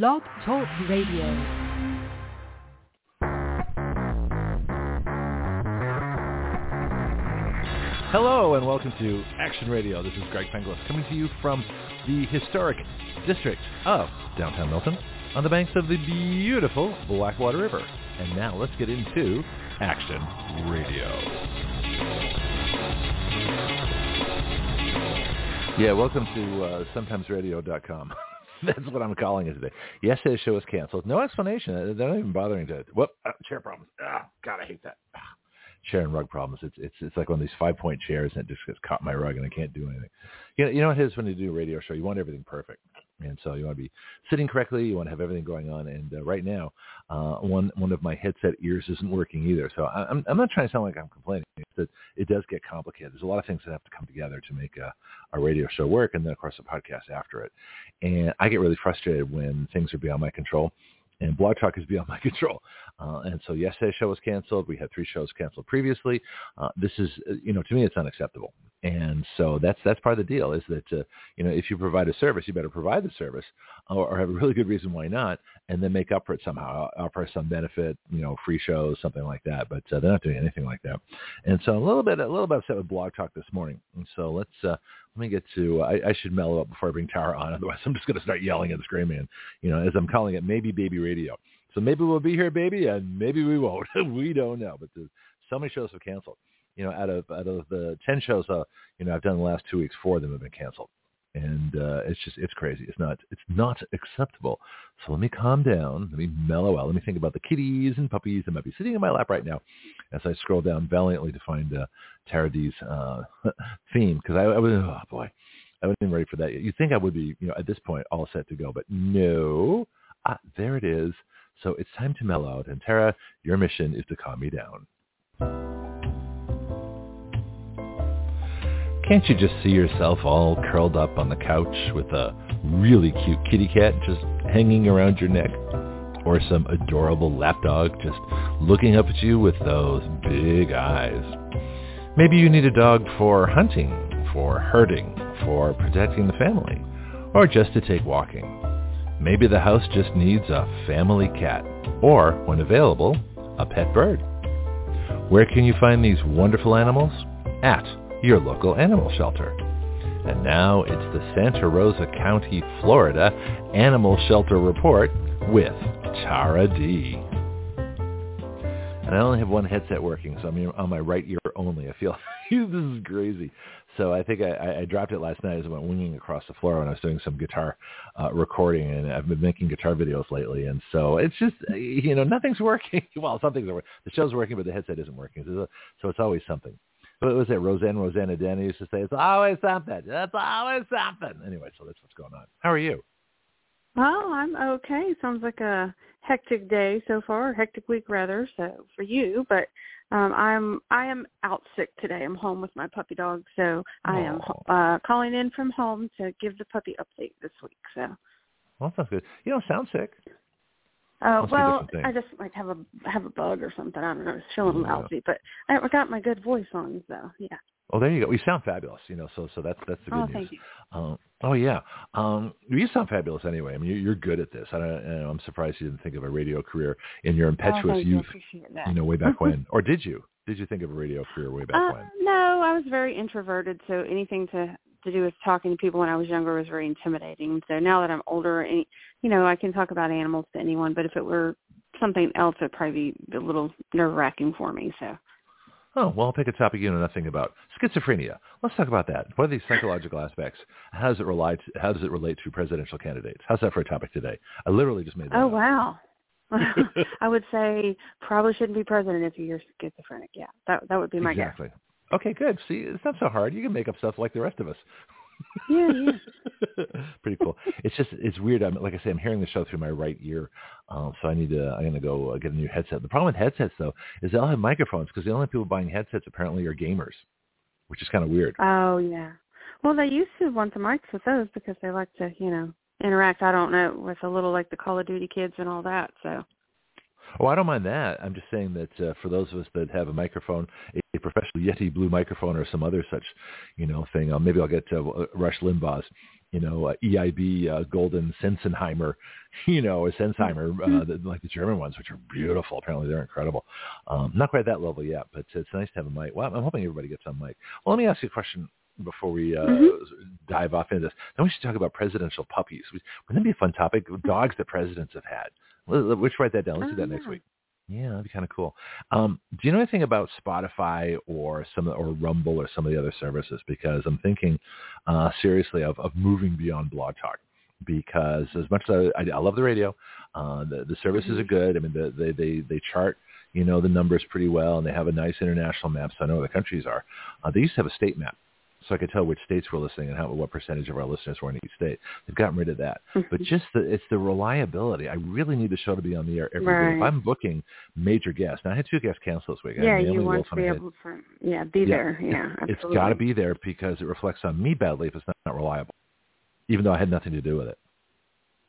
Blog Talk Radio. Hello and welcome to Action Radio. This is Greg Penglis coming to you from the historic district of downtown Milton on the banks of the beautiful Blackwater River. And now let's get into Action Radio. Yeah, welcome to uh, sometimesradio.com. That's what I'm calling it today. Yesterday's show was canceled. No explanation. They're not even bothering to. Whoop, uh, chair problems. Ah, God, I hate that. Ah chair and rug problems. It's it's it's like one of these five point chairs and it just gets caught in my rug and I can't do anything. You know, you know what it is when you do a radio show, you want everything perfect. And so you want to be sitting correctly. You want to have everything going on. And uh, right now, uh, one one of my headset ears isn't working either. So I, I'm I'm not trying to sound like I'm complaining. It's that it does get complicated. There's a lot of things that have to come together to make a, a radio show work, and then of course a podcast after it. And I get really frustrated when things are beyond my control and Blog Talk is beyond my control. Uh, and so yesterday's show was canceled. We had three shows canceled previously. Uh, this is, uh, you know, to me, it's unacceptable. And so that's that's part of the deal is that uh, you know if you provide a service, you better provide the service, or, or have a really good reason why not, and then make up for it somehow, offer some benefit, you know, free shows, something like that. But uh, they're not doing anything like that. And so a little bit a little bit upset with Blog Talk this morning. And so let's uh, let me get to. I, I should mellow up before I bring Tara on, otherwise I'm just going to start yelling and screaming. You know, as I'm calling it, maybe baby radio. So maybe we'll be here, baby, and maybe we won't. we don't know. But the, so many shows have canceled. You know, out of out of the ten shows, uh, you know, I've done the last two weeks, four of them have been canceled, and uh, it's just it's crazy. It's not it's not acceptable. So let me calm down. Let me mellow out. Let me think about the kitties and puppies that might be sitting in my lap right now, as I scroll down valiantly to find uh, Tara D's uh, theme because I, I was oh boy, I wasn't ready for that. You'd think I would be, you know, at this point all set to go, but no, ah, there it is. So it's time to mellow out. And Tara, your mission is to calm me down. Can't you just see yourself all curled up on the couch with a really cute kitty cat just hanging around your neck? Or some adorable lapdog just looking up at you with those big eyes? Maybe you need a dog for hunting, for herding, for protecting the family, or just to take walking. Maybe the house just needs a family cat, or, when available, a pet bird. Where can you find these wonderful animals? At your local animal shelter. And now it's the Santa Rosa County, Florida Animal Shelter Report with Tara D. And I only have one headset working, so I'm on my right ear only. I feel this is crazy. So I think I, I dropped it last night as I went winging across the floor when I was doing some guitar uh, recording, and I've been making guitar videos lately, and so it's just you know nothing's working. well, something's working. The show's working, but the headset isn't working. So, it's always something. What was it? Roseanne Roseannadanna used to say, "It's always something. It's always something." Anyway, so that's what's going on. How are you? Well, I'm okay. Sounds like a hectic day so far, hectic week rather, so for you, but um I'm I am out sick today. I'm home with my puppy dog, so I am uh calling in from home to give the puppy update this week. So Well, sounds good. You don't sound sick. Uh well, I just like have a have a bug or something. I don't know. It's feeling Oh, lousy, but I got my good voice on, so yeah. Oh, there you go. You sound fabulous. You know, so so that's that's the good Oh, news. thank you. Um, oh yeah, um, you sound fabulous anyway. I mean, you're, you're good at this. I don't, you know, I'm surprised you didn't think of a radio career in your oh, impetuous you. I youth. that. You know, way back when, or did you? Did you think of a radio career way back Uh, when? no, I was very introverted, so anything to to do with talking to people when I was younger was very intimidating. So now that I'm older, any, you know, I can talk about animals to anyone. But if it were something else, it'd probably be a little nerve wracking for me. So Oh, well, I'll pick a topic you know nothing about. Schizophrenia. Let's talk about that. What are these psychological aspects? How does it relate? How does it relate to presidential candidates? How's that for a topic today? I literally just made that. oh up. wow. I would say probably shouldn't be president if you're schizophrenic. Yeah, that that would be my guess. exactly. Okay, good. See, it's not so hard. You can make up stuff like the rest of us. Yeah, yeah. Pretty cool. It's just it's weird. I'm like I say, I'm hearing the show through my right ear, um, so I need to. I'm to go uh, get a new headset. The problem with headsets though is they all have microphones because the only people buying headsets apparently are gamers, which is kind of weird. Oh yeah. Well, they used to want the mics with those because they like to, you know, interact. I don't know with a little like the Call of Duty kids and all that. So Oh, I don't mind that. I'm just saying that uh, for those of us that have a microphone, a, professional Yeti Blue microphone or some other such, you know, thing, uh, maybe I'll get uh, Rush Limbaugh's you know, uh, EIB uh, Golden Sensenheimer, you know, or Sensheimer, uh, Mm-hmm. the, like the German ones, which are beautiful. Apparently, they're incredible. Um, not quite that level yet, but it's nice to have a mic. Well, I'm hoping everybody gets on mic. Well, let me ask you a question before we uh, Mhm. dive off into this. Then we should talk about presidential puppies. Wouldn't that be a fun topic? Dogs that presidents have had. Let- let- Let's write that down. Let's do Oh, that next week. Yeah, that'd be kind of cool. Um, do you know anything about Spotify or some or Rumble or some of the other services? Because I'm thinking uh, seriously of, of moving beyond Blog Talk. Because as much as I, I, I love the radio, uh, the the services are good. I mean, the, they they they chart you know the numbers pretty well, and they have a nice international map, so I know where the countries are. Uh, they used to have a state map, so I could tell which states were listening and how what percentage of our listeners were in each state. They've gotten rid of that, but Mhm. just the it's the reliability. I really need the show to be on the air every week. If I'm booking major guests, now I had two guests cancel this week. Yeah, you Naomi want Wolf to be able to, yeah, be Yeah, there. Yeah, it's absolutely. got to be there because it reflects on me badly if it's not, not reliable, even though I had nothing to do with it.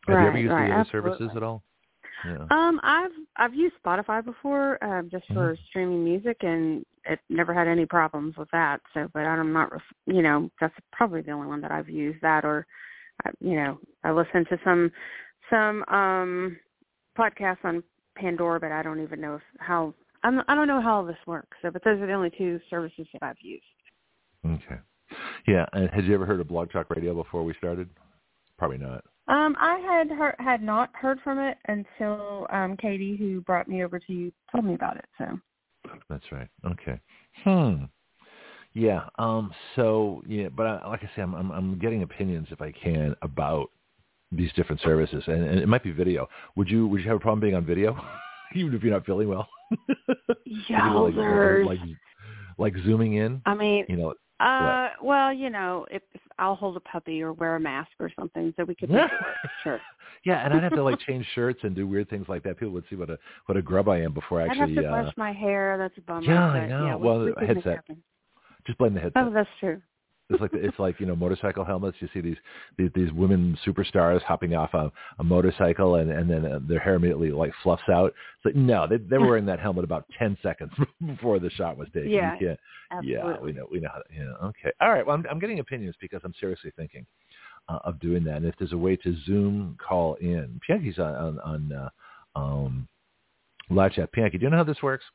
Have you ever used right, the other services at all? Yeah. Um, I've I've used Spotify before, um, just for streaming music, and it never had any problems with that. So, but I'm not, ref- you know, that's probably the only one that I've used. That or, you know, I listen to some some um podcasts on Pandora, but I don't even know if how I'm, I don't know how all this works. So, but those are the only two services that I've used. Okay. Yeah. And had you ever heard of Blog Talk Radio before we started? Probably not. Um, I had heard, had not heard from it until um Katie, who brought me over to you, told me about it. So. That's right. Okay. Hmm. Yeah. Um. So yeah, but I, like I say, I'm, I'm I'm getting opinions if I can about these different services, and, and it might be video. Would you Would you have a problem being on video, even if you're not feeling well? You like, like like zooming in. I mean, You know. Uh, well, you know, if, if I'll hold a puppy or wear a mask or something, so we could make it work. Sure. Yeah, and I'd have to like change shirts and do weird things like that. People would see what a what a grub I am before I actually. I'd have to uh, brush my hair. That's a bummer. Yeah, I know. Yeah, Well, we it headset. just blame the headset. Oh, that's true. It's like it's like you know motorcycle helmets. You see these these, these women superstars hopping off a, a motorcycle and and then uh, their hair immediately like fluffs out. It's like no, they they were wearing that helmet about ten seconds before the shot was taken. Yeah, You can't, Absolutely. yeah, we know we know how. To, yeah, okay, all right. Well, I'm I'm getting opinions because I'm seriously thinking uh, of doing that. And if there's a way to Zoom call in, Pianki's on on, on uh, um, live chat. Pianki, do you know how this works?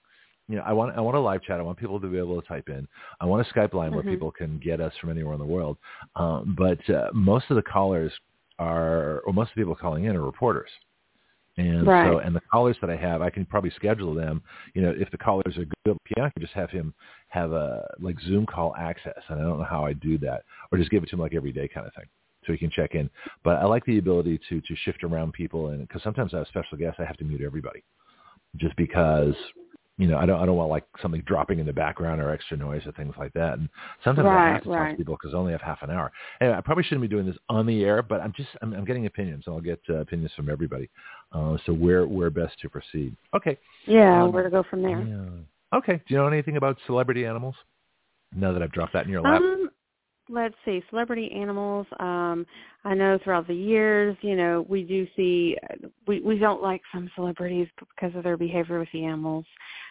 You know, I want I want a live chat. I want people to be able to type in. I want a Skype line where Mhm. people can get us from anywhere in the world. Um, but uh, most of the callers are, or most of the people calling in are reporters. And so, and the callers that I have, I can probably schedule them. You know, if the callers are good, I can just have him have a like Zoom call access, and I don't know how I do that, or just give it to him like every day kind of thing, so he can check in. But I like the ability to to shift around people, and because sometimes I have special guests, I have to mute everybody, just because you know I don't I don't want like something dropping in the background or extra noise or things like that. And sometimes I have to talk to people because I only have half an hour. Anyway, I probably shouldn't be doing this on the air, but I'm just I'm, I'm getting opinions, and I'll get uh, opinions from everybody. Uh, so where where best to proceed? Okay. Yeah, Um, where to go from there? Yeah. Okay. Do you know anything about celebrity animals? Now that I've dropped that in your lap. Um, let's see, celebrity animals. Um, I know throughout the years, you know, we do see we we don't like some celebrities because of their behavior with the animals.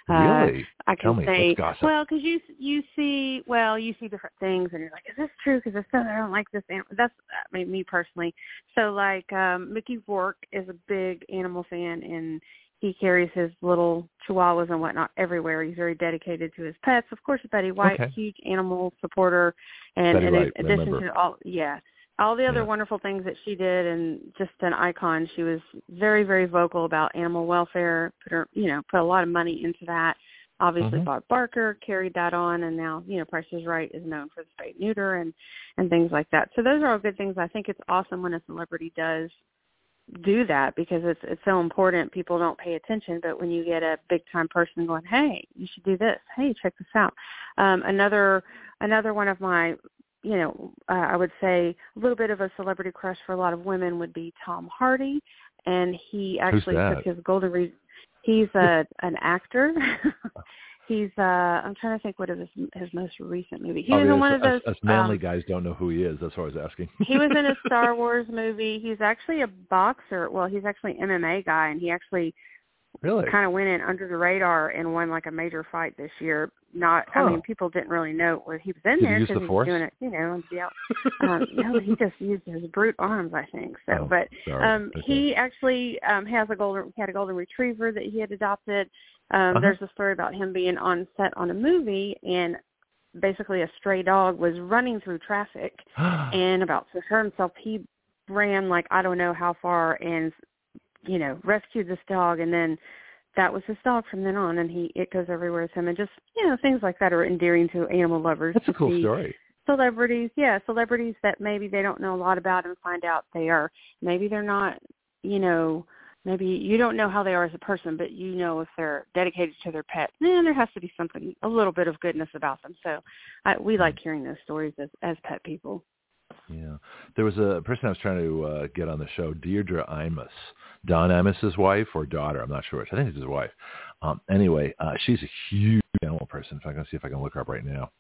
Uh, really? I Tell can me, say, well, because you you see, well, you see different things, and you're like, is this true? Because this doesn't, I don't like this animal. That's I mean, me personally. So like, um, Mickey Rourke is a big animal fan, and he carries his little chihuahuas and whatnot everywhere. He's very dedicated to his pets. Of course, Betty White, Okay. huge animal supporter, and Betty in White, addition to all, yeah. All the other Yeah. wonderful things that she did, and just an icon. She was very, very vocal about animal welfare. Put her, you know, put a lot of money into that obviously Mhm. Bob Barker carried that on and now, you know, Price is Right is known for the spay neuter and and things like that. So those are all good things. I think it's awesome when a celebrity does do that because it's it's so important. People don't pay attention, but when you get a big time person going, "Hey, you should do this. Hey, check this out." Um another another one of my you know, uh, I would say a little bit of a celebrity crush for a lot of women would be Tom Hardy, and he actually took his golden re- He's a an actor. He's uh I'm trying to think what is his his most recent movie. He was in one of those us, manly um, guys don't know who he is. That's what I was asking. he was in a Star Wars movie. He's actually a boxer. Well, he's actually an MMA guy and he actually really. kind of went in under the radar and won like a major fight this year. not. Huh. I mean, people didn't really know what he was in Did there use because he's force? doing it, you know, the um, no, he just used his brute arms, I think. So, Oh, but sorry. um Okay. he actually um has a golden he had a golden retriever that he had adopted. Um Uh-huh. there's a story about him being on set on a movie and basically a stray dog was running through traffic and about to hurt himself he ran like I don't know how far and you know rescued this dog and then that was his dog from then on and he it goes everywhere with him and just you know things like that are endearing to animal lovers That's a cool story. celebrities yeah celebrities that maybe they don't know a lot about and find out they are maybe they're not you know maybe you don't know how they are as a person but you know if they're dedicated to their pet then there has to be something a little bit of goodness about them so I, we like hearing those stories as as pet people Yeah. There was a person I was trying to uh, get on the show, Deirdre Imus. Don Imus's wife or daughter, I'm not sure which. I think it's his wife. Um, anyway, uh, she's a huge animal person. In fact, I'm going to see if I can look her up right now.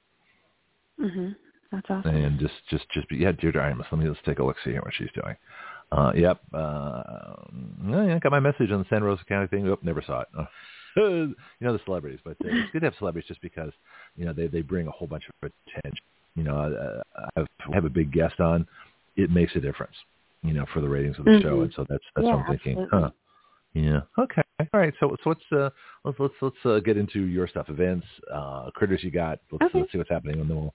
mhm that's awesome And just, just, just, be, yeah, Deirdre Imus. Let me, let's take a look, see what she's doing. Uh, yep. Uh, yeah, got my message on the San Rosa County thing. Oh, never saw it. you know the celebrities, but uh, it's good to have celebrities just because you know they they bring a whole bunch of attention. You know, uh, I have, have a big guest on, it makes a difference. You know, for the ratings of the show, Mhm. and so that's that's Yeah, what I'm thinking. absolutely. Huh. Yeah. Okay. All right. So so let's uh let's let's let's uh, get into your stuff, events, uh critters you got. Let's Okay. let's see what's happening, and then we'll.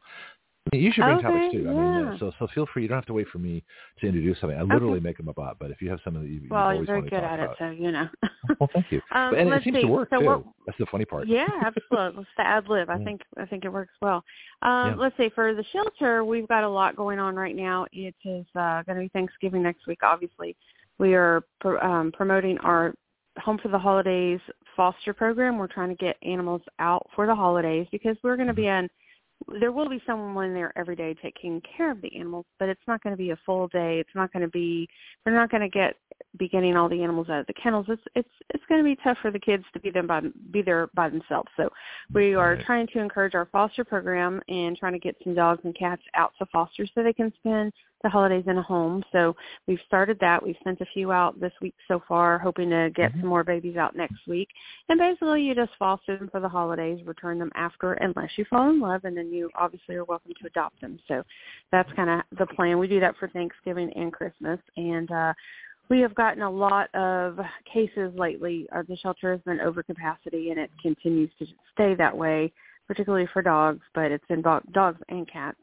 You should bring Okay, topics too. I mean, yeah. so so feel free. You don't have to wait for me to introduce something. I literally make them up, uh, but if you have something that you, you've well you're always very good at it about, so you know well, thank you. um and it seems see to work so too. what That's the funny part. Yeah, absolutely. Let's ad lib. I Yeah. think I think it works well. Um, Yeah. Let's see. For the shelter, we've got a lot going on right now. It is uh, going to be Thanksgiving next week. Obviously, we are pro- um, promoting our Home for the Holidays foster program. We're trying to get animals out for the holidays because we're going to be Mm-hmm. There will be someone there every day taking care of the animals, but it's not going to be a full day. It's not going to be. We're not going to get be getting all the animals out of the kennels. It's it's it's going to be tough for the kids to be them by be there by themselves. So we are Right. trying to encourage our foster program and trying to get some dogs and cats out to foster so they can spend the holidays in a home. So we've started that. We've sent a few out this week so far, hoping to get Mhm. some more babies out next week. And basically you just foster them for the holidays, return them after unless you fall in love and then you obviously are welcome to adopt them. So that's kind of the plan. We do that for Thanksgiving and Christmas and uh we have gotten a lot of cases lately. Uh, the shelter has been over capacity, and it continues to stay that way, particularly for dogs, but it's in do- dogs and cats.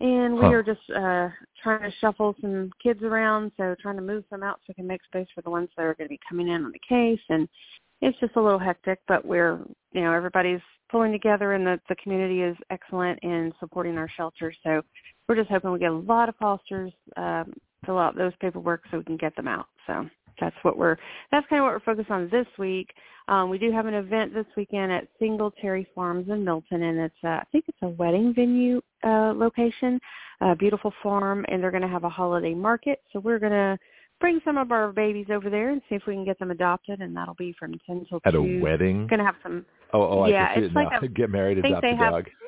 And we Huh. are just uh, trying to shuffle some kids around, so trying to move them out so we can make space for the ones that are going to be coming in on the case. And it's just a little hectic, but we're, you know, everybody's pulling together, and the, the community is excellent in supporting our shelter. So we're just hoping we get a lot of fosters um, fill out those paperwork so we can get them out. So that's what we're that's kind of what we're focused on this week. Um, we do have an event this weekend at Singletary Farms in Milton, and it's uh, I think it's a wedding venue uh, location, a beautiful farm, and they're going to have a holiday market. So we're going to bring some of our babies over there and see if we can get them adopted, and that'll be from ten till At two. a wedding. Going to have some. Oh, oh, I Yeah, can see it's it like a- Get married, adopt a they have- dog.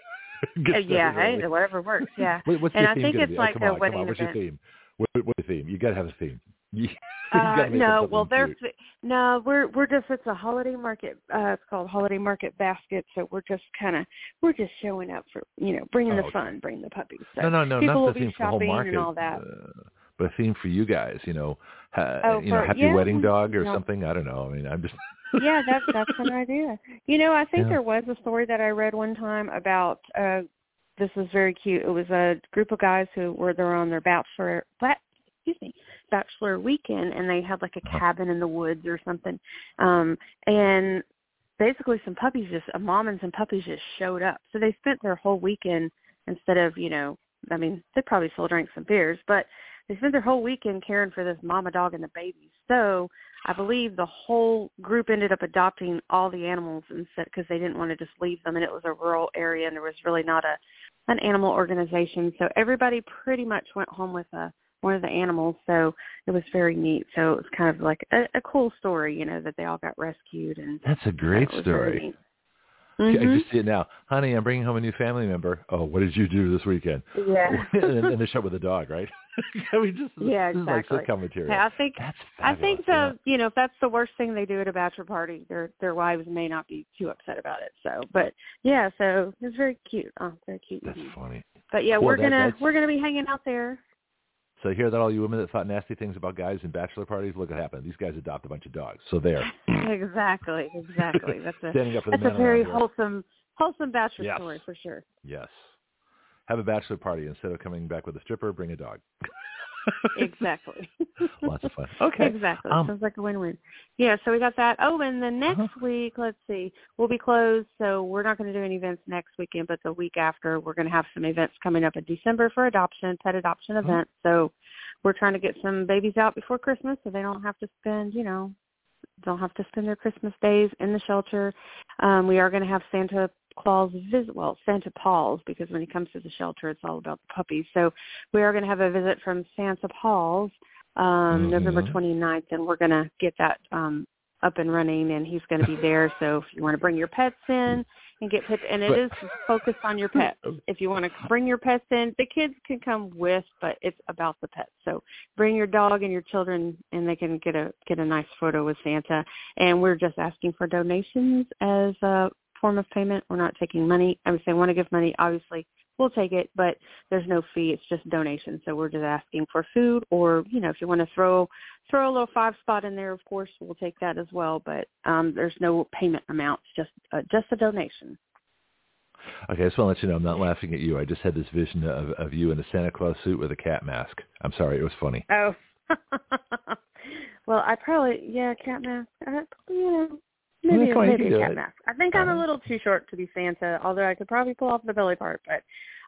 Uh, yeah, whatever works. Yeah. What, what's And your I theme think it's be? like oh, a on, wedding on. Event. What, what's your theme? You got to have a theme. Uh, no, well, there's cute. no. We're we're just it's a holiday market. Uh, it's called Holiday Market Basket. So we're just kind of we're just showing up for you know bringing Oh, the okay. fun, bringing the puppies. So no, no, no, people not will the be theme for the whole shopping market. and all that. Uh, but a theme for you guys, you know, ha, Oh, you know, for- happy yeah, wedding dog or no. something. I don't know. I mean, I'm just. yeah, that's that's an idea. You know, I think Yeah. there was a story that I read one time about. uh This was very cute. It was a group of guys who were there on their bachelor. Ba- excuse me, bachelor weekend, and they had like a cabin in the woods or something. Um And basically, some puppies just a mom and some puppies just showed up. So they spent their whole weekend instead of you know, I mean, they probably still drank some beers, but they spent their whole weekend caring for this mama dog and the babies. So I believe the whole group ended up adopting all the animals instead because they didn't want to just leave them, and it was a rural area, and there was really not a an animal organization. So everybody pretty much went home with a one of the animals. So it was very neat. So it was kind of like a, a cool story, you know, that they all got rescued and That's a great really story. neat. Mm-hmm. I just see it now. Honey, I'm bringing home a new family member. Oh, what did you do this weekend? Yeah. and, and they show up with a dog, right? I mean, just Yeah, this exactly. is like sitcom material. Yeah, I think That's I think the yeah. you know if that's the worst thing they do at a bachelor party, their their wives may not be too upset about it. So, but yeah, so it's very cute. Oh, very cute. That's funny. But yeah, Well, we're that- gonna we're gonna be hanging out there. So hear that, all you women that thought nasty things about guys in bachelor parties? Look what happened. These guys adopt a bunch of dogs. So there, exactly, exactly. That's a standing up for the that's men a very wholesome wholesome bachelor Yes. story for sure. Yes. Have a bachelor party instead of coming back with a stripper. Bring a dog. Exactly. Lots of fun. Okay. Exactly. Um, Sounds like a win-win. Yeah, so we got that. Oh, and then next Uh-huh. week, let's see, we'll be closed, so we're not going to do any events next weekend, but the week after, we're going to have some events coming up in December for adoption, pet adoption Mhm. events. So we're trying to get some babies out before Christmas so they don't have to spend, you know, don't have to spend their Christmas days in the shelter. Um, we are going to have Santa Claus visit, well, Santa Paws, because when he comes to the shelter, it's all about the puppies. So we are going to have a visit from Santa Paws um, November Mhm. 29th, and we're going to get that um, up and running, and he's going to be there. so if you want to bring your pets in and get pets, and it But- is focused on your pets. Oh. If you want to bring your pets in, the kids can come with, but it's about the pets. So bring your dog and your children, and they can get a get a nice photo with Santa. And we're just asking for donations as a form of payment. We're not taking money. I mean, if they want to give money, obviously we'll take it, but there's no fee. It's just donation. So we're just asking for food, or you know, if you want to throw throw a little five spot in there, of course we'll take that as well. But um, there's no payment amount. It's just uh, just a donation. Okay, I just want to let you know I'm not laughing at you. I just had this vision of, of you in a Santa Claus suit with a cat mask. I'm sorry, it was funny. Oh. well, I probably yeah, cat mask. Uh, you know, maybe Yeah, come on, you maybe a do cat mask. I think I'm a little too short to be Santa, although I could probably pull off the belly part. But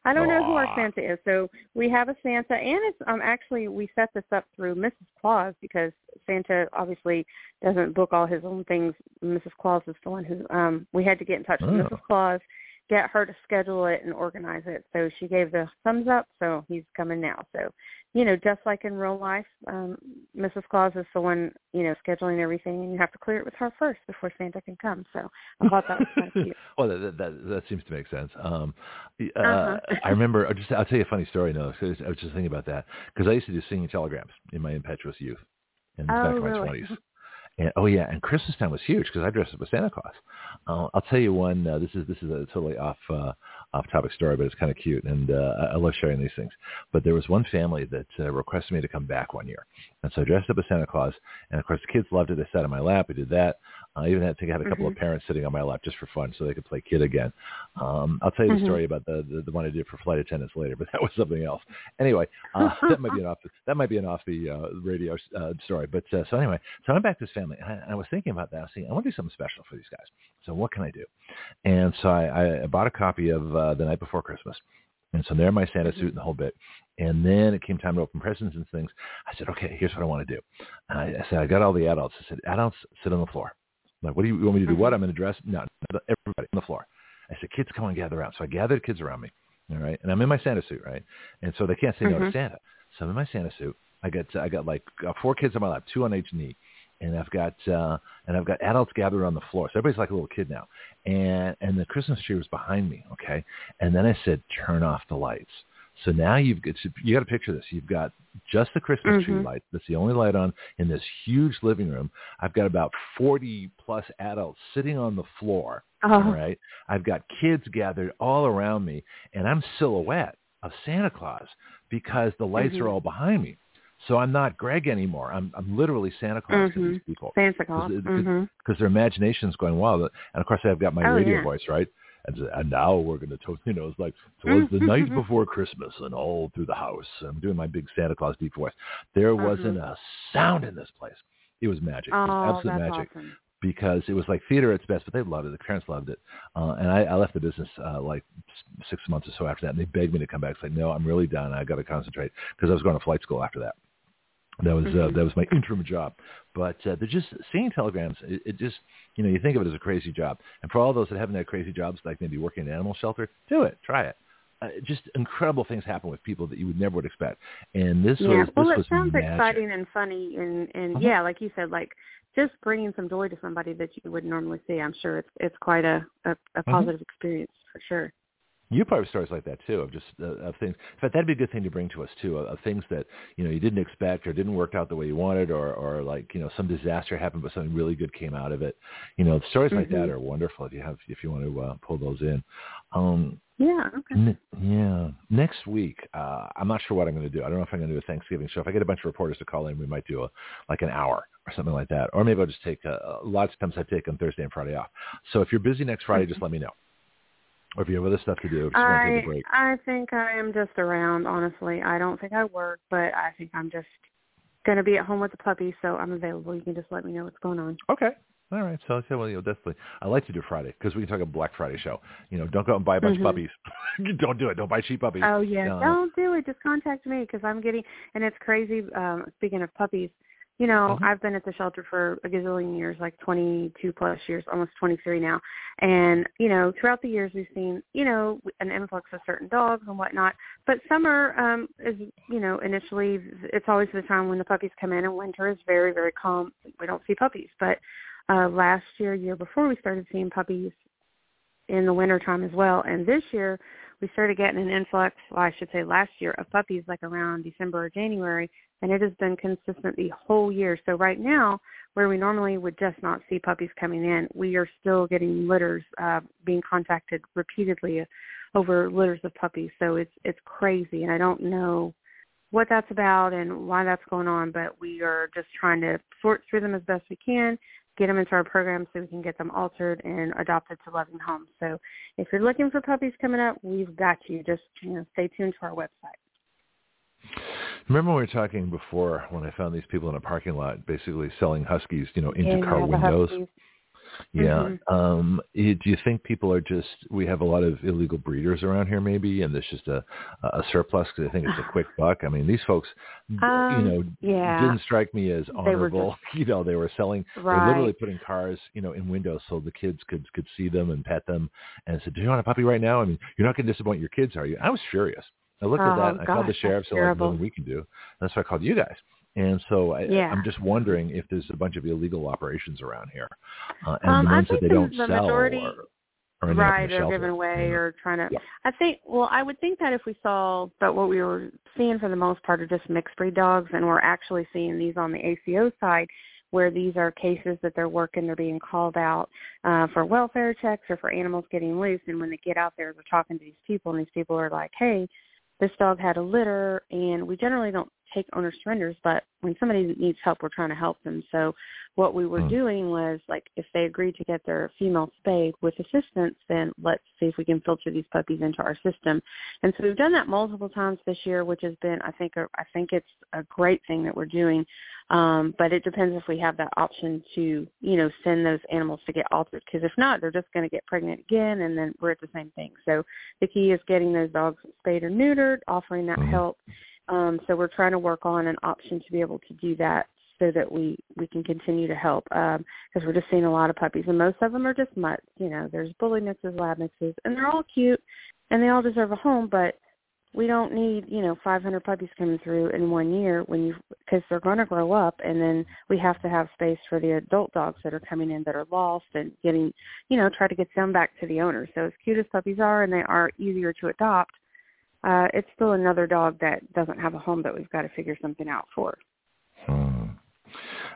I don't know who our Santa is. So we have a Santa, and it's um actually we set this up through Mrs. Claus because Santa obviously doesn't book all his own things. Mrs. Claus is the one who um we had to get in touch with Oh. Mrs. Claus get her to schedule it and organize it. So she gave the thumbs up, so he's coming now. So, you know, just like in real life, um, Mrs. Claus is the one, you know, scheduling everything, and you have to clear it with her first before Santa can come. So I thought that was kind of cute. well, that, that that seems to make sense. Um, uh, Uh-huh. I remember. I'll just I'll tell you a funny story. No, I was just thinking about that because I used to do singing telegrams in my impetuous youth, in the Oh, back of my really? twenties. And oh yeah, and Christmas time was huge because I dressed up as Santa Claus. Uh, I'll tell you one. Uh, this is this is a totally off uh, off topic story, but it's kind of cute, and uh, I love sharing these things. But there was one family that uh, requested me to come back one year, and so I dressed up as Santa Claus, and of course the kids loved it. They sat on my lap. We did that. I even had, to had a couple of parents sitting on my lap just for fun, so they could play kid again. Um, I'll tell you the Mhm. story about the, the the one I did for flight attendants later, but that was something else. Anyway, uh, that might be an off that might be an off the uh, radio uh, story. But uh, so anyway, so I'm back to this family, and I, and I was thinking about that. I was thinking I want to do something special for these guys. So what can I do? And so I, I bought a copy of uh, The Night Before Christmas. And so there, my Santa suit and the whole bit. And then it came time to open presents and things. I said, okay, here's what I want to do. I, I said, I got all the adults. I said, adults, sit on the floor. I'm like, what do you, you want me to do? What? I'm in a dress? No, everybody on the floor. I said, kids, come and gather around. So I gathered kids around me. All right. And I'm in my Santa suit, right? And so they can't say no to. Santa. So I'm in my Santa suit. I got, I got like uh, four kids on my lap, two on each knee and I've got uh, and I've got adults gathered on the floor. So everybody's like a little kid now, and and the Christmas tree was behind me. Okay, and then I said, turn off the lights. So now you've got you got to picture this. You've got just the Christmas tree Mhm. light. That's the only light on in this huge living room. I've got about forty plus adults sitting on the floor. All Oh, right. I've got kids gathered all around me, and I'm silhouette of Santa Claus because the lights Mhm. are all behind me. So I'm not Greg anymore. I'm I'm literally Santa Claus to Mhm. these people Santa Claus. because hmm their imagination's going wild. And of course, I've got my Oh, radio yeah. voice, right? And, now we're going to, talk, you know, it's like so it was the night before Christmas, and all through the house. I'm doing my big Santa Claus deep voice. There wasn't a sound in this place. It was magic. It was Mm-hmm. Oh, absolute magic awesome. because it was like theater at its best, but they loved it. The parents loved it. Uh, and I, I left the business uh, like six months or so after that, and they begged me to come back. It's like, no, I'm really done. I got to concentrate because I was going to flight school after that. That was uh, Mhm. that was my interim job, but uh, they're just seeing telegrams. It, it just you know you think of it as a crazy job, and for all those that haven't had crazy jobs, like maybe working in an animal shelter, do it, try it. uh, just incredible things happen with people that you would never would expect. And this yeah. was this well, it was sounds magic. exciting and funny, and and Uh-huh. yeah, like you said, like just bringing some joy to somebody that you would normally see. I'm sure it's it's quite a a, a Mm-hmm. positive experience for sure. You probably have stories like that too, of just uh, of things. In fact, that'd be a good thing to bring to us too, of, of things that you know you didn't expect or didn't work out the way you wanted, or or like you know some disaster happened, but something really good came out of it. You know, stories like that Mhm. are wonderful if you have if you want to uh, pull those in. Um, Yeah. Okay. N- yeah. Next week, uh, I'm not sure what I'm going to do. I don't know if I'm going to do a Thanksgiving show. If I get a bunch of reporters to call in, we might do a like an hour or something like that. Or maybe I'll just take uh, lots of times I take on Thursday and Friday off. So if you're busy next Friday, just let me know. Or if you have other stuff to do, you to I take a break. I think I am just around. Honestly, I don't think I work, but I think I'm just going to be at home with the puppy, so I'm available. You can just let me know what's going on. Okay. All right. So, yeah, well, you know, definitely. I like to do Friday because we can talk a Black Friday show. You know, don't go out and buy a bunch Mhm. of puppies. don't do it. Don't buy cheap puppies. Oh yeah, No. don't do it. Just contact me because I'm getting. And it's crazy. Um, speaking of puppies, you know, Mhm. I've been at the shelter for a gazillion years, like 22 plus years, almost 23 now. And you know, throughout the years, we've seen, you know, an influx of certain dogs and whatnot. But summer um, is, you know, initially it's always the time when the puppies come in, and winter is very, very calm. We don't see puppies, but uh, last year, year before, we started seeing puppies in the winter time as well. And this year, we started getting an influx, well, I should say last year, of puppies like around December or January, and it has been consistent the whole year. So right now, where we normally would just not see puppies coming in, we are still getting litters, uh, being contacted repeatedly over litters of puppies. So it's it's crazy, and I don't know what that's about and why that's going on, but we are just trying to sort through them as best we can, get them into our program so we can get them altered and adopted to loving homes. So if you're looking for puppies coming up, we've got you. Just you know, stay tuned to our website. Remember when we were talking before when I found these people in a parking lot basically selling huskies, you know, into Yeah, car windows? Huskies. Yeah. Mhm. Um, eh, do you think people are just we have a lot of illegal breeders around here maybe and there's just a a surplus because I think it's a quick buck. I mean, these folks you Um, know yeah. didn't strike me as honorable. you know, they were selling right. they were literally putting cars, you know, in windows so the kids could could see them and pet them and said, "Do you want a puppy right now?" I mean, you're not going to disappoint your kids, are you? I was furious. I looked at Oh, that. and I called the gosh, sheriff. that's So like, nothing we can do. That's why I called you guys. And so I, Yeah. I'm just wondering if there's a bunch of illegal operations around here, uh, and Um, the I ones that think they the- don't the sell majority- or, or right or giving away or trying to Yeah. i think well i would think that if we saw but what we were seeing for the most part are just mixed breed dogs and we're actually seeing these on the ACO side where these are cases that they're working they're being called out uh for welfare checks or for animals getting loose and when they get out there they're talking to these people and these people are like hey this dog had a litter and we generally don't take owner surrenders but when somebody needs help we're trying to help them. So what we were Hmm. doing was like if they agreed to get their female spayed with assistance then let's see if we can filter these puppies into our system. And so we've done that multiple times this year which has been i think a, i think it's a great thing that we're doing. Um but it depends if we have that option to you know send those animals to get altered because if not they're just going to get pregnant again and then we're at the same thing. So the key is getting those dogs spayed or neutered offering that Mhm. help um, so we're trying to work on an option to be able to do that so that we we can continue to help because we're just seeing a lot of puppies and most of them are just mutts. You know, there's bully mixes, lab mixes, and they're all cute and they all deserve a home, but we don't need you know 500 puppies coming through in one year when you because they're going to grow up and then we have to have space for the adult dogs that are coming in that are lost and getting you know try to get them back to the owner so as cute as puppies are and they are easier to adopt uh, it's still another dog that doesn't have a home that we've got to figure something out for. Hmm.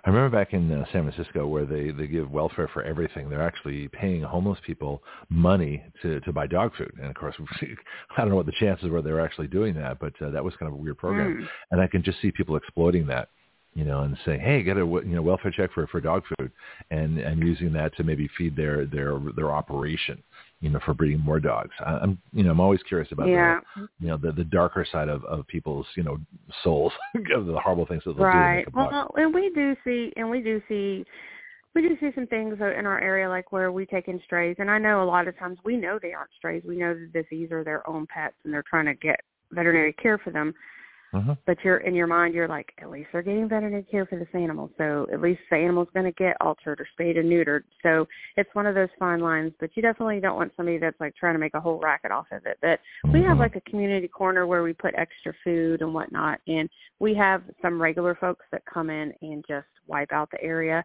I remember back in uh, San Francisco where they they give welfare for everything. They're actually paying homeless people money to to buy dog food, and of course, I don't know what the chances were they were actually doing that, but uh, that was kind of a weird program. Mm. And I can just see people exploiting that, you know, and saying, "Hey, get a you know welfare check for for dog food," and and using that to maybe feed their their their operation, you know, for breeding more dogs. I, I'm you know I'm always curious about Yeah, the you know the the darker side of of people's you know souls of the horrible things that they'll do right. a buck. Well, and we do see, and we do see, we do see some things in our area like where we take in strays, and I know a lot of times we know they aren't strays. We know that these are their own pets, and they're trying to get veterinary care for them. Mhm. but you're in your mind you're like at least they're getting veterinary care for this animal so at least the animal's going to get altered or spayed and neutered so it's one of those fine lines but you definitely don't want somebody that's like trying to make a whole racket off of it but we have Mhm. like a community corner where we put extra food and whatnot and we have some regular folks that come in and just wipe out the area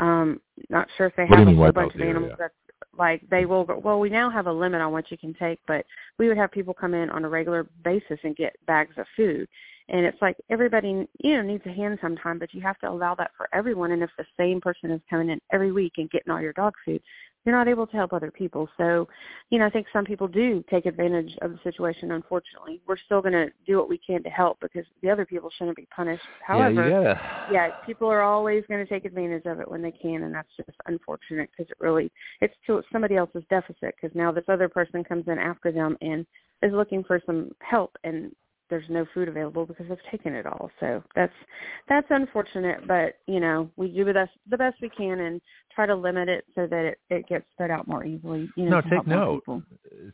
um not sure if they What have a whole bunch of animals area? that's like they will well we now have a limit on what you can take but we would have people come in on a regular basis and get bags of food. And it's like everybody you know needs a hand sometime but you have to allow that for everyone. And if the same person is coming in every week and getting all your dog food you're not able to help other people so you know i think some people do take advantage of the situation unfortunately we're still going to do what we can to help because the other people shouldn't be punished however yeah, gotta. yeah, people are always going to take advantage of it when they can, and that's just unfortunate because it really it's to somebody else's deficit. Because now this other person comes in after them and is looking for some help, and there's no food available because they've taken it all. So that's that's unfortunate, but you know we do the best the best we can and try to limit it so that it, it gets spread out more easily. You know, No, take note.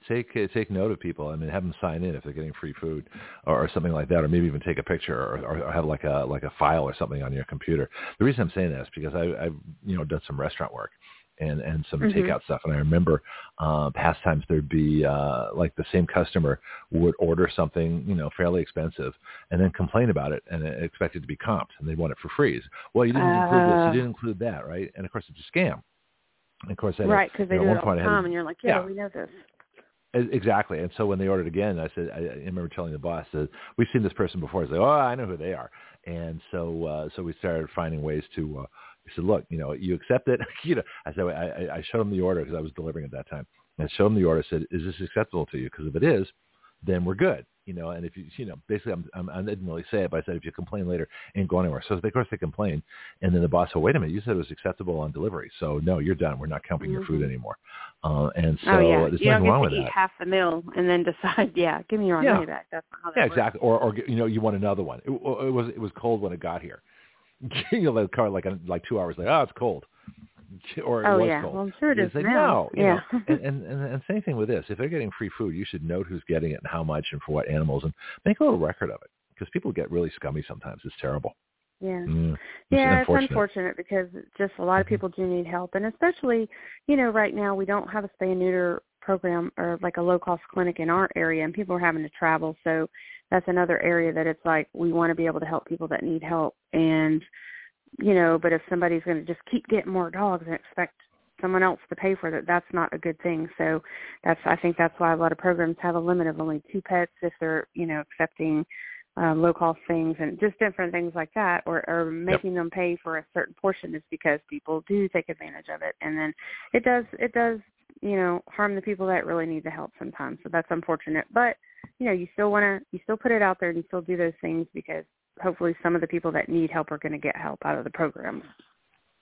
take uh, take note of people. I mean, have them sign in if they're getting free food or, or something like that, or maybe even take a picture or, or, or have like a like a file or something on your computer. The reason I'm saying that is because I, I've you know done some restaurant work and and some Mhm. takeout stuff, and I remember uh, past times there'd be uh, like the same customer would order something you know fairly expensive and then complain about it and expect it to be comped, and they want it for free. Well, you didn't include this, Uh. you didn't include that, right? And of course, it's a scam. And of course, I Right, because they you do know, it at all the time, and you're like, yeah, yeah. we know this. Exactly. And so when they ordered again, I said, I, I remember telling the boss that we've seen this person before. He's like, oh, I know who they are. And so, uh, so we started finding ways to, uh, he said, look, you know, you accept it. you know, I said, I, I- I showed him the order because I was delivering at that time. And I showed him the order. I said, is this acceptable to you? Because if it is, then we're good. You know, and if you, you know, basically, I'm, I'm, I didn't really say it, but I said, if you complain later, ain't going anywhere. So of course they complained, and then the boss said, wait a minute, you said it was acceptable on delivery, so no, you're done. We're not counting your food Mhm. anymore. Uh, and so oh yeah, there's you nothing don't get to eat half the meal and then decide, yeah, give me your Yeah. money back. That's not how that Yeah, works. exactly. Or, or you know, you want another one. It, it was it was cold when it got here. You know, the car like like two hours later, oh, it's cold. Or it Oh was yeah, cold. well I'm sure it is say, now. no, you yeah. know, and, and, and and same thing with this. If they're getting free food, you should note who's getting it and how much and for what animals, and make a little record of it because people get really scummy sometimes. It's terrible. yeah. Mm. Yeah, it's it's unfortunate. unfortunate because just a lot of Mhm. people do need help, and especially, you know, right now we don't have a spay and neuter program or like a low cost clinic in our area, and people are having to travel. So that's another area that it's like we want to be able to help people that need help, and you know, but if somebody's going to just keep getting more dogs and expect someone else to pay for that, that's not a good thing. So that's I think that's why a lot of programs have a limit of only two pets if they're you know accepting um, low cost things and just different things like that, or, or making them pay for a certain portion is because people do take advantage of it, and then it does it does you know harm the people that really need the help sometimes. So that's unfortunate, but you know you still want to you still put it out there and you still do those things because hopefully some of the people that need help are going to get help out of the program.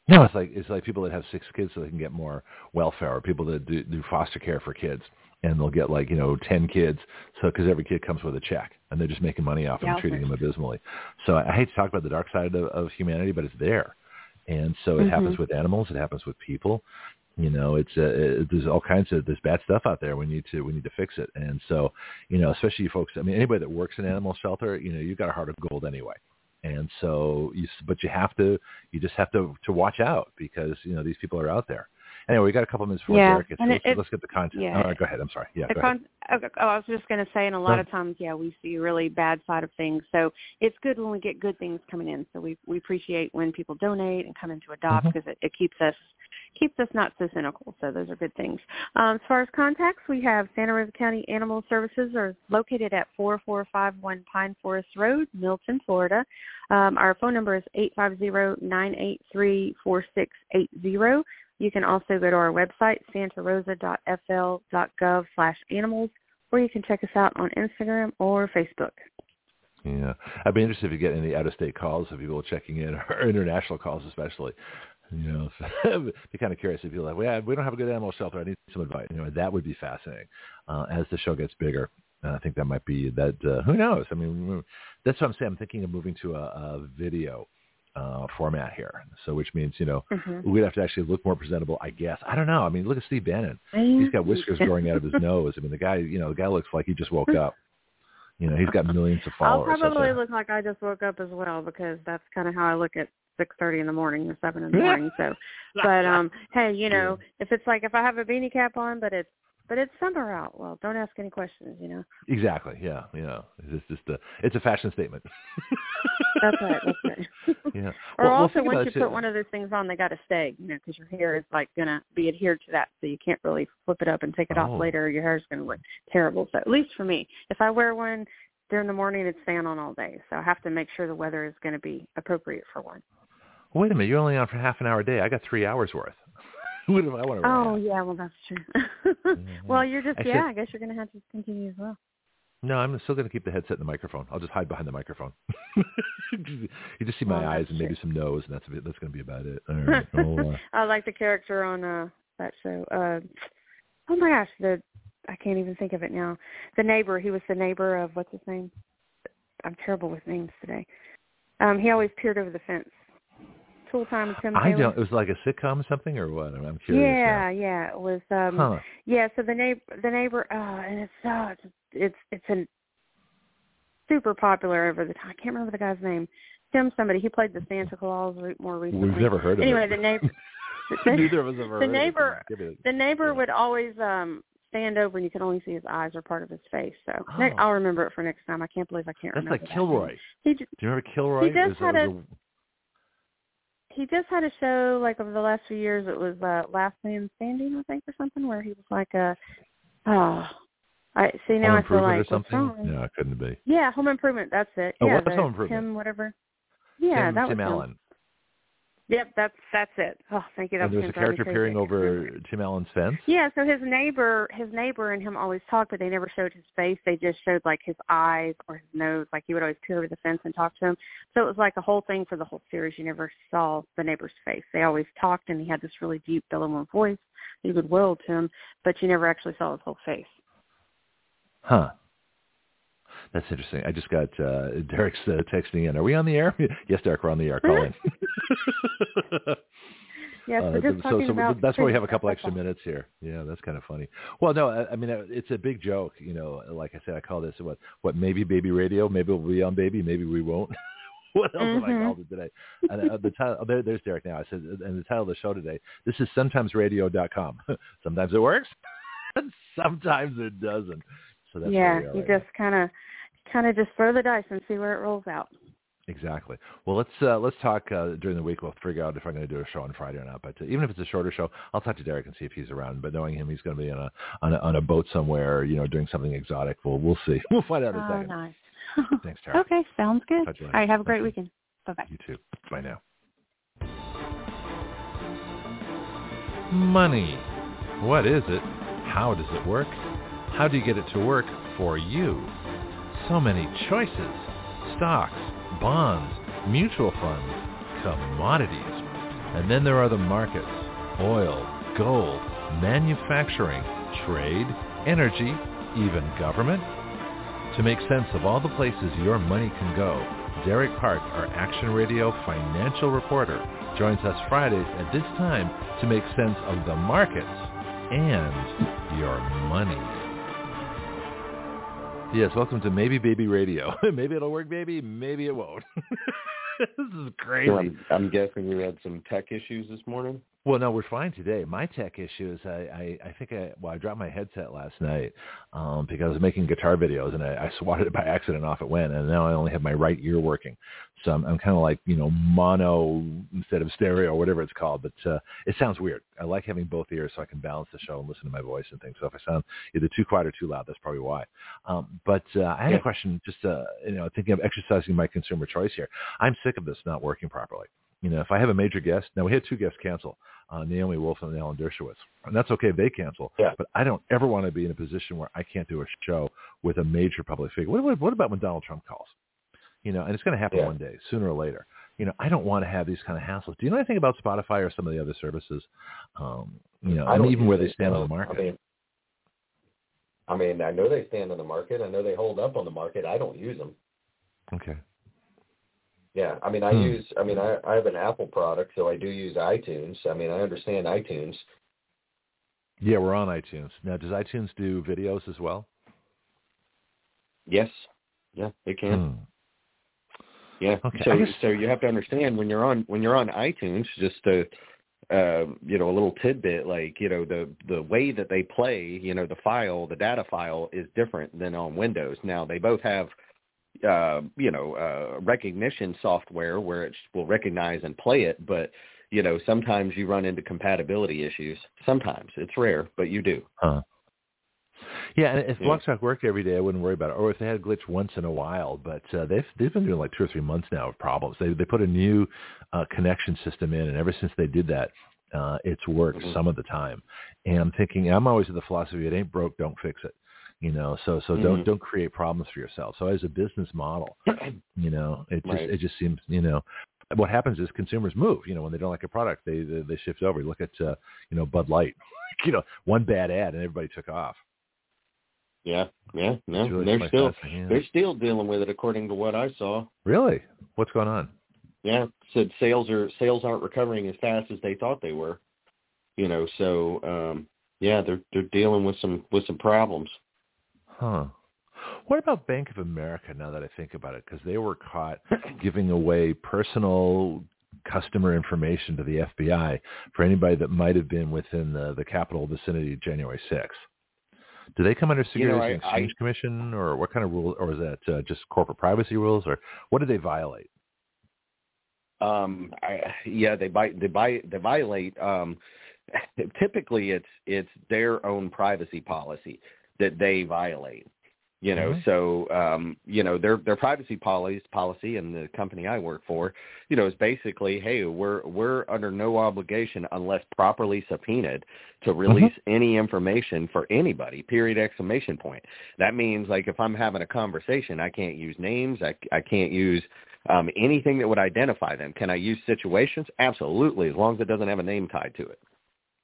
No, it's like it's like people that have six kids so they can get more welfare, or people that do, do foster care for kids, and they'll get like you know ten kids, so because every kid comes with a check, and they're just making money off them, Yeah, and treating them abysmally. So I hate to talk about the dark side of, of humanity, but it's there, and so it Mhm. happens with animals, it happens with people. You know, it's uh, it, there's all kinds of there's bad stuff out there. We need to we need to fix it, and so you know, especially you folks. I mean, anybody that works in animal shelter, you know, you've got a heart of gold anyway and so you but you have to you just have to to watch out because you know these people are out there anyway we got a couple minutes for Yeah, Derek. And let's, it- let's get the content yeah. all right go ahead i'm sorry yeah go ahead. con- okay, oh, I was just going to say, and a lot of times, yeah, we see a really bad side of things. So it's good when we get good things coming in. So we we appreciate when people donate and come in to adopt because it, it keeps us keeps us not so cynical. So those are good things. Um, as far as contacts, we have Santa Rosa County Animal Services are located at 4451 Pine Forest Road, Milton, Florida. Um, our phone number is eight five zero nine eight three four six eight zero. You can also go to our website, santarosa.fl.gov slash animals, or you can check us out on Instagram or Facebook. yeah i'd be interested if you get any out of state calls of people checking in or international calls especially you know be kind of curious if you're like well we don't have a good animal shelter i need some advice you know that would be fascinating uh, as the show gets bigger and I think that might be that. Uh, who knows? I mean, that's what I'm saying. I'm thinking of moving to a, a video uh, format here. So, which means you know Mm-hmm. we'd have to actually look more presentable, I guess. I don't know. I mean, look at Steve Bannon. He's got whiskers growing out of his nose. I mean, the guy, you know, the guy looks like he just woke up. You know, he's got millions of followers. I'll probably out look like I just woke up as well because that's kind of how I look at six thirty in the morning or seven in the morning. So, but um, hey, you know, if it's like if I have a beanie cap on, but it's but it's summer out, well, don't ask any questions. You know. Exactly. Yeah. Yeah. it's just a it's a fashion statement. That's right. That's right. yeah. Or Well- well, also, think once you it, put one of those things on, they got to stay, you know, because your hair is like gonna be adhered to that, so you can't really flip it up and take it Oh. off later. Or your hair's gonna look terrible. So at least for me, if I wear one during the morning, it's staying on all day. So I have to make sure the weather is going to be appropriate for one. Wait a minute, you're only on for half an hour a day. I got three hours worth. what if I want to? Oh yeah, well that's true. well, you're just I yeah. said- I guess you're going to have to continue as well. No, I'm still going to keep the headset and the microphone. I'll just hide behind the microphone. you just see my Oh, eyes and maybe true. some nose, and that's a bit, that's going to be about it. All right. I'll, uh, I like the character on uh that show. Uh oh my gosh, the I can't even think of it now. The neighbor, he was the neighbor of what's his name? I'm terrible with names today. Um, he always peered over the fence. Tool time with Tim I Taylor. don't. It was like a sitcom or something, or what? I'm, I'm curious. yeah, yeah. It was um Huh. yeah, so the neighbor the neighbor uh and it's uh it's it's it's a super popular over the time. I can't remember the guy's name. Tim somebody, he played the Santa Claus more recently. We've never heard of anyway, it. Anyway, the neighbor Neither of us have heard the neighbor- it- the neighbor Yeah. would always um stand over and you could only see his eyes or part of his face. So Oh. I'll remember it for next time. I can't believe I can't That's remember. like that. Kilroy. He j- Do you remember Kilroy? He just had a- was he just had a show like over the last few years. It was uh, Last Man Standing, I think, or something, where he was like a oh, I see now. Home I feel Improvement like or something. No, it couldn't be. Yeah, Home Improvement. That's it. Oh, yeah, what the Home Improvement? Tim whatever. Yeah, Tim, that Tim was him. Allen. Yep, that's that's it. Oh, thank you. That And there was was a gonna drive me character peering over. Tim Allen's fence. Yeah, so his neighbor, his neighbor and him always talked, but they never showed his face. They just showed like his eyes or his nose. Like he would always peer over the fence and talk to him. So it was like a whole thing for the whole series. You never saw the neighbor's face. They always talked, and he had this really deep, bellowing voice. You could wail to him, but you never actually saw his whole face. Huh. That's interesting. I just got uh, Derek's uh, texting in. Are we on the air? yes, Derek, we're on the air. Call in. Yes, Uh, we're just so, talking so that's why we have a couple extra minutes here. Yeah, that's kind of funny. Well, no, I, I mean uh, it's a big joke. You know, like I said, I call this what what maybe baby radio. Maybe we'll be on baby. Maybe we won't. what else have I Mhm. called it today? And uh, the title oh, there, there's Derek now. I said, and the title of the show today. This is sometimesradio.com. sometimes it works, and sometimes it doesn't. So that's yeah, where we are you right just kind of, kind of just throw the dice and see where it rolls out. Exactly. Well, let's uh, let's talk uh, during the week. We'll figure out if I'm going to do a show on Friday or not. But uh, even if it's a shorter show, I'll talk to Derek and see if he's around. But knowing him, he's going to be on a on a, on a boat somewhere, you know, doing something exotic. We'll we'll see. We'll find out in a Oh, second. nice. Thanks, Tara. okay, sounds good. Talk to you All right, have a great weekend. Bye bye. You too. Bye now. Money. What is it? How does it work? How do you get it to work for you? So many choices. Stocks, bonds, mutual funds, commodities. And then there are the markets. Oil, gold, manufacturing, trade, energy, even government. To make sense of all the places your money can go, Derek Park, our Action Radio financial reporter, joins us Fridays at this time to make sense of the markets and your money. Yes, welcome to Maybe Baby Radio. maybe it'll work, baby. Maybe it won't. this is crazy. So I'm, I'm guessing you had some tech issues this morning. Well, no, we're fine today. My tech issue is I, I, I think I, well, I dropped my headset last night um, because I was making guitar videos and I, I swatted it by accident off it went, and now I only have my right ear working. So I'm, I'm kind of like, you know, mono instead of stereo or whatever it's called, but uh, it sounds weird. I like having both ears so I can balance the show and listen to my voice and things. So if I sound either too quiet or too loud, that's probably why. Um, but uh, I had Yeah. a question just, uh, you know, thinking of exercising my consumer choice here. I'm sick of this not working properly. You know, if I have a major guest, now we had two guests cancel, uh, Naomi Wolf and Alan Dershowitz, and that's okay if they cancel. Yeah. But I don't ever want to be in a position where I can't do a show with a major public figure. What, what, what about when Donald Trump calls? You know, and it's going to happen Yeah. one day, sooner or later. You know, I don't want to have these kind of hassles. Do you know anything about Spotify or some of the other services? Um, you know, I and don't even where they stand on the market. I mean, I mean, I know they stand on the market. I know they hold up on the market. I don't use them. okay. Yeah, I mean, I Hmm. use. I mean, I, I have an Apple product, so I do use iTunes. I mean, I understand iTunes. Yeah, we're on iTunes now. Does iTunes do videos as well? Yes. Yeah, it can. Hmm. Yeah. Okay, So guess- so you have to understand when you're on when you're on iTunes, just to uh, you know a little tidbit like you know the the way that they play, you know the file, the data file is different than on Windows. Now they both have uh, you know uh, recognition software where it will recognize and play it, but you know sometimes you run into compatibility issues. Sometimes it's rare, but you do. Huh. Yeah, and if Yeah. Blog Talk worked every day, I wouldn't worry about it. Or if they had a glitch once in a while, but uh, they've they've been doing like two or three months now of problems. They they put a new uh, connection system in, and ever since they did that, uh, it's worked Mhm. some of the time. And I'm thinking, I'm always of the philosophy: it ain't broke, don't fix it. You know, so so don't Mhm. don't create problems for yourself. So as a business model, you know, it just Right. it just seems you know. What happens is consumers move. You know, when they don't like a product, they they, they shift over. You look at uh, you know Bud Light. You know, one bad ad and everybody took off. Yeah, yeah, It's really they're still yeah. they're still dealing with it according to what I saw. Really? What's going on? Yeah, said sales are sales aren't recovering as fast as they thought they were. You know, so um yeah, they're they're dealing with some with some problems. Huh. What about Bank of America now that I think about it? Because they were caught giving away personal customer information to the FBI for anybody that might have been within the, the capital vicinity of January 6th. Do they come under You know, Securities I- and Exchange Commission, or what kind of rule, or is that uh, just corporate privacy rules, or what did they violate? Um I yeah, they buy they buy they violate um typically it's it's their own privacy policy that they violate. You know, Mhm. so um, you know, their their privacy policy policy and the company I work for, you know, is basically, hey, we're we're under no obligation unless properly subpoenaed to release any information for anybody. Period exclamation point. That means like if I'm having a conversation, I can't use names, I I can't use um anything that would identify them. Can I use situations? Absolutely, as long as it doesn't have a name tied to it.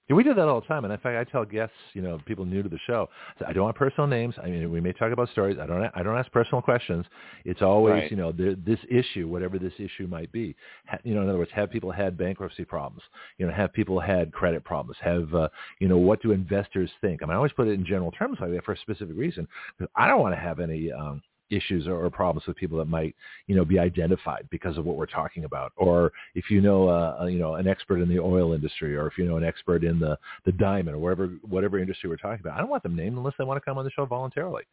Yeah, we do that all the time, and in fact, I tell guests, you know, people new to the show, I don't want personal names. I mean, we may talk about stories. I don't. I don't ask personal questions. It's always, Right. you know, the, this issue, whatever this issue might be. Ha, you know, in other words, have people had bankruptcy problems? You know, have people had credit problems? Have, uh, you know, what do investors think? I mean, I always put it in general terms like that for a specific reason. I don't want to have any. Um, issues or, problems with people that might you know be identified because of what we're talking about. Or if you know uh, you know an expert in the oil industry or if you know an expert in the the diamond or whatever whatever industry we're talking about. I don't want them named unless they want to come on the show voluntarily.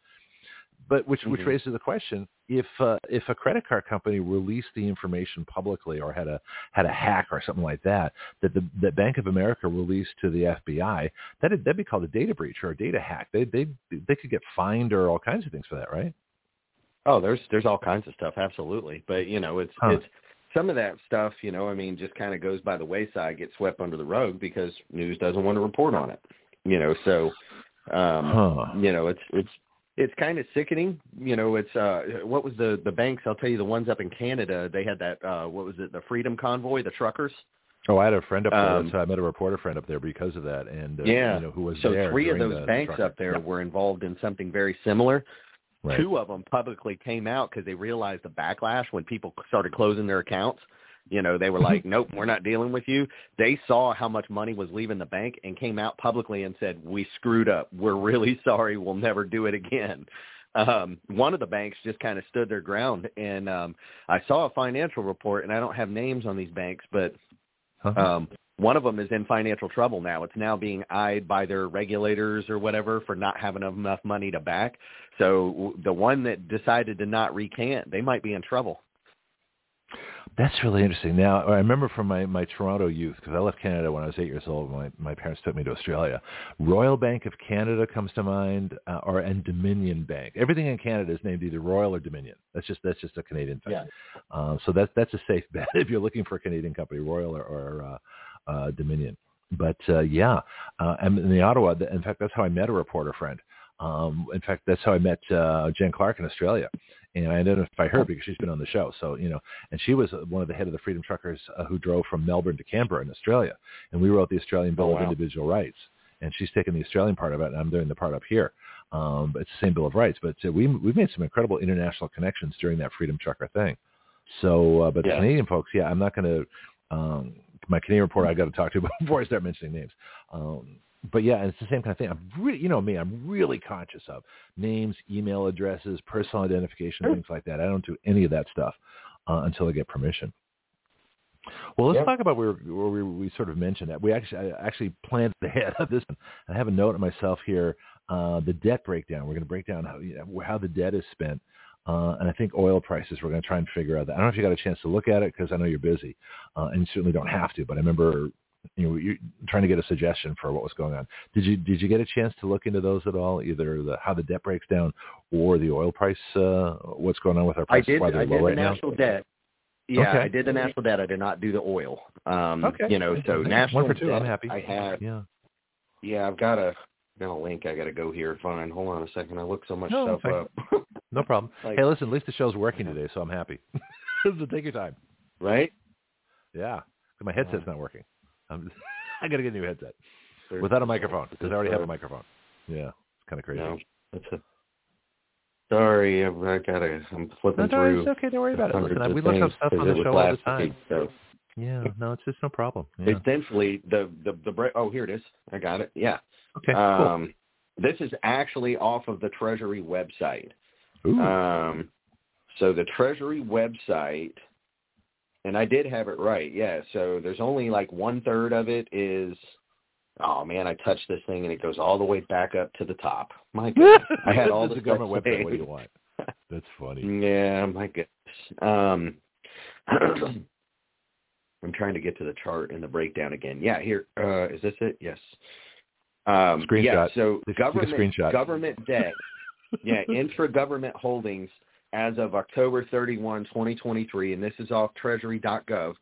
But which which Mhm. raises the question if uh, if a credit card company released the information publicly or had a had a hack or something like that that the that Bank of America released to the FBI that that'd be called a data breach or a data hack. They they they could get fined or all kinds of things for that right Oh, there's there's all kinds of stuff, absolutely. But you know, it's Huh. it's some of that stuff, you know, I mean, just kind of goes by the wayside, gets swept under the rug because news doesn't want to report on it. You know, so um Huh. you know, it's it's it's kind of sickening. You know, it's uh what was the the banks, I'll tell you the ones up in Canada, they had that uh what was it, the Freedom Convoy, the truckers. Oh, I had a friend up there. Um, how I met a reporter friend up there because of that, and uh, yeah. you know who was so there. three of those the- the banks trucker. up there Yeah, were involved in something very similar. Right. Two of them publicly came out because they realized the backlash when people started closing their accounts. You know, they were like, "Nope, we're not dealing with you." They saw how much money was leaving the bank and came out publicly and said, "We screwed up. We're really sorry. We'll never do it again." Um, one of the banks just kind of stood their ground, and um, I saw a financial report, and I don't have names on these banks, but Uh-huh. um, one of them is in financial trouble now. It's now being eyed by their regulators or whatever for not having enough money to back. So the one that decided to not recant, they might be in trouble. That's really interesting. Now, I remember from my, my Toronto youth, because I left Canada when I was eight years old. My, my parents took me to Australia. Royal Bank of Canada comes to mind, uh, or and Dominion Bank. Everything in Canada is named either Royal or Dominion. That's just that's just a Canadian thing. Yeah. Uh, so that's that's a safe bet if you're looking for a Canadian company, Royal or, or uh, uh, Dominion. But uh, yeah, uh, and in the Ottawa, in fact, that's how I met a reporter friend. Um, in fact, that's how I met uh, Jen Clark in Australia, and I identify her because she's been on the show. So you know, and she was one of the head of the Freedom Truckers uh, who drove from Melbourne to Canberra in Australia, and we wrote the Australian Bill Oh, of. Individual Rights, and she's taken the Australian part of it, and I'm doing the part up here. Um, but it's the same Bill of Rights, but uh, we we've made some incredible international connections during that Freedom Trucker thing. So, uh, but the Yeah. Canadian folks, yeah, I'm not going to um, my Canadian reporter I got to talk to before I start mentioning names. Um, but yeah, it's the same kind of thing. I'm really, you know me, I'm really conscious of names, email addresses, personal identification, things like that. I don't do any of that stuff uh, until I get permission. Well, let's talk about where, where we, we sort of mentioned that. We actually I actually planned ahead of this. One. I have a note of myself here, uh, the debt breakdown. We're going to break down how, you know, how the debt is spent. Uh, and I think oil prices, we're going to try and figure out that. I don't know if you got a chance to look at it because I know you're busy uh, and you certainly don't have to, but I remember you know, you're trying to get a suggestion for what was going on. Did you did you get a chance to look into those at all? Either the how the debt breaks down or the oil price, uh, what's going on with our prices? I did. Why they're I low did right the now? national debt. Yeah, Okay. I did the national debt. I did not do the oil. Um, Okay. You know, so national One for two, debt. I'm happy. I have. Yeah. Yeah, I've got a got a link. I got to go here and find. Hold on a second. I looked so much No, stuff it's up. No problem. Like- hey, listen, at least the show's working today, so I'm happy. so take your time. right? Yeah. 'Cause My headset's Yeah. not working. I'm, I got to get a new headset without a microphone because I already have a microphone. Yeah. It's kind of crazy. No, that's a. Sorry, I, I gotta. I'm flipping No, no, through. it's okay. Don't worry about it. Listen, we of look up things stuff 'cause on the show all the last time. week, so Yeah. No, it's just no problem. Yeah. essentially the the the bre- oh here it is. I got it. Yeah. Okay. Um, this is actually off of the Treasury website. Ooh. Um, so the Treasury website, and I did have it right. Yeah. So there's only like one third of it is. Oh man, I touched this thing and it goes all the way back up to the top. My goodness, I had all the government website. What do you want? That's funny. Yeah, my goodness. Um, I'm trying to get to the chart and the breakdown again. Yeah, here uh, is this it? Yes. Um, Screenshot. Yeah, so government screenshot. government debt. yeah, intra-government holdings as of October 31, 2023, and this is off Treasury.gov,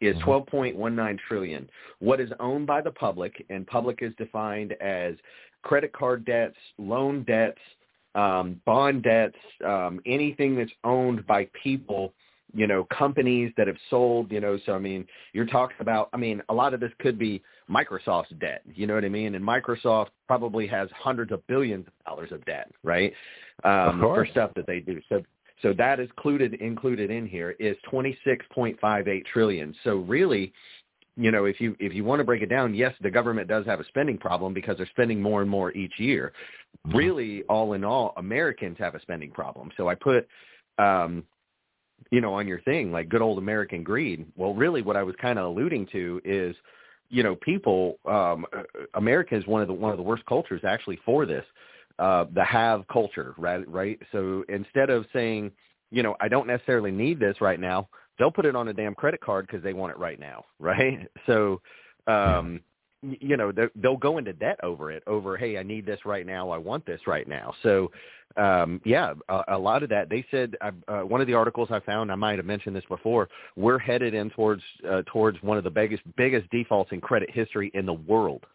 is Mhm. 12.19 trillion. What is owned by the public, and public is defined as credit card debts, loan debts, um, bond debts, um, anything that's owned by people, you know, companies that have sold, you know, so I mean, you're talking about, I mean, a lot of this could be Microsoft's debt, you know what I mean? And Microsoft probably has hundreds of billions of dollars of debt, right? Um, for stuff that they do. So, so that is included, included in here is 26.58 trillion. So really, you know, if you if you want to break it down, yes, the government does have a spending problem because they're spending more and more each year. Mhm. Really, all in all, Americans have a spending problem. So I put, um, you know, on your thing like good old American greed. Well, really, what I was kind of alluding to is, you know, people. Um, uh, America is one of the one of the worst cultures actually for this, uh, the have culture, right? Right. So instead of saying, you know, I don't necessarily need this right now, they'll put it on a damn credit card because they want it right now, right? So, um, you know, they'll- they'll go into debt over it. Over, hey, I need this right now. I want this right now. So, um, yeah, a, a lot of that. They said uh, one of the articles I found. I might have mentioned this before. We're headed in towards uh, towards one of the biggest biggest defaults in credit history in the world,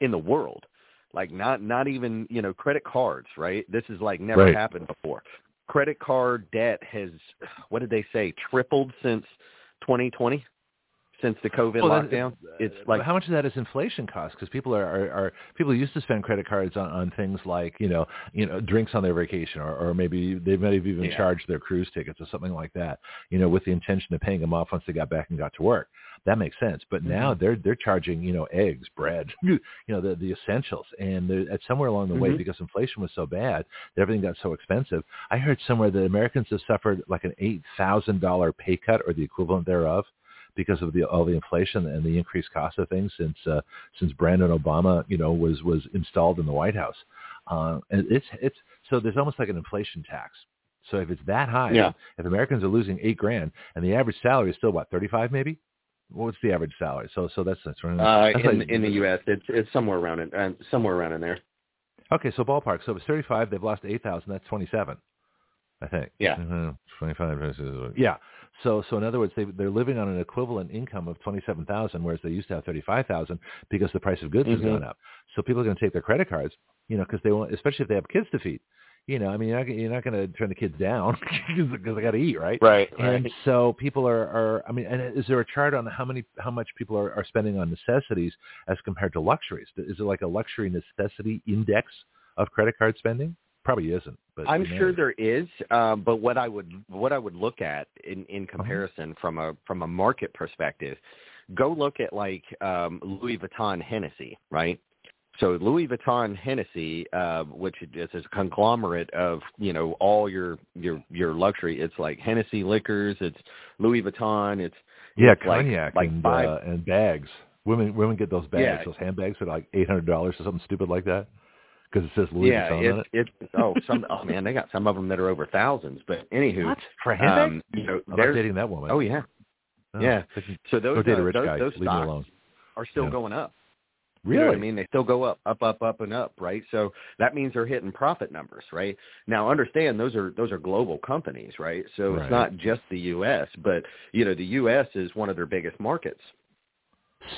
in the world. Like not not even you know credit cards, right? This is like never Right. happened before credit card debt has what did they say tripled since 2020 since the covid Well, lockdown it's like how much of that is inflation cost? Because people are, are, are people used to spend credit cards on, on things like you know you know drinks on their vacation, or, or maybe they might have even Yeah. charged their cruise tickets or something like that. You know, with the intention of paying them off once they got back and got to work. That makes sense. But now Mm-hmm. they're they're charging you know eggs, bread, you know the the essentials, and at somewhere along the way Mhm. because inflation was so bad that everything got so expensive. I heard somewhere that Americans have suffered like an eight thousand dollar pay cut or the equivalent thereof because of the all the inflation and the increased cost of things since uh, since Brandon Obama, you know, was was installed in the White House. Uh, and it's it's so there's almost like an inflation tax. So if it's that high, Yeah. if Americans are losing eight grand and the average salary is still what thirty five maybe, what's the average salary? So so that's that's, uh that's in like- in the us it's it's somewhere around it uh, somewhere around in there Okay, so ballpark. So if it's 35, they've lost 8,000. That's 27, I think. Yeah. Uh-huh. 25 versus yeah. So so in other words, they they're living on an equivalent income of 27,000, whereas they used to have 35,000 because the price of goods has Mhm. gone up. So people are going to take their credit cards, you know, because they want, especially if they have kids to feed. You know, I mean, you're not, you're not going to turn the kids down because they got to eat, right? right And so people are, are, I mean, and is there a chart on how many, how much people are, are spending on necessities as compared to luxuries? Is it like a luxury necessity index of credit card spending? Probably isn't. But I'm sure there is, um, but what I would what I would look at in Uh-huh. in comparison from a from a market perspective, go look at like um, Louis Vuitton Hennessy, right? So Louis Vuitton Hennessy, uh, which is a conglomerate of you know all your your your luxury. It's like Hennessy liquors. It's Louis Vuitton. It's yeah, it's cognac like and five- uh, and bags. Women women get those bags, Yeah. those handbags for like eight hundred dollars or something stupid like that, because it says Louis yeah, Vuitton it. it's oh some oh man, they got some of them that are over thousands. But anywho, What for handbag? um, you know, there's dating that woman. oh yeah, Oh, yeah. so those uh, those, guy. those Leave stocks are still Yeah. going up. Really? You know what I mean? They still go up, up, up, up, and up, right? So that means they're hitting profit numbers, right? Now, understand those are those are global companies, right? So Right. it's not just the U.S., but you know, the U.S. is one of their biggest markets.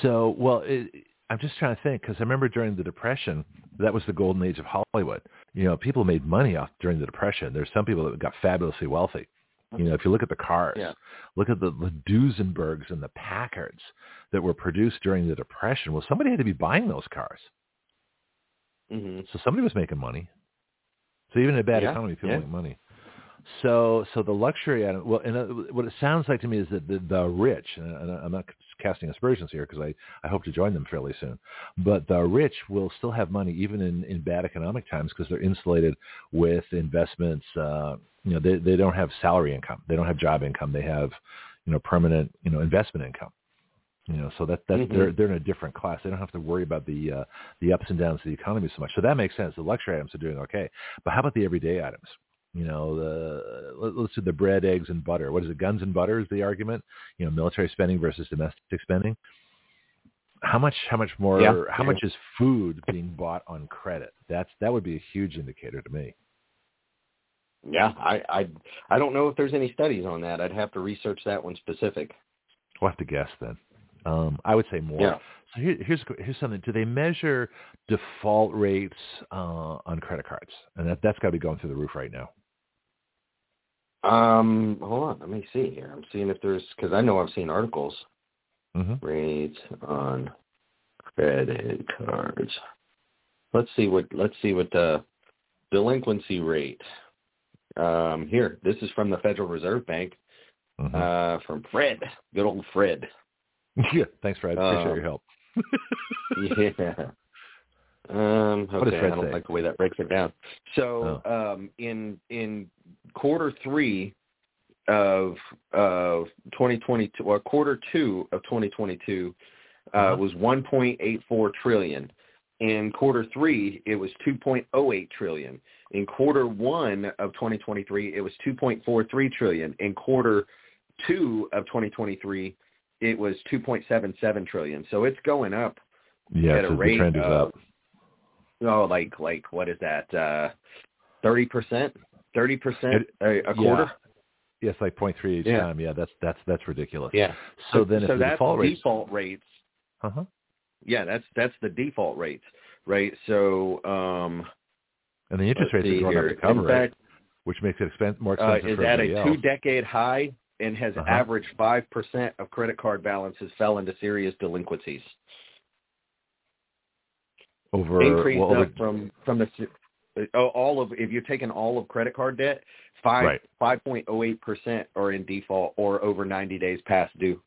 So, well, it, I'm just trying to think because I remember during the Depression, that was the golden age of Hollywood. You know, people made money off during the Depression. There's some people that got fabulously wealthy. You know, if you look at the cars, Yeah. look at the, the Duesenbergs and the Packards that were produced during the Depression. Well, somebody had to be buying those cars. hmm So somebody was making money. So even in a bad Yeah, economy, people yeah. make money. So, so the luxury item. Well, and uh, what it sounds like to me is that the, the rich, and I'm not casting aspersions here because I, I hope to join them fairly soon, but the rich will still have money even in, in bad economic times because they're insulated with investments. Uh, you know, they they don't have salary income, they don't have job income, they have, you know, permanent you know investment income. You know, so that that Mhm. they're they're in a different class. They don't have to worry about the uh, the ups and downs of the economy so much. So that makes sense. The luxury items are doing okay, but how about the everyday items? You know, the let- let's do the bread, eggs, and butter. What is it? Guns and butter is the argument. You know, military spending versus domestic spending. How much? How much more? Yeah. How much is food being bought on credit? That's that would be a huge indicator to me. Yeah, I, I I don't know if there's any studies on that. I'd have to research that one specific. We'll have to guess then. Um, I would say more. Yeah. So here, here's here's something. Do they measure default rates uh, on credit cards? And that that's got to be going through the roof right now. Um, hold on, let me see here. I'm seeing if there's because I know I've seen articles Mm-hmm. rates on credit cards. Let's see what let's see what the delinquency rate. Um, here, this is from the Federal Reserve Bank. Mm-hmm. Uh, from Fred, good old Fred. yeah. Thanks, Fred. Appreciate um, your help. yeah. Um, What does Fred I don't say? like the way that breaks it down. So, Oh. um, in in quarter three of of 2022 or quarter two of 2022 uh, Uh-huh. was 1.84 trillion. In quarter three, it was 2.08 trillion. In quarter one of 2023, it was 2.43 trillion. In quarter two of 2023, it was 2.77 trillion. So it's going up Yeah, at a rate trend is of up. Oh, like like what is that? uh Thirty percent, thirty percent a quarter. Yes, like 0.3 each Yeah. time. Yeah, that's that's that's ridiculous. Yeah. So then, if so the that's default rates, default rates. uh-huh. Yeah, that's that's the default rates, right? So um and the interest rates are going here. up to cover In fact, it, which makes it more uh, expensive is for at a two-decade high and has Uh-huh. averaged five percent of credit card balances fell into serious delinquencies. Over Increased well, up from from the oh, all of if you're taking all of credit card debt, five five point oh eight percent are in default or over ninety days past due.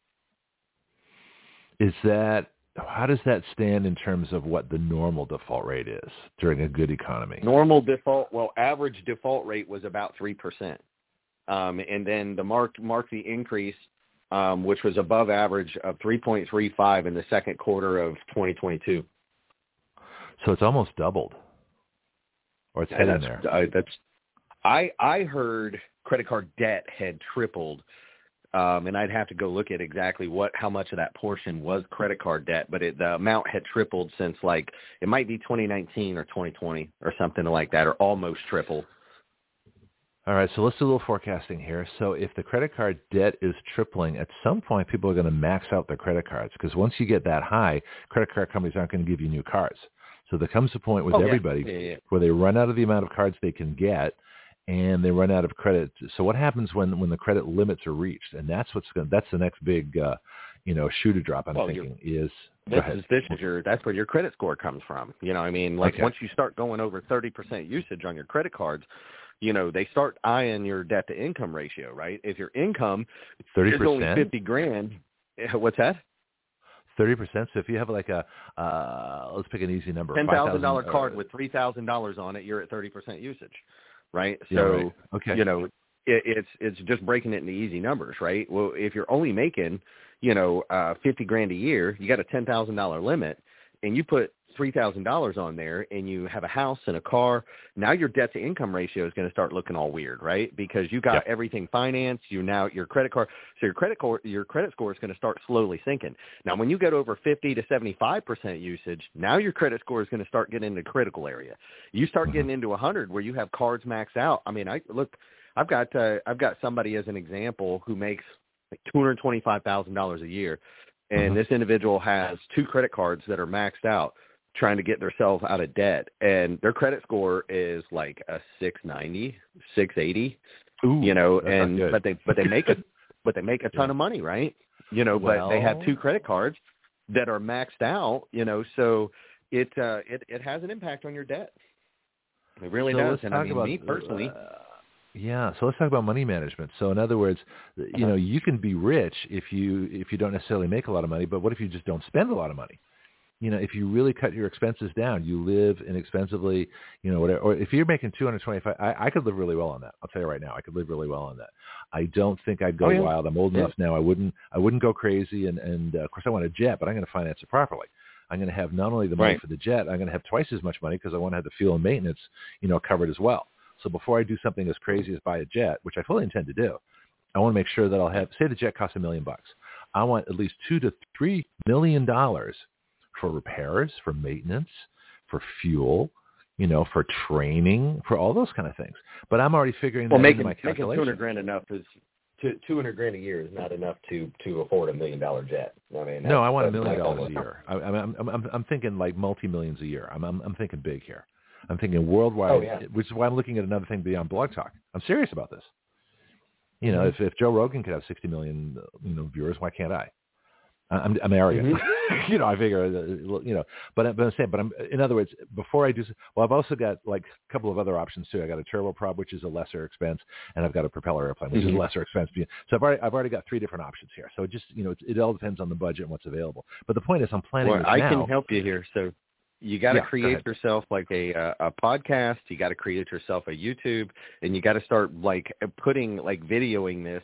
is that how does that stand in terms of what the normal default rate is during a good economy? Normal default, well, average default rate was about three percent, um, and then the mark mark the increase, um, which was above average of three point three five in the second quarter of twenty twenty two. So it's almost doubled, or it's And heading that's, there. I, that's I I heard credit card debt had tripled, um, and I'd have to go look at exactly what how much of that portion was credit card debt, but it, the amount had tripled since like it might be 2019 or 2020 or something like that, or almost triple. All right, so let's do a little forecasting here. So if the credit card debt is tripling, at some point people are going to max out their credit cards because once you get that high, credit card companies aren't going to give you new cards. So there comes a point with Oh, everybody Yeah, yeah. where they run out of the amount of cards they can get and they run out of credit. So what happens when when the credit limits are reached? And that's what's going that's the next big uh, you know, shoe to drop I'm Well, thinking is This is this is your that's where your credit score comes from. You know, I mean, like Okay. once you start going over thirty percent usage on your credit cards, you know, they start eyeing your debt to income ratio, right? If your income 30%? is only percent. fifty grand, what's that? Thirty percent. So if you have like a, uh, let's pick an easy number. Ten thousand dollar card uh, with three thousand dollars on it, you're at thirty percent usage, right? So Yeah, right. Okay. you know, it, it's it's just breaking it into easy numbers, right? Well, if you're only making, you know, uh, fifty grand a year, you got a ten thousand dollar limit, and you put three thousand dollars on there, and you have a house and a car. Now your debt to income ratio is going to start looking all weird, right? Because you got Yeah. everything financed. You now your credit card, so your credit score your credit score is going to start slowly sinking. Now, when you get over fifty to seventy five percent usage, now your credit score is going to start getting into critical area. You start Mhm. getting into a hundred where you have cards maxed out. I mean, I look. I've got uh, I've got somebody as an example who makes like two hundred twenty five thousand dollars a year, and Mhm. this individual has two credit cards that are maxed out, trying to get themselves out of debt, and their credit score is like a six ninety, six eighty, Ooh, you know, and but they but they make a but they make a ton Yeah. of money, right? You know, but they have two credit cards that are maxed out, you know, so it uh it it has an impact on your debt. It really so does. And I mean, about, me personally, uh, yeah. So let's talk about money management. So in other words, you Uh-huh. know, you can be rich if you if you don't necessarily make a lot of money, but what if you just don't spend a lot of money? You know, if you really cut your expenses down, you live inexpensively, you know, whatever. Or if you're making 225, I, I could live really well on that. I'll tell you right now, I could live really well on that. I don't think I'd go Oh, yeah. wild. I'm old Yeah. enough now. I wouldn't. I wouldn't go crazy. And and uh, of course, I want a jet, but I'm going to finance it properly. I'm going to have not only the money Right. for the jet, I'm going to have twice as much money because I want to have the fuel and maintenance, you know, covered as well. So before I do something as crazy as buy a jet, which I fully intend to do, I want to make sure that I'll have. Say the jet costs a million bucks. I want at least two to three million dollars for repairs, for maintenance, for fuel, you know, for training, for all those kind of things. But I'm already figuring well, that making into my making two calculation. hundred grand enough is two hundred grand a year is not enough to to afford a million dollar jet. I mean, No, I want a million dollars a year. I, I'm, I'm, I'm, I'm thinking like multi millions a year. I'm, I'm, I'm thinking big here. I'm thinking worldwide, Oh, yeah. which is why I'm looking at another thing beyond Blog Talk. I'm serious about this. You know, Mm-hmm. if, if Joe Rogan could have 60 million, you know, viewers, why can't I? I'm, I'm arrogant. Mm-hmm. you know, I figure, uh, you know, but, but I'm saying, but I'm, in other words, before I do, well, I've also got like a couple of other options too. I got a turboprop, which is a lesser expense, and I've got a propeller airplane, which is Mhm. a lesser expense. So I've already, I've already got three different options here. So it just, you know, it, it all depends on the budget and what's available. But the point is, I'm planning Well, I now. can help you here. So you got to Yeah, create ahead. yourself like a uh, a podcast. You got to create yourself a YouTube, and you got to start like putting like videoing this,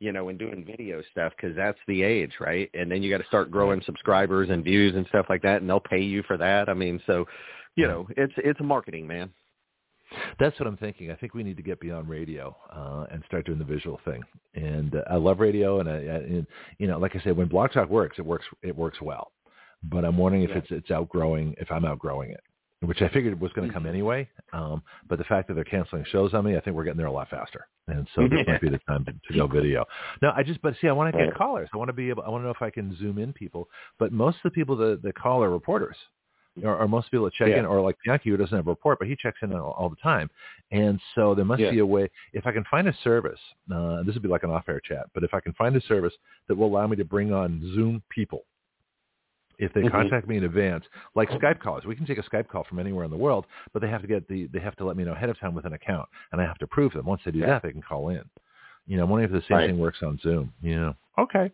you know, and doing video stuff because that's the age, right? And then you got to start growing subscribers and views and stuff like that, and they'll pay you for that. I mean, so you know, it's it's a marketing man. That's what I'm thinking. I think we need to get beyond radio uh, and start doing the visual thing. And uh, I love radio, and, I, I, and you know, like I said, when Blog Talk works, it works. It works well. But I'm wondering if Yeah. it's it's outgrowing, if I'm outgrowing it, which I figured was going to come anyway. Um, but the fact that they're canceling shows on me, I think we're getting there a lot faster. And so this might be the time to, to go video. No, I just, but see, I want to get callers. I want to be able. I want to know if I can zoom in people. But most of the people that, that call are reporters or, or most people that check Yeah. in, or like Bianchi who doesn't have a report, but he checks in all, all the time. And so there must Yeah. be a way, if I can find a service, uh, this would be like an off-air chat, but if I can find a service that will allow me to bring on Zoom people, if they Mhm. contact me in advance, like Skype callers, we can take a Skype call from anywhere in the world, but they have to get the, they have to let me know ahead of time with an account, and I have to prove them. Once they do Yeah. that, they can call in. You know, I'm wondering if the same Right. thing works on Zoom. You know, okay.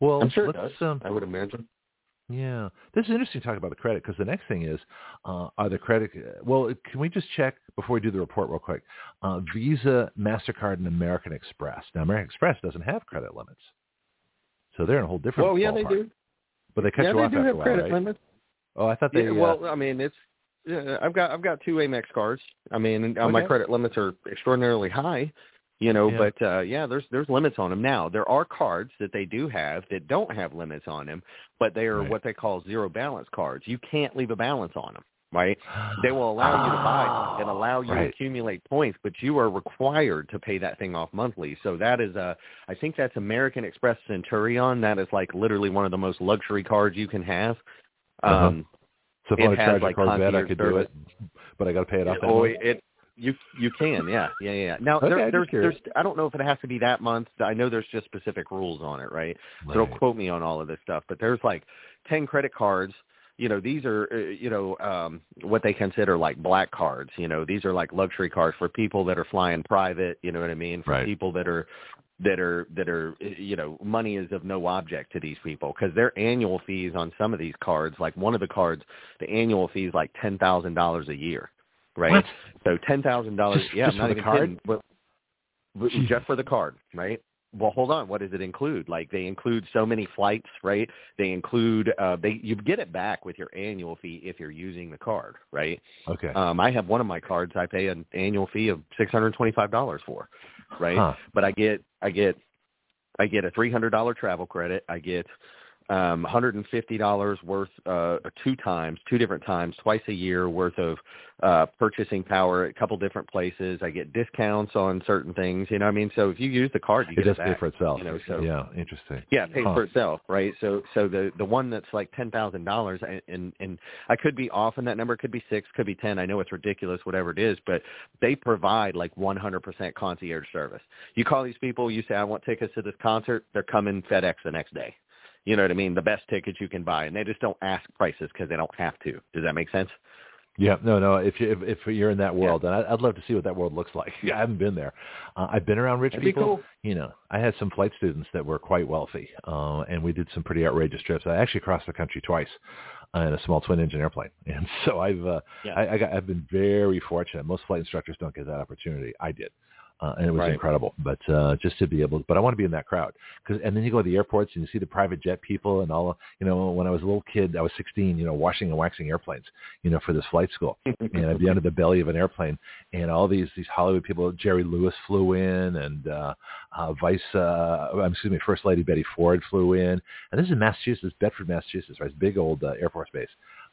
Well, I'm sure it does. Um, I would imagine. yeah, this is interesting to talk about the credit because the next thing is, uh, are the credit? Well, can we just check before we do the report real quick? Uh, Visa, Mastercard, and American Express. Now, American Express doesn't have credit limits, so they're in a whole different. Well, yeah, they do. But they cut yeah, you they off do after have credit right? limits. Oh, I thought they. Yeah, uh, well, I mean, it's yeah, I've got I've got two Amex cards. I mean, uh, my credit limits are extraordinarily high, you know. Yeah. But uh, yeah, there's there's limits on them now. There are cards that they do have that don't have limits on them, but they are Right. what they call zero balance cards. You can't leave a balance on them, right? They will allow you to buy and allow you Right. to accumulate points, but you are required to pay that thing off monthly. So that is a, I think that's American Express Centurion. That is like literally one of the most luxury cards you can have. Uh-huh. Um, So if I has, charge like, a Corvette, I could do it, but I got to pay it off. Oh, it you you can, yeah, yeah, yeah. Now Okay, there, there's there's I don't know if it has to be that month. I know there's just specific rules on it, right? So don't quote me on all of this stuff, but there's like ten credit cards. You know, these are uh, you know um what they consider like black cards. You know, these are like luxury cards for people that are flying private. You know what I mean? For Right. people that are that are that are you know money is of no object to these people because their annual fees on some of these cards like one of the cards the annual fee is like ten thousand dollars a year right What? so ten thousand dollars yeah just not for the even card? kidding, but, but just for the card right well hold on what does it include? Like they include so many flights right? They include uh they you get it back with your annual fee if you're using the card right? Okay. um i have one of my cards i pay an annual fee of six hundred and twenty five dollars for right? Huh. but i get i get i get a three hundred dollar travel credit. I get um hundred and fifty dollars worth uh two times two different times twice a year worth of uh purchasing power at a couple different places i get discounts on certain things you know what i mean so if you use the card you It get does it pay for itself. you know so yeah, interesting. yeah, it pays Huh. for itself, right? So so the the one that's like ten thousand dollars, and and I could be off in that number. It could be six, could be ten. I know it's ridiculous, whatever it is, but they provide like one hundred percent concierge service. You call these people, you say, I want tickets to this concert. They're coming FedEx the next day. You know what I mean? The best tickets you can buy, and they just don't ask prices because they don't have to. Does that make sense? Yeah, no, no. If you if, if you're in that world, and I, I'd love to see what that world looks like. Yeah. I haven't been there. Uh, I've been around rich That'd people. cool. You know, I had some flight students that were quite wealthy, uh, and we did some pretty outrageous trips. I actually crossed the country twice uh, in a small twin engine airplane, and so I've uh, Yeah. I, I got, I've been very fortunate. Most flight instructors don't get that opportunity. I did. Uh, and it was Right. incredible, but uh, just to be able, but I want to be in that crowd, cause, and then you go to the airports and you see the private jet people and all. You know, when I was a little kid, I was 16. You know, washing and waxing airplanes, you know, for this flight school, and I'd be under the belly of an airplane, and all these these Hollywood people. Jerry Lewis flew in, and uh, uh, Vice, uh, um, excuse me, First Lady Betty Ford flew in, and this is in Massachusetts, Bedford, Massachusetts, right? It's big old uh, Air Force base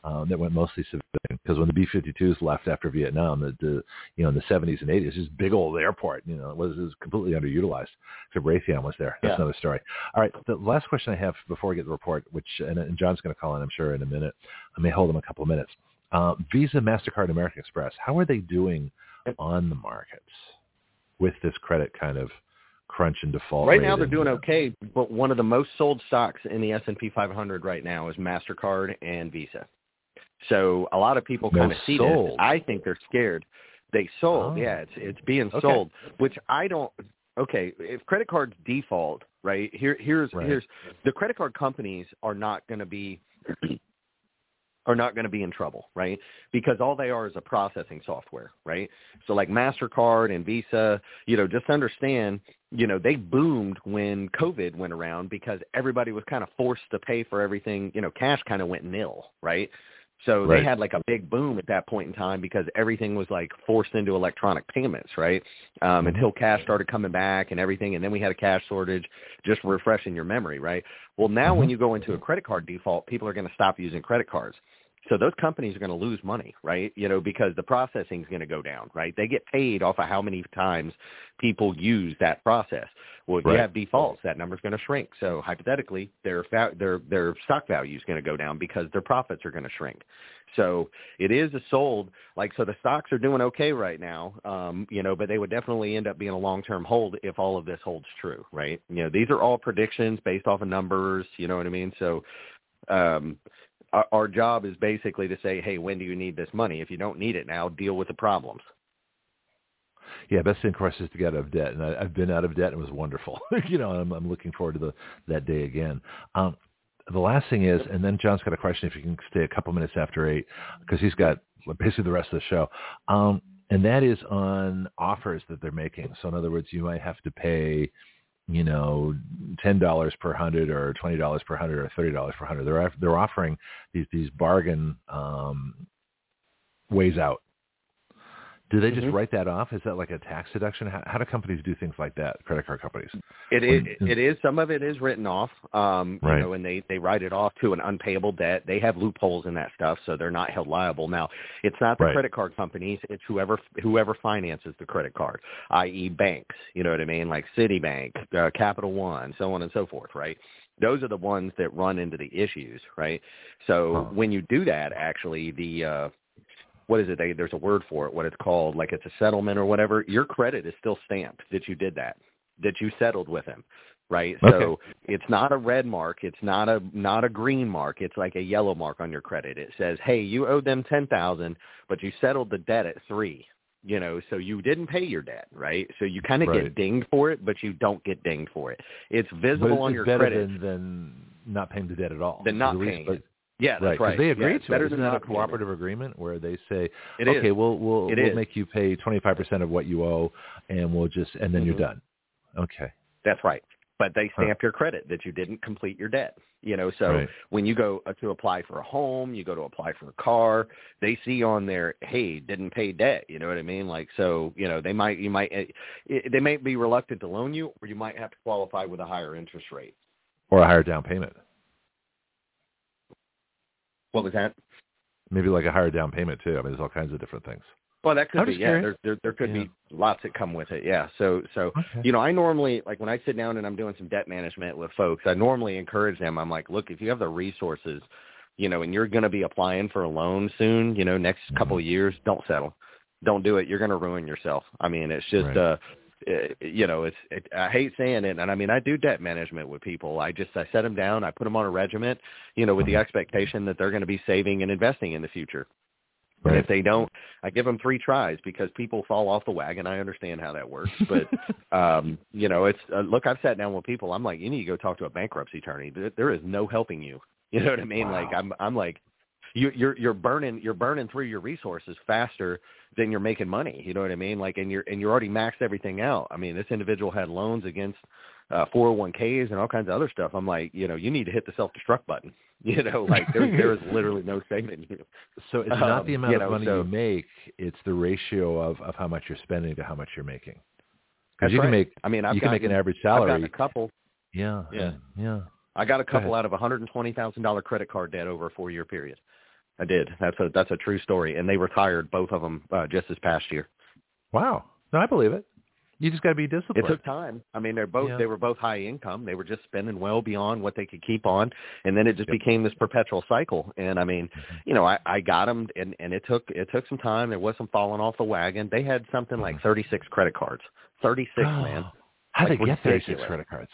um, that went mostly civilian. Because when the B-52s left after Vietnam, the, the you know in the 70s and 80s, this big old airport, you know, it was, it was completely underutilized. So Raytheon was there. That's Yeah. another story. All right, the last question I have before we get the report, which and, and John's going to call in, I'm sure, in a minute. I may hold him a couple of minutes. Uh, Visa, Mastercard, American Express. How are they doing on the markets with this credit kind of crunch and default? Right now they're doing okay, but one of the most sold stocks in the S&P 500 right now is Mastercard and Visa. So a lot of people kind of see sold. this. I think they're scared. They sold, Oh. yeah. It's it's being Okay. sold, which I don't. Okay, if credit cards default, right? Here, here's Right. here's the credit card companies are not going to be are not going to be in trouble, right? Because all they are is a processing software, right? So like Mastercard and Visa, you know, just understand, you know, they boomed when COVID went around because everybody was kind of forced to pay for everything. You know, cash kind of went nil, right? So Right. they had like a big boom at that point in time because everything was like forced into electronic payments, right? Um, Mhm. until cash started coming back and everything, and then we had a cash shortage. Just refreshing your memory, right? Well, now when Mhm. you go into a credit card default, people are going to stop using credit cards. So those companies are going to lose money, right? You know, because the processing is going to go down, right? They get paid off of how many times people use that process. Well, if Right. you have defaults, that number's going to shrink. So hypothetically, their fa- their their stock value is going to go down because their profits are going to shrink. So it is a sold like so the stocks are doing okay right now, um, you know, but they would definitely end up being a long term hold if all of this holds true, right? You know, these are all predictions based off of numbers, you know what I mean? So um our, our job is basically to say, hey, when do you need this money? If you don't need it now, deal with the problems. Yeah, best thing, of course, is to get out of debt, and I, I've been out of debt, and it was wonderful. you know, I'm, I'm looking forward to the that day again. Um, the last thing is, and then John's got a question. If you can stay a couple minutes after eight, because he's got basically the rest of the show, um, and that is on offers that they're making. So, in other words, you might have to pay, you know, ten dollars per hundred, or twenty dollars per hundred, or thirty dollars per hundred. They're they're offering these these bargain um, ways out. Do they just Mhm. write that off? Is that like a tax deduction? How, how do companies do things like that? Credit card companies. It is, When- it is some of it is written off, um, Right. you know, and they they write it off to an unpayable debt. They have loopholes in that stuff, so they're not held liable. Now, it's not the Right. credit card companies; it's whoever whoever finances the credit card, i.e., banks. You know what I mean, like Citibank, uh, Capital One, so on and so forth, right? Those are the ones that run into the issues, right? So Huh. when you do that, actually, the uh, what is it? They, there's a word for it. What it's called, like it's a settlement or whatever. Your credit is still stamped that you did that, that you settled with him, right? Okay. So it's not a red mark. It's not a not a green mark. It's like a yellow mark on your credit. It says, hey, you owe them ten thousand, but you settled the debt at three. you know, so you didn't pay your debt, right? So you kind of Right. get dinged for it, but you don't get dinged for it. It's visible it's, on your better credit. than, than not paying the debt at all. Than not least- paying it. Yeah, that's Right, right. they Yeah, agree it's to better it. than Isn't that a cooperative agreement where they say, It is. okay, we'll we'll It we'll is. make you pay twenty five percent of what you owe, and we'll just and then you're Mhm. done. Okay. That's right. But they Huh. stamp your credit that you didn't complete your debt. You know, so Right. when you go uh, to apply for a home, you go to apply for a car, they see on there, hey, didn't pay debt. You know what I mean? Like, so you know, they might, you might, eh, they might be reluctant to loan you, or you might have to qualify with a higher interest rate. Or a higher down payment. What was that? Maybe like a higher down payment too. I mean, there's all kinds of different things. Well, that could I'm be. Yeah, there, there there could Yeah. be lots that come with it. Yeah. So so Okay. you know, I normally like when I sit down and I'm doing some debt management with folks, I normally encourage them. I'm like, look, if you have the resources, you know, and you're going to be applying for a loan soon, you know, next Mhm. couple of years, don't settle. Don't do it. You're going to ruin yourself. I mean, it's just Right. uh, you know, it's it, I hate saying it, and I mean I do debt management with people. I just I set them down, I put them on a regiment, you know, with the expectation that they're going to be saving and investing in the future. Right. if they don't, I give them three tries because people fall off the wagon. I understand how that works, but um, you know, it's uh, look. I've sat down with people. I'm like, you need to go talk to a bankruptcy attorney. There, there is no helping you. You know what I mean? Like I'm, I'm like, you, you're you're burning you're burning through your resources faster than you're making money. You know what I mean? Like, and you're and you're already maxed everything out. I mean, this individual had loans against uh 401ks and all kinds of other stuff. I'm like, you know, you need to hit the self destruct button. You know, like there there is literally no saving you. So it's not the Um, amount you of money so- you make; it's the ratio of of how much you're spending to how much you're making. Because you right. can make I mean, I've you can make an gotten- average salary. a couple. Yeah. Yeah. Yeah. I got a couple ahead. out of a hundred and twenty thousand dollar credit card debt over a four year period. I did. That's a that's a true story, and they retired both of them uh, just this past year. Wow. No, I believe it. You just got to be disciplined. It took time. I mean, they're both Yeah. they were both high income. They were just spending well beyond what they could keep on, and then it just Yep. became this perpetual cycle. And I mean, Mhm. you know, I I got them, and and it took it took some time. There was some falling off the wagon. They had something like Mhm. thirty six credit cards. Thirty six, man. How Like, they get thirty six credit cards?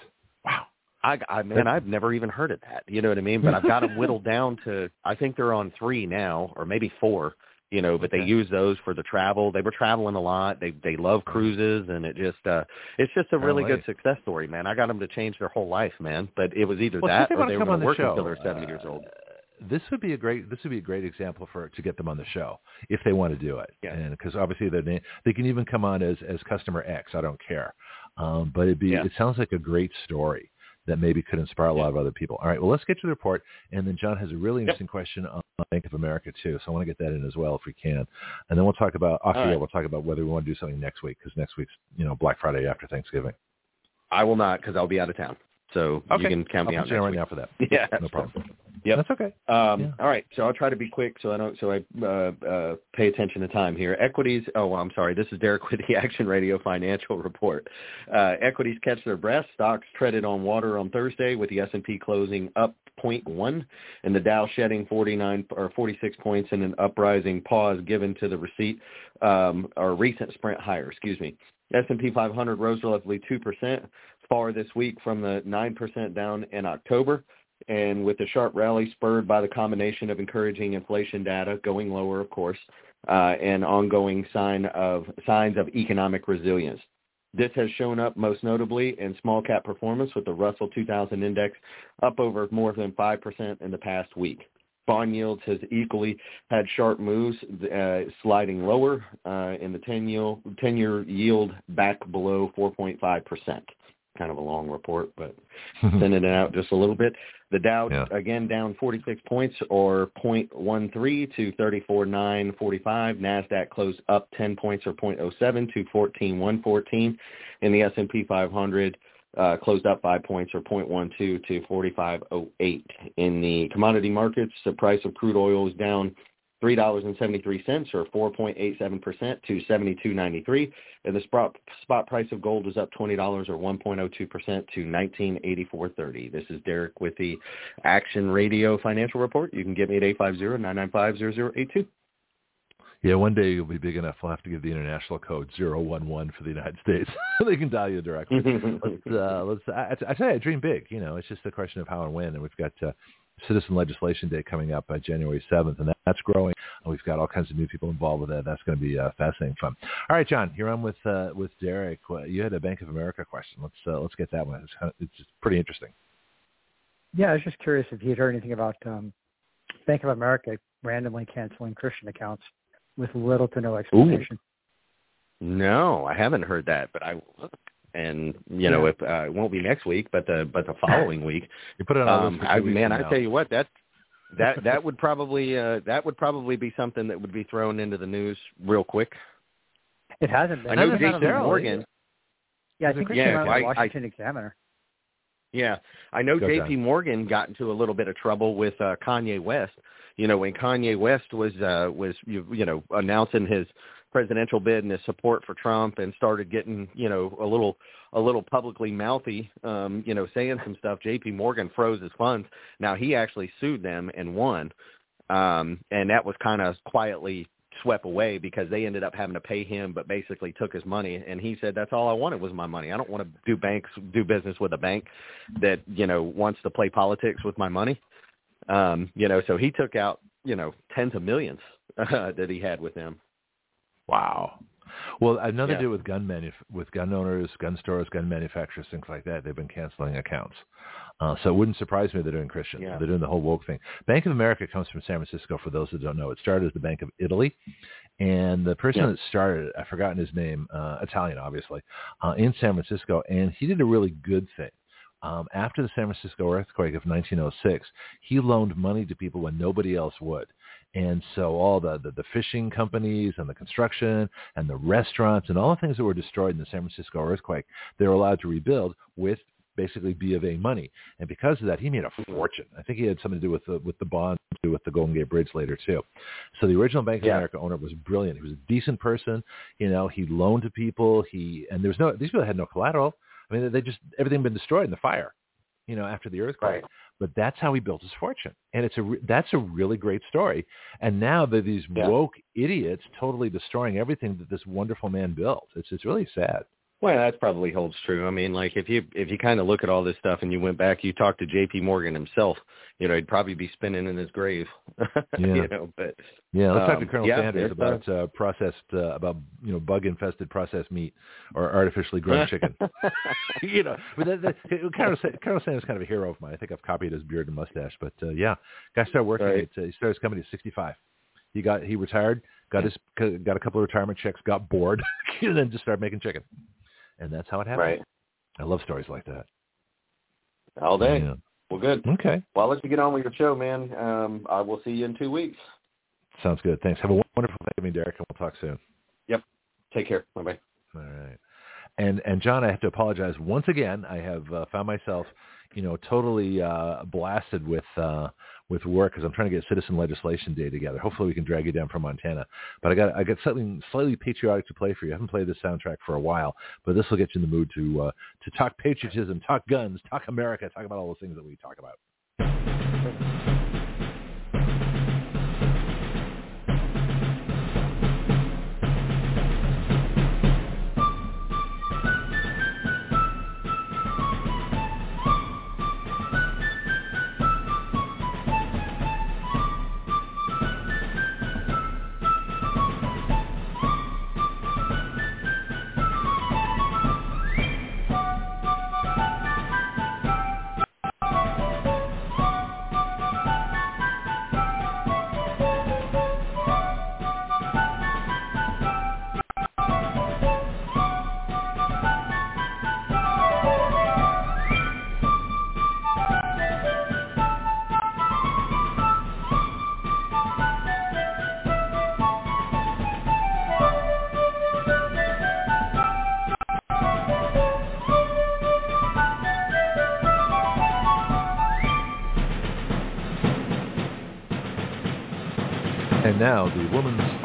I, I man, I've never even heard of that. You know what I mean? But I've got them whittled down to. I think they're on three now, or maybe four. You know, but they use those for the travel. They were traveling a lot. They they love cruises, and it just uh it's just a really Golly. good success story, man. I got them to change their whole life, man. But it was either Well, that or they were going to work show. until they're seventy years Uh, old. This would be a great. This would be a great example for to get them on the show if they want to do it. Yeah. And because obviously they are they can even come on as as customer X. I don't care. Um, but it'd be. Yeah. It sounds like a great story that maybe could inspire a lot of other people. All right. Well, let's get to the report, and then John has a really Yep. interesting question on Bank of America too. So I want to get that in as well if we can, and then we'll talk about off the air. We'll talk about whether we want to do something next week because next week's you know Black Friday after Thanksgiving. I will not because I'll be out of town. So you can count me I'll out next right week. now for that. Yeah, No problem. Yep. That's okay. Um, Yeah. All right, so I'll try to be quick so I don't so I uh, uh, pay attention to time here. Equities. Oh, well, I'm sorry. This is Derek with the Action Radio Financial Report. Uh, equities catch their breath. Stocks treaded on water on Thursday with the S&P closing up 0.1 and the Dow shedding 49 or 46 points in an uprising pause given to the receipt um, or recent sprint higher. Excuse me. S&P 500 rose relatively 2% far this week from the 9% down in October and with the sharp rally spurred by the combination of encouraging inflation data going lower, of course, uh, and ongoing sign of signs of economic resilience. This has shown up most notably in small cap performance with the Russell 2000 index up over more than 5% in the past week. Bond yields has equally had sharp moves, uh, sliding lower uh, in the 10 yield, 10-year yield back below 4.5%. Kind of a long report, but sending it out just a little bit. The Dow Yeah. again down 46 points or 0.13 to 34,945. Nasdaq closed up 10 points or 0.07 to 14,114, and the S&P 500 uh, closed up five points or 0.12 to 4508. In the commodity markets, the price of crude oil is down $3.73 or 4.87% to 72.93 and the spot spot price of gold is up $20 or 1.02% to 1984.30. This is Derek with the Action Radio Financial Report. You can get me at 850-995-0082. Yeah, one day you'll be big enough. We'll have to give the international code 011 for the United States. they can dial you directly. let's, uh, let's. I, I tell you, I dream big. You know, it's just a question of how and when. And we've got uh, Citizen Legislation Day coming up by January 7th, and that's growing. And we've got all kinds of new people involved with that. That's going to be uh, fascinating fun. All right, John, here I'm with uh, with Derek. You had a Bank of America question. Let's uh, let's get that one. It's, kind of, it's just pretty interesting. Yeah, I was just curious if you'd heard anything about um, Bank of America randomly canceling Christian accounts with little to no explanation. Ooh. No, I haven't heard that, but I will and you know, if uh, it won't be next week, but the but the following week. you put it on. Um, I, man, I tell you what, that that that would probably uh, that would probably be something that would be thrown into the news real quick. It hasn't been. I know J.P. Morgan. Yeah, I think it yeah, came out the Washington I, Examiner. Yeah, I know J.P. Morgan got into a little bit of trouble with uh, Kanye West. You know, when Kanye West was uh, was you, you know announcing his presidential bid and his support for Trump and started getting, you know, a little a little publicly mouthy, um, you know, saying some stuff. JP Morgan froze his funds. Now he actually sued them and won. Um and that was kind of quietly swept away because they ended up having to pay him but basically took his money and he said that's all I wanted was my money. I don't want to do banks do business with a bank that, you know, wants to play politics with my money. Um, you know, so he took out, you know, tens of millions uh, that he had with them. Wow. Well, another yeah. deal with gun manuf- with gun owners, gun stores, gun manufacturers, things like that. They've been canceling accounts. Uh, so it wouldn't surprise me they're doing Christian. Yeah. They're doing the whole woke thing. Bank of America comes from San Francisco. For those that don't know, it started as the Bank of Italy, and the person yeah. that started it, I've forgotten his name, uh, Italian, obviously, uh, in San Francisco, and he did a really good thing. Um, after the San Francisco earthquake of 1906, he loaned money to people when nobody else would. And so all the, the, the fishing companies and the construction and the restaurants and all the things that were destroyed in the San Francisco earthquake, they were allowed to rebuild with basically B of A money. And because of that, he made a fortune. I think he had something to do with the, with the bond, to do with the Golden Gate Bridge later too. So the original Bank of yeah. America owner was brilliant. He was a decent person. You know, he loaned to people. He, and there was no, these people had no collateral. I mean, they just, everything had been destroyed in the fire, you know, after the earthquake. Right. But that's how he built his fortune, and it's a re- that's a really great story. And now that these yeah. woke idiots totally destroying everything that this wonderful man built, it's it's really sad. Well, that probably holds true. I mean, like if you if you kind of look at all this stuff and you went back, you talked to J.P. Morgan himself, you know, he'd probably be spinning in his grave. Yeah. you know, but yeah, let's um, talk to Colonel yeah, Sanders about uh, processed uh, about you know bug infested processed meat or artificially grown chicken. you know, but that, that, Colonel, Colonel Sanders is kind of a hero of mine. I think I've copied his beard and mustache. But uh, yeah, guy started working. Right. At, uh, he started his company at 65. He got he retired, got his got a couple of retirement checks, got bored, and then just started making chicken. And that's how it happened. Right. I love stories like that. All day. Yeah. Well, good. Okay. Well, I'll let you get on with your show, man. Um, I will see you in two weeks. Sounds good. Thanks. Have a wonderful day, Derek, and we'll talk soon. Yep. Take care. Bye bye. All right. And and John, I have to apologize once again. I have uh, found myself, you know, totally uh, blasted with uh, with work because I'm trying to get Citizen Legislation Day together. Hopefully, we can drag you down from Montana. But I got I got something slightly patriotic to play for you. I haven't played this soundtrack for a while, but this will get you in the mood to uh, to talk patriotism, talk guns, talk America, talk about all those things that we talk about.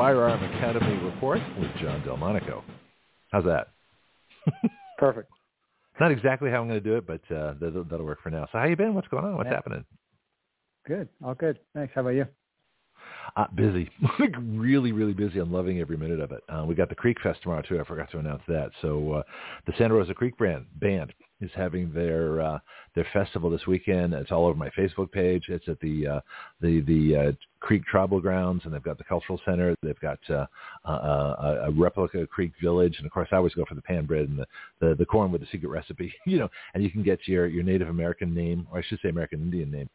Firearm Academy report with John Delmonico. How's that? Perfect. Not exactly how I'm going to do it, but uh, that'll, that'll work for now. So how you been? What's going on? What's Yeah. happening? Good. All good. Thanks. How about you? Uh, busy, like really, really busy. I'm loving every minute of it. Uh, we got the Creek Fest tomorrow too. I forgot to announce that. So uh, the Santa Rosa Creek brand band is having their uh, their festival this weekend. It's all over my Facebook page. It's at the uh, the the uh, Creek Tribal Grounds, and they've got the Cultural Center. They've got uh, a, a replica Creek Village, and of course, I always go for the pan bread and the, the the corn with the secret recipe. You know, and you can get your your Native American name, or I should say American Indian name.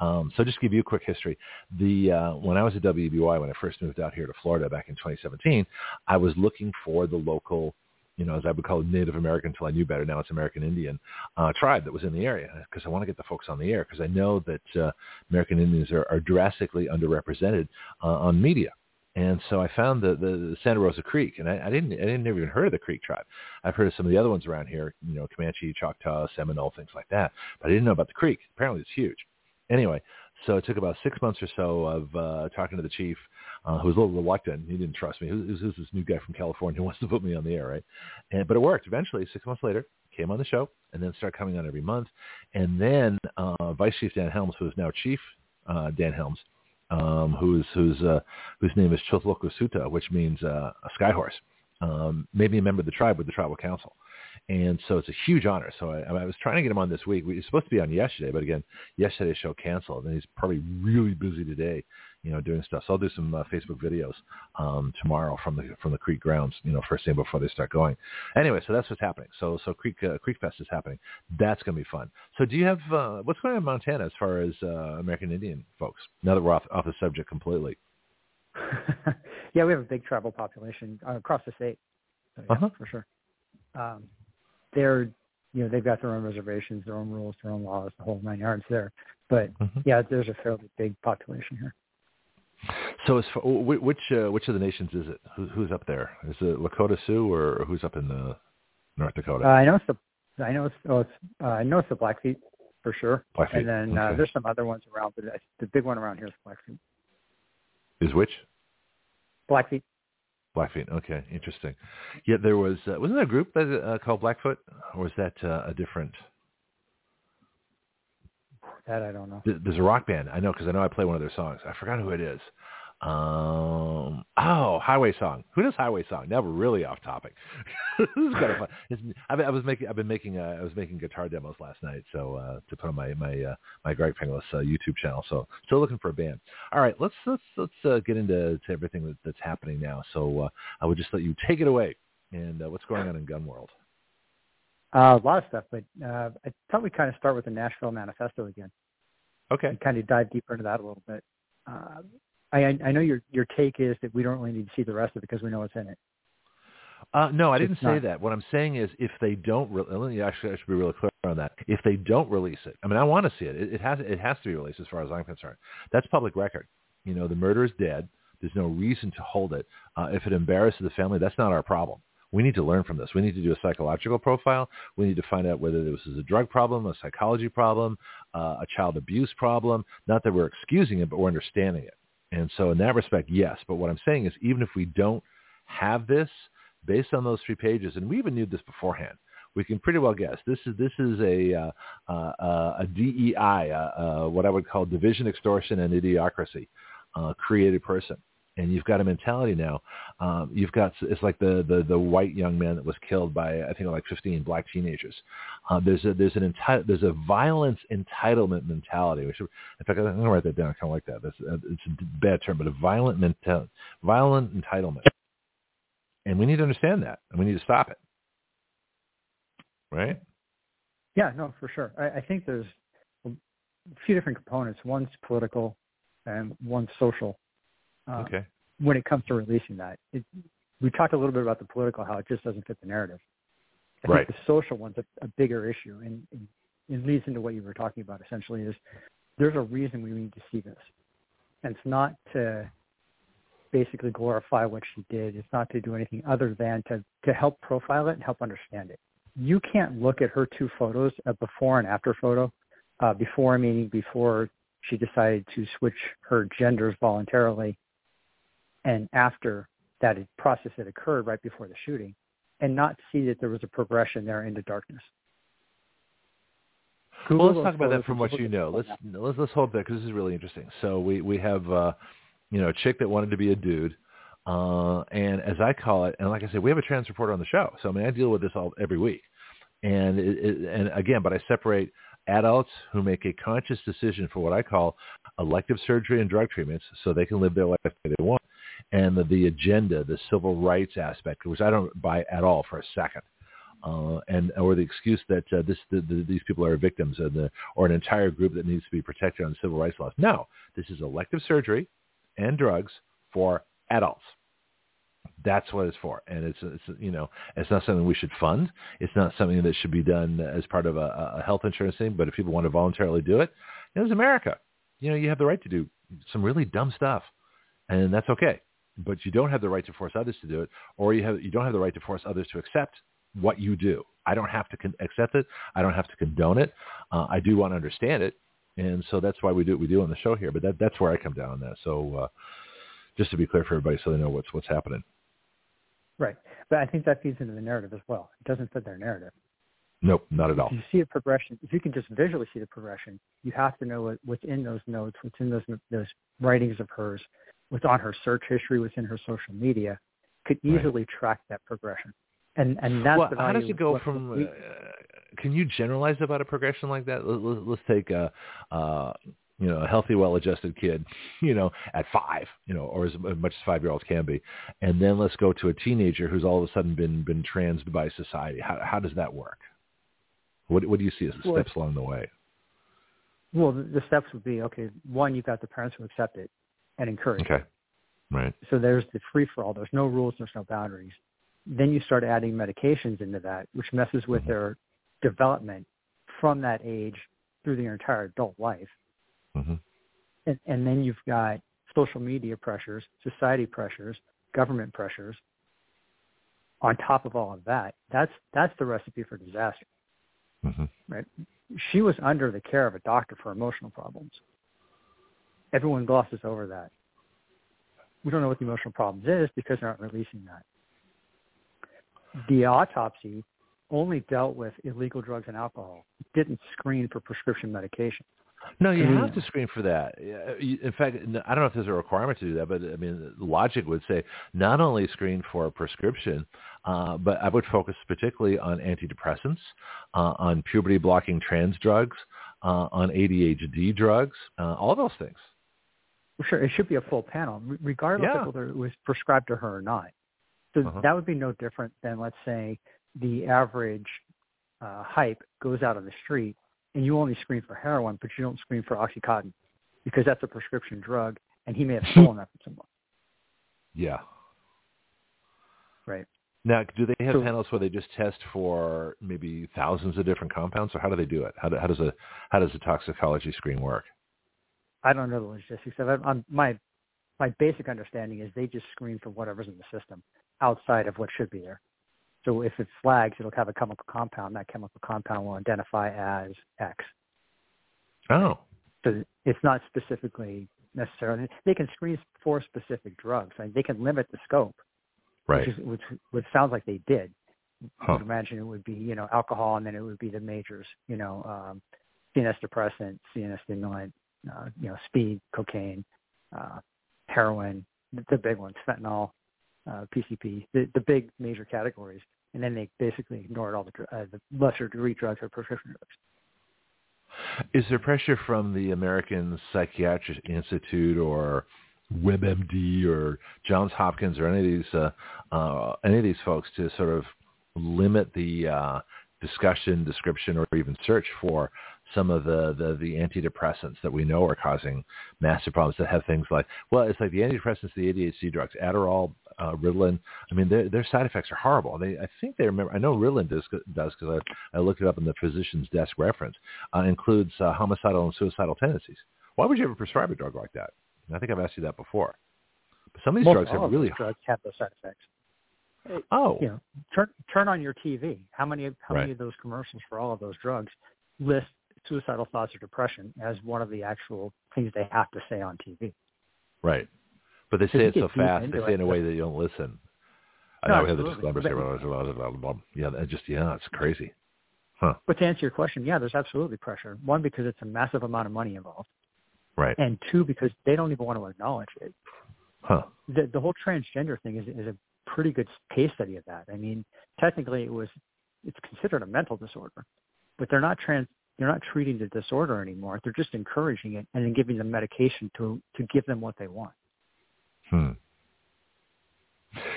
Um, so just give you a quick history, the uh, when I was at WBY when I first moved out here to Florida back in 2017, I was looking for the local you know, as I would call it, Native American until I knew better. Now it's American Indian uh, tribe that was in the area because I want to get the folks on the air because I know that uh, American Indians are, are drastically underrepresented uh, on media. And so I found the, the, the Santa Rosa Creek, and I, I didn't I didn't never even heard of the Creek tribe. I've heard of some of the other ones around here, you know, Comanche, Choctaw, Seminole, things like that, but I didn't know about the Creek. Apparently, it's huge. Anyway, so it took about six months or so of uh, talking to the chief, uh, who was a little reluctant. He didn't trust me. Who's this new guy from California who wants to put me on the air, right? And, but it worked. Eventually, six months later, came on the show and then started coming on every month. And then uh, Vice Chief Dan Helms, who is now Chief uh, Dan Helms, um, who's who's uh, whose name is Chotloko Suta, which means uh, a sky horse, um, made me a member of the tribe with the tribal council. And so it's a huge honor. So I, I was trying to get him on this week. We were supposed to be on yesterday, but again, yesterday's show canceled, and he's probably really busy today, you know, doing stuff. So I'll do some uh, Facebook videos um, tomorrow from the from the Creek grounds, you know, first thing before they start going. Anyway, so that's what's happening. So so Creek uh, Creek Fest is happening. That's going to be fun. So do you have uh, what's going on in Montana as far as uh, American Indian folks? Now that we're off off the subject completely. yeah, we have a big tribal population uh, across the state. So, yeah, uh-huh. for sure. Um, they're you know they've got their own reservations, their own rules, their own laws, the whole nine yards there. But mm-hmm. yeah, there's a fairly big population here. So, as for, which uh, which of the nations is it? Who, who's up there? Is it Lakota Sioux or who's up in the uh, North Dakota? Uh, I know it's the I know it's, oh, it's uh, I know it's the Blackfeet for sure. Blackfeet. And then uh, okay. uh, there's some other ones around, but the big one around here is Blackfeet. Is which? Blackfeet. Blackfeet. Okay, interesting. Yeah, there was uh, wasn't there a group that uh, called Blackfoot, or was that uh, a different? That I don't know. There's a rock band I know because I know I play one of their songs. I forgot who it is. Um, oh, Highway Song. Who does Highway Song? Now we're really off topic. this is kind of fun. It's, I, I was making, I've been making, uh, I was making guitar demos last night, so uh, to put on my my uh, my Greg Penglis uh, YouTube channel. So still looking for a band. All right, let's let's let's uh, get into to everything that, that's happening now. So uh, I would just let you take it away. And uh, what's going on in gun world? Uh, a lot of stuff, but uh, I thought we'd kind of start with the Nashville Manifesto again. Okay. And kind of dive deeper into that a little bit. Uh, I, I know your your take is that we don't really need to see the rest of it because we know what's in it. Uh, no, I didn't It's say not- that. What I'm saying is, if they don't, re- let me actually, I should be really clear on that. If they don't release it, I mean, I want to see it. It, it has, it has to be released, as far as I'm concerned. That's public record. You know, the murder is dead. There's no reason to hold it. Uh, if it embarrasses the family, that's not our problem. We need to learn from this. We need to do a psychological profile. We need to find out whether this is a drug problem, a psychology problem, uh, a child abuse problem. Not that we're excusing it, but we're understanding it. And so in that respect, yes. But what I'm saying is even if we don't have this based on those three pages, and we even knew this beforehand, we can pretty well guess this is this is a uh, uh, a DEI, uh, uh, what I would call division, extortion, and idiocracy uh, created person. And you've got a mentality now. Um, you've got it's like the, the the white young man that was killed by I think like 15 black teenagers. Uh, there's a there's an enti- there's a violence entitlement mentality. Should, in fact, I'm to write that down. I kind of like that. That's uh, it's a bad term, but a violent mental violent entitlement. And we need to understand that, and we need to stop it. Right? Yeah, no, for sure. I, I think there's a few different components. One's political, and one's social. Uh, Okay. When it comes to releasing that, it, we talked a little bit about the political, how it just doesn't fit the narrative. I Right. think the social one's a, a bigger issue, and, and it leads into what you were talking about. Essentially, is there's a reason we need to see this, and it's not to basically glorify what she did. It's not to do anything other than to to help profile it and help understand it. You can't look at her two photos, a before and after photo, uh, before meaning before she decided to switch her genders voluntarily, and after that process had occurred right before the shooting, and not see that there was a progression there into darkness. well, let's talk about that from what you know. Let's let's let's hold that because this is really interesting. So we we have uh, you know a chick that wanted to be a dude, uh, and as I call it, and like I said, we have a trans reporter on the show. So I mean, I deal with this all every week. And it, it, and again, but I separate adults who make a conscious decision for what I call elective surgery and drug treatments so they can live their life the way they want. And the, the agenda, the civil rights aspect, which I don't buy at all for a second. Uh, and or the excuse that uh, this the, the, these people are victims the, or an entire group that needs to be protected on civil rights laws. No, this is elective surgery and drugs for adults. That's what it's for, and it's, it's you know it's not something we should fund. It's not something that should be done as part of a, a health insurance thing. But if people want to voluntarily do it, it was America. You know, you have the right to do some really dumb stuff, and that's okay. But you don't have the right to force others to do it, or you have you don't have the right to force others to accept what you do. I don't have to con- accept it. I don't have to condone it. Uh, I do want to understand it, and so that's why we do what we do on the show here. But that that's where I come down on that. So uh, just to be clear for everybody, so they know what's what's happening. Right. But I think that feeds into the narrative as well. It doesn't fit their narrative. Nope, not at all. If you see a progression, if you can just visually see the progression, you have to know what, what's in those notes, what's in those those writings of hers, what's on her search history, what's in her social media, could easily right. track that progression. And and that's well, the how does it go from? We, uh, can you generalize about a progression like that? Let, us take a, uh, you know, a healthy, well-adjusted kid, you know, at five, you know, or as much as five-year-olds can be, and then let's go to a teenager who's all of a sudden been been transed by society. How how does that work? What what do you see as the well, steps along the way? Well, the, the steps would be okay. One, you've got the parents who accept it and encourage. Okay, right. So there's the free for all. There's no rules. There's no boundaries. Then you start adding medications into that, which messes with mm-hmm. their development from that age through their entire adult life. Mm-hmm. And, and then you've got social media pressures, society pressures, government pressures. On top of all of that, that's that's the recipe for disaster. Mm-hmm. Right? She was under the care of a doctor for emotional problems. Everyone glosses over that. We don't know what the emotional problems is because they're not releasing that. The autopsy only dealt with illegal drugs and alcohol. It didn't screen for prescription medication. No, you have to screen for that. In fact, I don't know if there's a requirement to do that, but I mean, logic would say not only screen for a prescription, uh, but I would focus particularly on antidepressants, uh, on puberty blocking trans drugs, uh, on ADHD drugs, uh, all those things. Sure, it should be a full panel, regardless yeah. of whether it was prescribed to her or not. So uh-huh. that would be no different than, let's say, the average uh, hype goes out on the street and you only screen for heroin, but you don't screen for OxyContin because that's a prescription drug, and he may have stolen that from someone. Yeah. Right. Now, do they have so, panels where they just test for maybe thousands of different compounds, or how do they do it? How, do, how does a how does a toxicology screen work? I don't know the logistics of it. I'm, my my basic understanding is they just screen for whatever's in the system outside of what should be there. So if it flags, it'll have a chemical compound. That chemical compound will identify as X. Oh. So it's not specifically necessarily. They can screen for specific drugs. I mean, they can limit the scope. Right. Which, is, which, which sounds like they did. Huh. I would imagine it would be, you know, alcohol, and then it would be the majors, you know, um, CNS depressant, CNS stimulant, uh, you know, speed, cocaine, uh, heroin, the big ones, fentanyl, uh, PCP, the, the big major categories, and then they basically ignored all the, uh, the lesser degree drugs or prescription drugs. Is there pressure from the American Psychiatric Institute or WebMD or Johns Hopkins or any of these uh, uh, any of these folks to sort of limit the uh, discussion, description, or even search for some of the, the, the antidepressants that we know are causing massive problems that have things like, well, it's like the antidepressants, the ADHD drugs, Adderall, uh, Ritalin. I mean, their, their side effects are horrible. They, I think they remember, I know Ritalin does because I, I looked it up in the physician's desk reference, uh, includes uh, homicidal and suicidal tendencies. Why would you ever prescribe a drug like that? And I think I've asked you that before. But some of these Most drugs have really drugs have those side effects. Oh, you know, turn turn on your TV. How many how right. many of those commercials for all of those drugs list suicidal thoughts or depression as one of the actual things they have to say on TV. Right. But they say it so fast. They say it in a way that you don't listen. I no, know we have the disclaimers here. Yeah, just yeah, it's crazy. Huh. But to answer your question, yeah, there's absolutely pressure. One, because it's a massive amount of money involved. Right. And two, because they don't even want to acknowledge it. Huh. The, the whole transgender thing is, is a pretty good case study of that. I mean, technically it was it's considered a mental disorder, but they're not trans they're not treating the disorder anymore. They're just encouraging it and then giving them medication to to give them what they want. Hmm.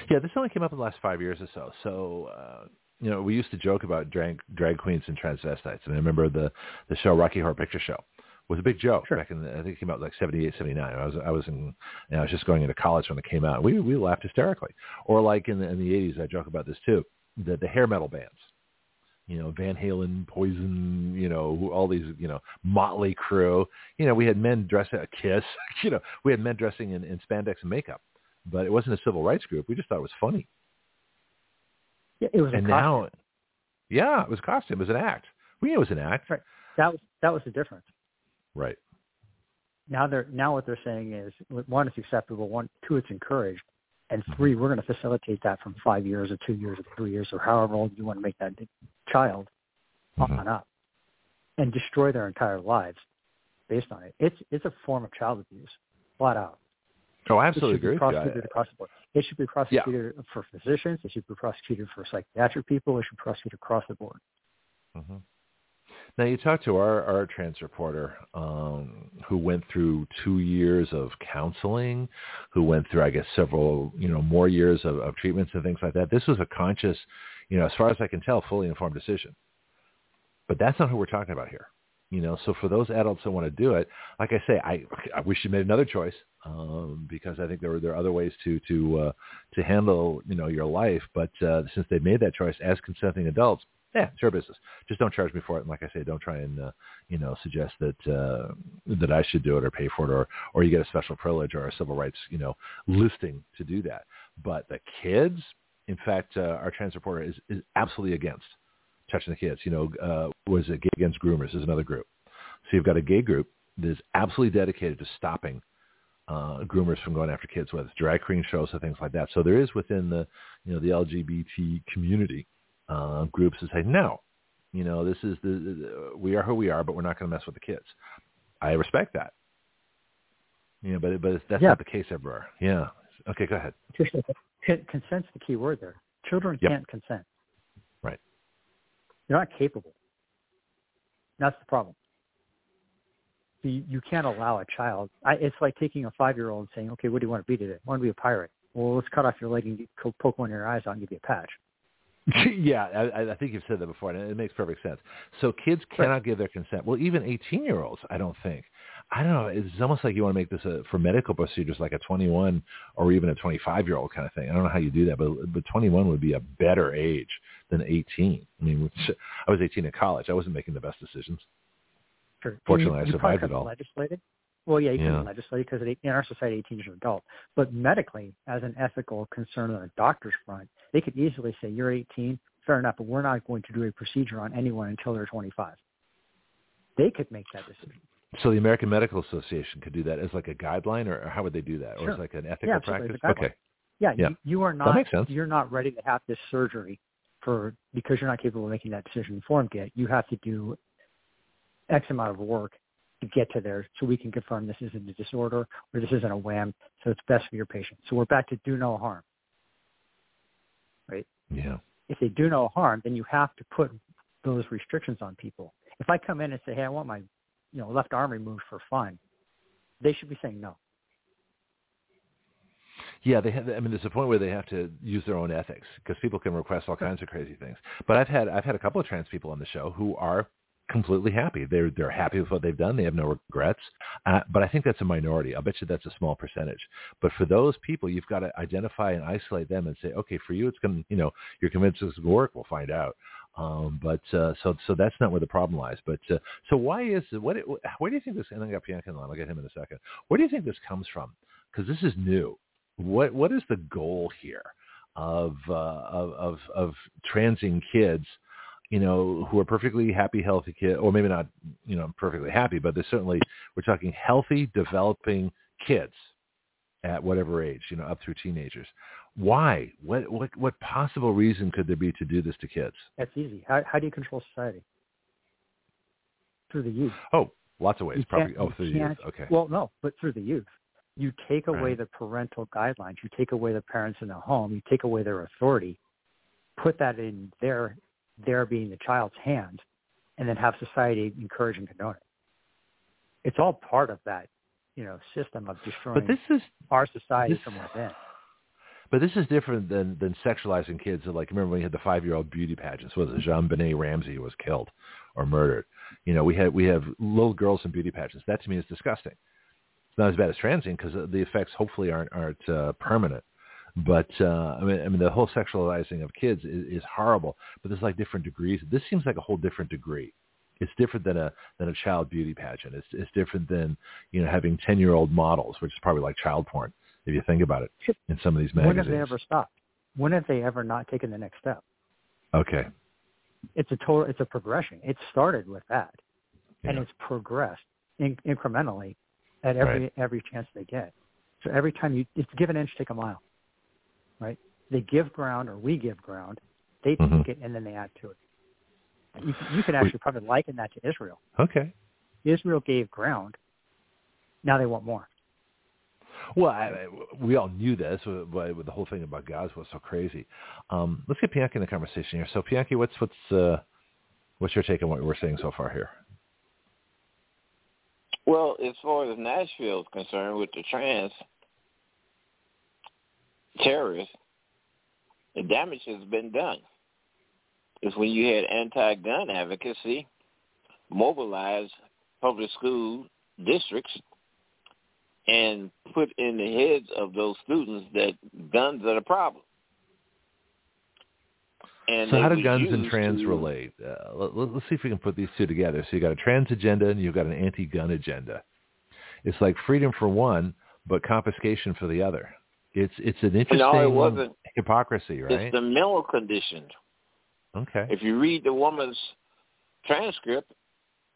Yeah, this only came up in the last five years or so. So, uh, you know, we used to joke about drag drag queens and transvestites, and I remember the the show Rocky Horror Picture Show was a big joke Sure. back in the, I think it came out like 78, 79. I was I was in you know, I was just going into college when it came out. We we laughed hysterically. Or like in the in the 80s, I joke about this too. The the hair metal bands. You know, Van Halen, Poison, you know, all these, you know, Motley Crue. You know, we had men dress a Kiss. You know, we had men dressing in, in spandex and makeup. But it wasn't a civil rights group. We just thought it was funny. Yeah, it was a and costume. now, yeah, it was a costume. It was an act. We knew it was an act. Right. that was that was the difference. Right. Now they're now what they're saying is one, it's acceptable. One, two, it's encouraged, and Mm-hmm. three, we're going to facilitate that from five years or two years or three years or however old you want to make that child Mhm. on up, and destroy their entire lives based on it. It's it's a form of child abuse, flat out. Oh, I It absolutely should be agree prosecuted across the board. It should be prosecuted for physicians. It should be prosecuted for psychiatric people. It should be prosecuted across the board. hmm Now you talked to our, our trans reporter um, who went through two years of counseling, who went through I guess several you know more years of, of treatments and things like that. This was a conscious, you know, as far as I can tell, fully informed decision. But that's not who we're talking about here. You know, so for those adults that want to do it, like I say, I I wish you made another choice um, because I think there were there are other ways to to uh, to handle you know your life. But uh, since they made that choice as consenting adults, yeah, it's your business. Just don't charge me for it. And like I say, don't try and uh, you know suggest that uh, that I should do it or pay for it or or you get a special privilege or a civil rights you know listing to do that. But the kids, in fact, uh, our trans reporter is is absolutely against touching the kids. You know, uh, was it Gay Against Groomers is another group. So you've got a gay group that is absolutely dedicated to stopping uh, groomers from going after kids, whether it's drag queen shows or things like that. So there is within the you know the LGBT community uh, groups that say no, you know this is the, the we are who we are, but we're not going to mess with the kids. I respect that. You know, but but that's Yeah. not the case everywhere. Yeah. Okay, go ahead. Consent's the key word there. Children Yep. can't consent. Right. They're not capable. That's the problem. You, you can't allow a child. I, it's like taking a five-year-old and saying, "Okay, what do you want to be today? I want to be a pirate." Well, let's cut off your leg and poke one of your eyes out and give you a patch. yeah, I, I think you've said that before, and it makes perfect sense. So kids cannot give their consent. Well, even 18-year-olds, I don't think. I don't know. It's almost like you want to make this a, for medical procedures like a 21 or even a 25-year-old kind of thing. I don't know how you do that, but but 21 would be a better age than 18. I mean, which, I was 18 in college. I wasn't making the best decisions. Sure. Fortunately, I you, you survived it all. couldn't Legislate it. Well, yeah, you Yeah. can legislate because in our society, 18 is an adult. But medically, as an ethical concern on a doctor's front, they could easily say, "You're 18, fair enough, but we're not going to do a procedure on anyone until they're 25." They could make that decision. So the American Medical Association could do that as like a guideline, or, or how would they do that? Or Sure. as like an ethical Yeah, practice? Okay. Yeah, Yeah. You, you are not. makes sense. You're not ready to have this surgery for because you're not capable of making that decision informed yet. You have to do X amount of work to get to there, so we can confirm this isn't a disorder or this isn't a wham. So it's best for your patient. So we're back to do no harm. Right? Yeah. If they do no harm, then you have to put those restrictions on people. If I come in and say, "Hey, I want my, you know, left arm removed for fun," they should be saying no. Yeah, they have. I mean, there's a point where they have to use their own ethics because people can request all kinds of crazy things. But I've had I've had a couple of trans people on the show who are completely happy. They're they're happy with what they've done. They have no regrets. Uh, but I think that's a minority. I'll bet you that's a small percentage. But for those people, you've got to identify and isolate them and say, okay, for you, it's going to you know you're convinced this will work. We'll find out. Um, but uh, so so that's not where the problem lies. But uh, so why is it what? Where do you think this? And I got Bianca in. I'll get him in a second. Where do you think this comes from? Because this is new. What what is the goal here of uh, of, of of transing kids? You know, who are perfectly happy, healthy kids, or maybe not, you know, perfectly happy, but they're certainly we're talking healthy, developing kids at whatever age, you know, up through teenagers. Why? What what what possible reason could there be to do this to kids? That's easy. How, how do you control society? Through the youth. Oh, lots of ways. You Probably. Oh, through the youth. Okay. Well, no, but through the youth. You take away Right. the parental guidelines. You take away the parents in the home. You take away their authority. Put that in their there being the child's hands, and then have society encourage and condone it. It's all part of that, you know, system of destroying But this is our society this- from within. But this is different than than sexualizing kids. Like remember when you had the five year old beauty pageants? Was it JonBenét Ramsey was killed or murdered? You know, we had we have little girls in beauty pageants. That to me is disgusting. It's not as bad as transing because the effects hopefully aren't aren't uh, permanent. But uh, I mean, I mean, the whole sexualizing of kids is, is horrible. But there's like different degrees. This seems like a whole different degree. It's different than a than a child beauty pageant. It's it's different than you know having ten year old models, which is probably like child porn if you think about it in some of these magazines. When have they ever stopped? When have they ever not taken the next step? Okay. It's a total. It's a progression. It started with that, and it's progressed in, incrementally at every Right. every chance they get. So every time you, it's give an inch, take a mile, right? They give ground, or we give ground. They take it, and then they add to it. You, you can actually probably liken that to Israel. Okay. Israel gave ground. Now they want more. Well, I, I- we all knew this, uh, but the whole thing about Gaza was so crazy. Um, let's get Bianchi in the conversation here. So, Bianchi, what's what's uh, what's your take on what we're saying so far here? Well, as far as Nashville is concerned, with the trans terrorists, the damage has been done. It's when you had anti-gun advocacy, mobilize public school districts, and put in the heads of those students that guns are the problem. And so, how do guns and trans to- relate? Uh, let, let's see if we can put these two together. So, you've got a trans agenda and you've got an anti-gun agenda. It's like freedom for one, but confiscation for the other. It's it's an interesting No, it wasn't. hypocrisy, right? It's the mental condition. okay. If you read the woman's transcript,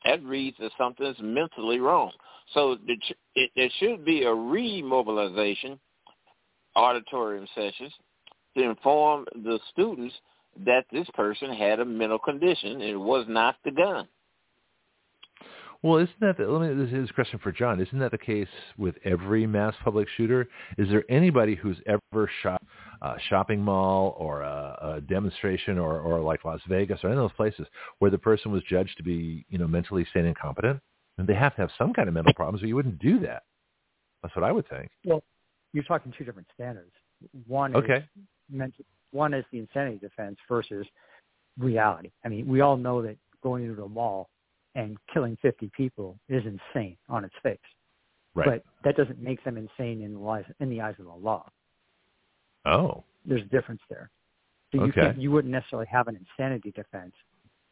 that reads that something's mentally wrong. So it, there should be a remobilization, auditorium sessions, to inform the students that this person had a mental condition and it was not the gun. Well, isn't that the, let me this is a question for John? Isn't that the case with every mass public shooter? Is there anybody who's ever shot a shopping mall or a, a demonstration or, or like Las Vegas or any of those places where the person was judged to be you know mentally sane and competent? And they have to have some kind of mental problems, or you wouldn't do that. That's what I would think. Well, you're talking two different standards. One Okay. is one is the insanity defense versus reality. I mean, we all know that going into a mall and killing 50 people is insane on its face, Right. but that doesn't make them insane in the eyes in the eyes of the law. oh. There's a difference there. So you Okay. you wouldn't necessarily have an insanity defense.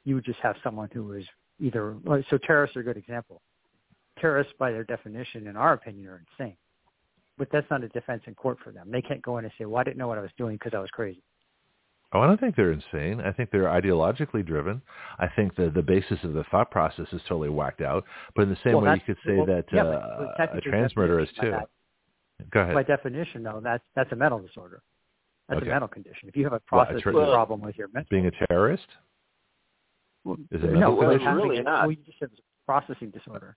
You would just have someone who is either so terrorists are a good example. Terrorists, by their definition, in our opinion, are insane. But that's not a defense in court for them. They can't go in and say, "Well, I didn't know what I was doing because I was crazy." Oh, I don't think they're insane. I think they're ideologically driven. I think the the basis of the thought process is totally whacked out. But in the same Well, way, you could say well, that yeah, uh, but a trans murderer is too. by Go ahead. By definition, though, that's that's a mental disorder. That's Okay. a mental condition. If you have a Well, a processing problem with your mental, Being a terrorist? well, is it no, mental well, condition? having Really not. well, you just said it's a processing disorder.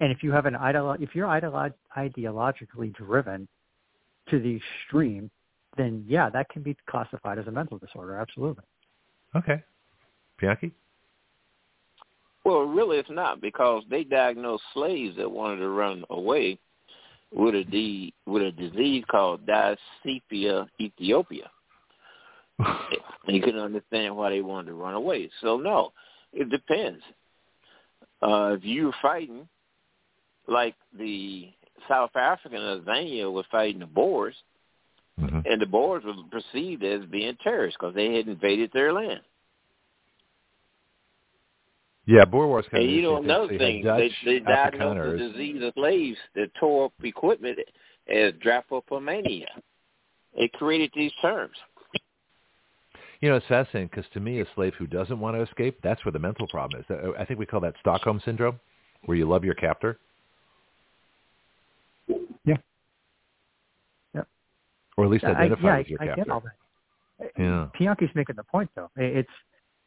And if you have an ideolo- if you're ideolo- ideologically driven to the extreme, then yeah, that can be classified as a mental disorder. Absolutely. Okay. Bianchi? Well, really, it's not because they diagnosed slaves that wanted to run away with a d with a disease called Dysaesthesia Aethiopica. and you can understand why they wanted to run away. So no, it depends. Uh, if you're fighting like the South African Azania was fighting the Boers, hmm and the Boers were perceived as being terrorists because they had invaded their land. Yeah, Boer Wars kind And of you know another they, thing, they, Dutch they diagnosed the disease of slaves that tore up equipment as drapetomania. It created these terms. You know, it's fascinating because to me, a slave who doesn't want to escape, that's where the mental problem is. I think we call that Stockholm syndrome, where you love your captor. Yeah. Yep. Or at least I, yeah, with your I, I get all that. Yeah. Pianki's making the point though. It's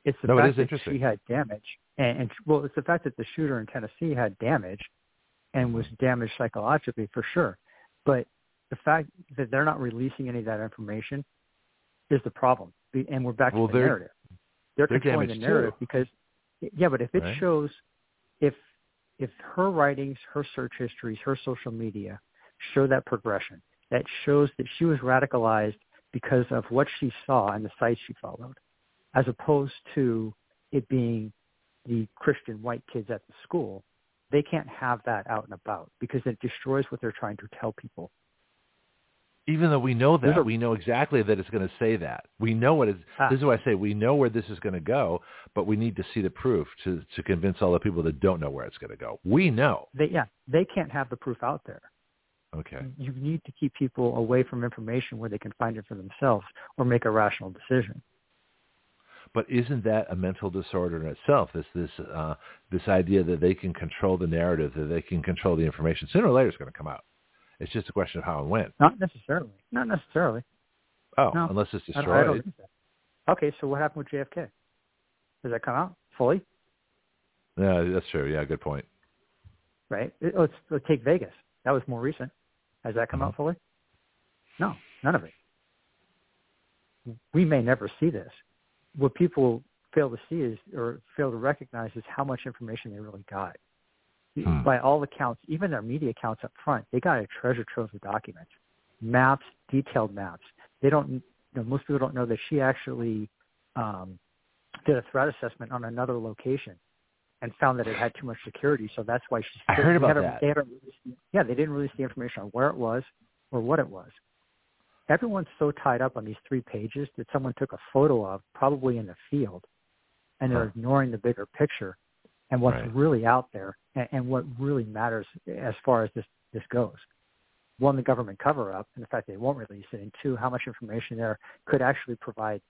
it's the No, fact that she had damage, and, and well, it's the fact that the shooter in Tennessee had damage, and was mm-hmm. damaged psychologically for sure. But the fact that they're not releasing any of that information is the problem, and we're back Well, to the they're- narrative. They're controlling the narrative too. because yeah, but if it Right. shows if if her writings, her search histories, her social media show that progression, that shows that she was radicalized because of what she saw and the sites she followed, as opposed to it being the Christian white kids at the school, they can't have that out and about because it destroys what they're trying to tell people. Even though we know that, a- we know exactly that it's going to say that. We know what is. Ah. This is why I say we know where this is going to go, but we need to see the proof to to convince all the people that don't know where it's going to go. We know. They yeah, they can't have the proof out there. Okay. You need to keep people away from information where they can find it for themselves or make a rational decision. But isn't that a mental disorder in itself? This this uh, this idea that they can control the narrative, that they can control the information. Sooner or later, it's going to come out. It's just a question of how and when. Not necessarily. Not necessarily. Oh, No. unless it's I don't, I don't destroyed. Okay, so what happened with JFK? Does that come out fully? Yeah, that's true. Yeah, good point. Right. Let's, let's take Vegas. That was more recent. Has that come out fully? No, none of it. We may never see this. What people fail to see is, or fail to recognize, is how much information they really got. Hmm. By all accounts, even their media accounts up front, they got a treasure trove of documents, maps, detailed maps. They don't. You know, most people don't know that she actually um, did a threat assessment on another location and found that it had too much security. So that's why she. I heard about that. They released, yeah, they didn't release the information on where it was or what it was. Everyone's so tied up on these three pages that someone took a photo of, probably in the field, and they're Huh. ignoring the bigger picture and what's Right. really out there and, and what really matters as far as this this goes. One, the government cover up, and the fact they won't release it, and two, how much information there could actually provide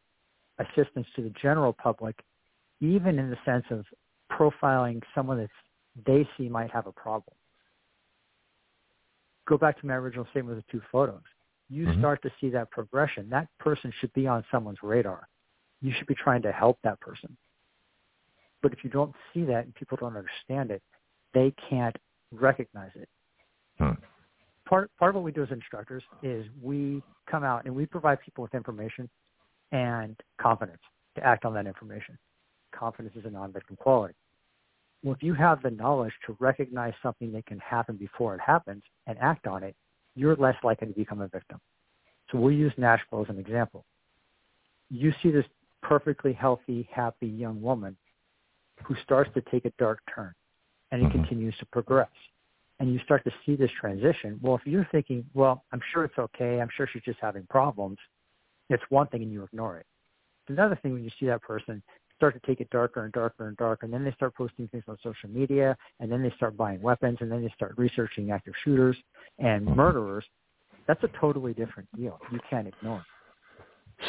assistance to the general public, even in the sense of profiling someone that they see might have a problem. Go back to my original statement with the two photos. You Mhm. start to see that progression. That person should be on someone's radar. You should be trying to help that person. But if you don't see that and people don't understand it, they can't recognize it. Hmm. Part part of what we do as instructors is we come out and we provide people with information and confidence to act on that information. Confidence is a non-victim quality. Well, if you have the knowledge to recognize something that can happen before it happens and act on it, you're less likely to become a victim. So we'll use Nashville as an example. You see this perfectly healthy, happy young woman who starts to take a dark turn and it Mhm. continues to progress. And you start to see this transition. Well, if you're thinking, well, I'm sure it's okay, I'm sure she's just having problems, it's one thing and you ignore it. It's another thing when you see that person start to take it darker and darker and darker, and then they start posting things on social media, and then they start buying weapons, and then they start researching active shooters and murderers. That's a totally different deal. You can't ignore. it.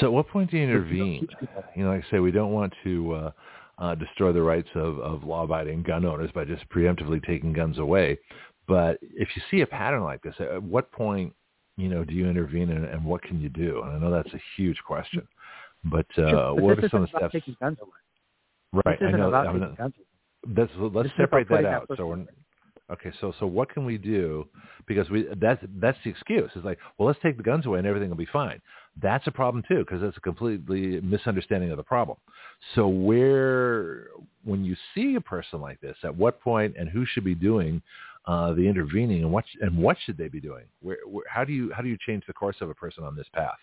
So, at what point do you If you intervene? You know, like I say, we don't want to uh, uh, destroy the rights of, of law-abiding gun owners by just preemptively taking guns away. But if you see a pattern like this, at what point, you know, do you intervene, and, and what can you do? And I know that's a huge question, but uh, sure, but what are some of the about steps? taking guns away. Right, This I know. I mean, taking guns away. Let's let's This separate that out. so we're okay. So so what can we do? Because we that's that's the excuse. It's like, well, let's take the guns away and everything will be fine. That's a problem too because that's a completely misunderstanding of the problem. So where when you see a person like this, at what point and who should be doing uh, the intervening and what and what should they be doing? Where, where how do you how do you change the course of a person on this path?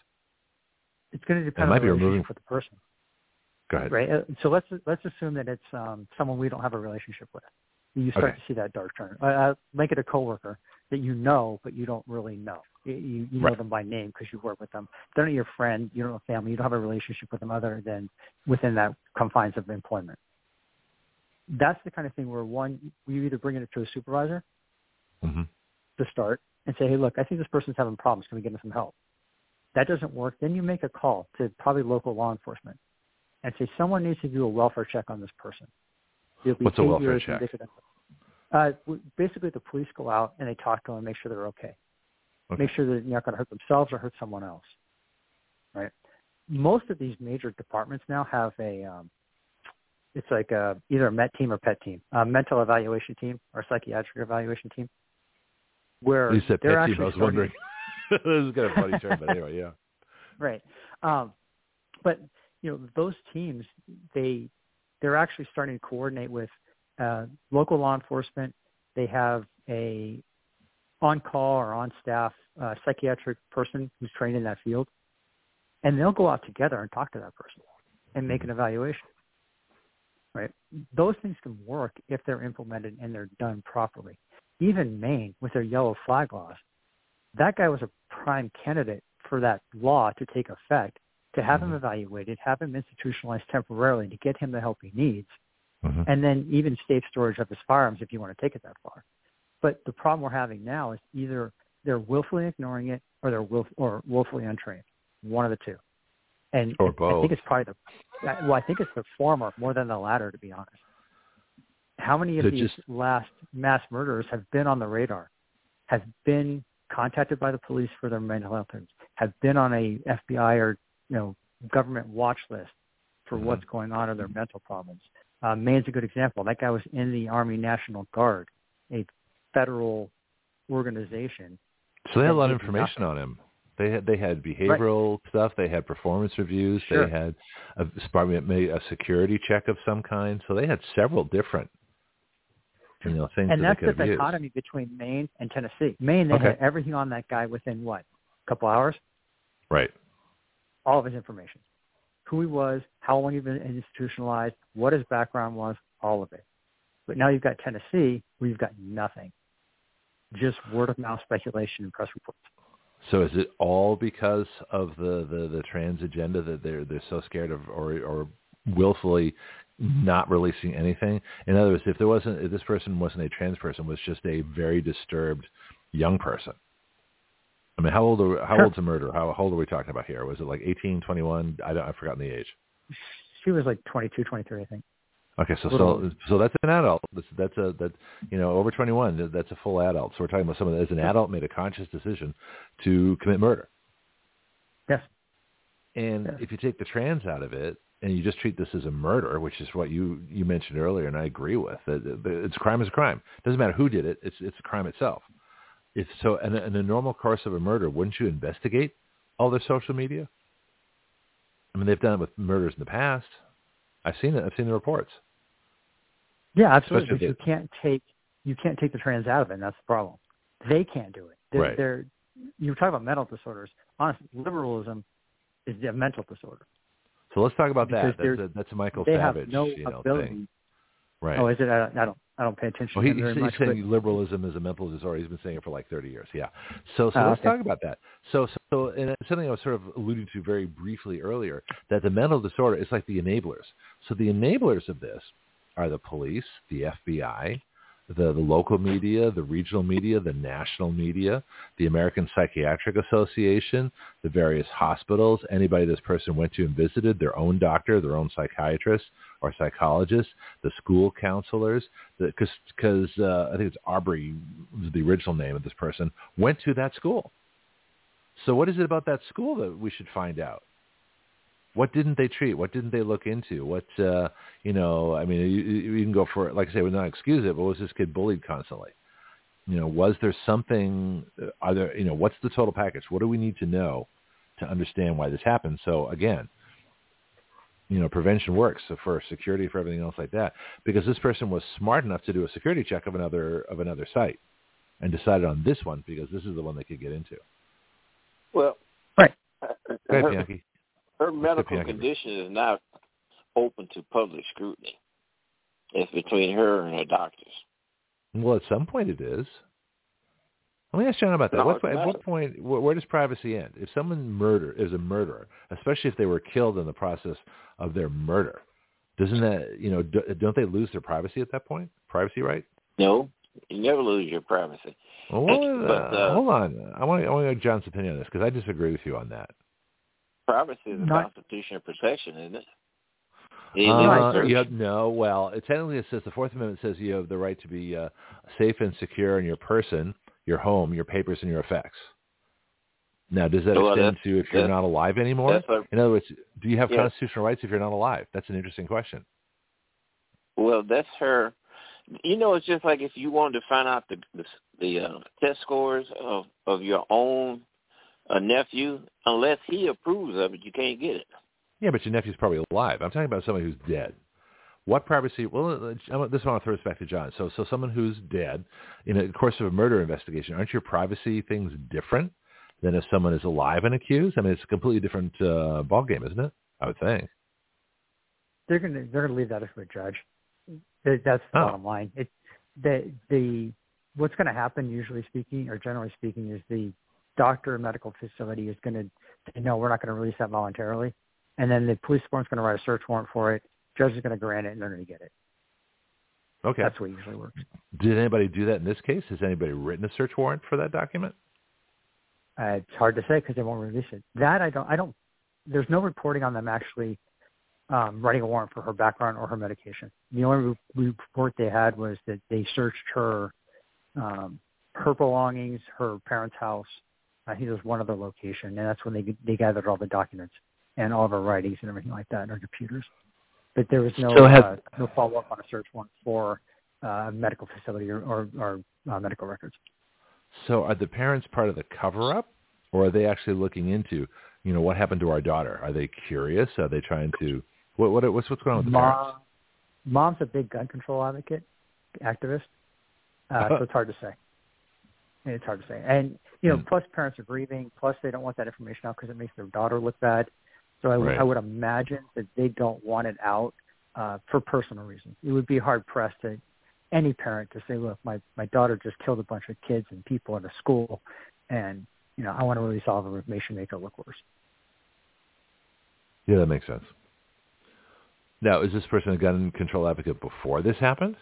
It's going to depend might on be the removing- relationship with the person, Go ahead. right? Uh, So let's let's assume that it's um, someone we don't have a relationship with. You start Okay. to see that dark turn. Uh, Uh, make it a coworker that you know, but you don't really know. You, you know Right. them by name because you work with them. They're not your friend. You don't know family. You don't have a relationship with them other than within that confines of employment. That's the kind of thing where one, you either bring it to a supervisor hmm to start and say, hey, look, I think this person's having problems. Can we get them some help? That doesn't work. Then you make a call to probably local law enforcement and say someone needs to do a welfare check on this person. What's a welfare check? Uh, basically, the police go out and they talk to them and make sure they're okay. Okay. Make sure that you're not going to hurt themselves or hurt someone else. Right? Most of these major departments now have a, um, it's like a, either a MET team or PET team, a mental evaluation team or psychiatric evaluation team, where You said they're pet team. actually I was wondering. this is kind of funny term, but anyway, yeah. right. Um, but you know, those teams they they're actually starting to coordinate with uh, local law enforcement. They have a on call or on staff uh, psychiatric person who's trained in that field, and they'll go out together and talk to that person and make an evaluation. Right? Those things can work if they're implemented and they're done properly. Even Maine with their yellow flag laws, that guy was a prime candidate for that law to take effect, to have him Mhm. evaluated, have him institutionalized temporarily to get him the help he needs, Mhm. and then even safe storage of his firearms if you want to take it that far. But the problem we're having now is either they're willfully ignoring it or they're will, or willfully untrained, one of the two. And Or I think it's probably the well, I think it's the former more than the latter, to be honest. How many of So these just- last mass murderers have been on the radar, have been contacted by the police for their mental health have been on a FBI or you know government watch list for Mhm. what's going on or their mental problems? Uh, Maine's a good example. That guy was in the Army National Guard, a federal organization. So they had a lot of information on him. They had they had behavioral stuff. They had performance reviews. Sure. They had a a security check of some kind. So they had several different you know things And that that's the have used. dichotomy between Maine and Tennessee. Maine, they Okay. had everything on that guy within what? A couple hours? Right. All of his information. Who he was, how long he'd been institutionalized, what his background was, all of it. But now you've got Tennessee where you've got nothing. Just word of mouth speculation and press reports. So is it all because of the, the, the trans agenda that they're they're so scared of or or willfully not releasing anything? In other words, if there wasn't if this person wasn't a trans person, was just a very disturbed young person. I mean, how old are how old's a murder? How, how old are we talking about here? Was it like 18, 21? I don't I've forgotten the age. She was like 22, 23, I think. Okay, so so so that's an adult. That's that's a that you know over twenty one. That's a full adult. So we're talking about someone that as an adult made a conscious decision to commit murder. Yes. And Yeah. if you take the trans out of it and you just treat this as a murder, which is what you you mentioned earlier, and I agree with it's crime is a crime. It Doesn't matter who did it. It's it's a crime itself. If so, in, a- in the normal course of a murder, wouldn't you investigate all their social media? I mean, they've done it with murders in the past. I've seen it. I've seen the reports. Yeah, absolutely. Especially But you can't take you can't take the trans out of it, and that's the problem. They can't do it. They're, Right. they're you talk about mental disorders. Honestly, liberalism is a mental disorder. So let's talk about Because that. That's a, that's a Michael they Savage, have no you know, ability. thing. Right. Oh, is it? I don't, I don't. I don't pay attention well, he, to he's, much. he's saying liberalism is a mental disorder. He's been saying it for like 30 years. Yeah. So, so Oh, let's okay. talk about that. So, so and it's something I was sort of alluding to very briefly earlier, that the mental disorder is like the enablers. So the enablers of this are the police, the FBI, the, the local media, the regional media, the national media, the American Psychiatric Association, the various hospitals, anybody this person went to and visited, their own doctor, their own psychiatrist or psychologist, the school counselors, because uh, I think it's Audrey was the original name of this person, went to that school. So what is it about that school that we should find out? What didn't they treat? What didn't they look into? What uh, you know? I mean, you, you can go for it. Like I say, we're not excuse it, but was this kid bullied constantly? You know, was there something? uh, Are there? You know, what's the total package? What do we need to know to understand why this happened? So again, you know, prevention works so for security, for everything else like that. Because this person was smart enough to do a security check of another of another site, and decided on this one because this is the one they could get into. Well, Right. Go ahead, Bianchi. Her medical condition is not open to public scrutiny. It's between her and her doctors. Well, at some point it is. Let me ask John about that. No, what, at what point, where, where does privacy end? If someone murder is a murderer, especially if they were killed in the process of their murder, doesn't that, you know, do, don't they lose their privacy at that point? Privacy right? No, you never lose your privacy. Well, But, uh, uh, hold on. I want, I want to know John's opinion on this because I disagree with you on that. Privacy is a Not- constitutional protection, isn't it? It Uh, limits search. you have, no, well, it technically it says the Fourth Amendment says you have the right to be uh, safe and secure in your person, your home, your papers, and your effects. Now, does that Well, extend that's- to if you're not alive anymore? A, In other words, do you have Yes. constitutional rights if you're not alive? That's an interesting question. well, that's her. You know, it's just like if you wanted to find out the the, the uh, test scores of of your own uh, nephew, unless he approves of it, you can't get it. Yeah, but your nephew's probably alive. I'm talking about somebody who's dead. What privacy? Well, uh, this one I'll throw this back to John. So, so someone who's dead in the course of a murder investigation, aren't your privacy things different than if someone is alive and accused? I mean, it's a completely different uh, ballgame, isn't it? I would think. They're gonna they're gonna leave that up to a judge. That's the Oh. bottom line. It the the what's going to happen, usually speaking, or generally speaking, is the doctor or medical facility is going to say, no, we're not going to release that voluntarily, and then the police department's going to write a search warrant for it. Judge is going to grant it, and they're going to get it. Okay. That's way usually works. Did anybody do that in this case? Has anybody written a search warrant for that document? Uh, it's hard to say because they won't release it. That I don't. I don't. There's no reporting on them actually um, writing a warrant for her background or her medication. The only re- report they had was that they searched her um, her belongings, her parents' house. I think there was one other location, and that's when they they gathered all the documents and all of her writings and everything like that in our computers. But there was no So have- uh, no follow up on a search warrant for uh, a medical facility or, or, or uh, medical records. So are the parents part of the cover-up, or are they actually looking into, you know, what happened to our daughter? Are they curious? Are they trying to what what what's what's going on with the parents? Mom, mom's a big gun control advocate, activist. Uh, so it's hard to say. It's hard to say. And you know, Mm. plus parents are grieving. Plus they don't want that information out because it makes their daughter look bad. So I, would Right. I would imagine that they don't want it out uh, for personal reasons. It would be hard pressed to any parent to say, "Look, my my daughter just killed a bunch of kids and people at a school, and you know, I want to release all the information, make it look worse." Yeah, that makes sense. Now, is this person a gun control advocate before this happened?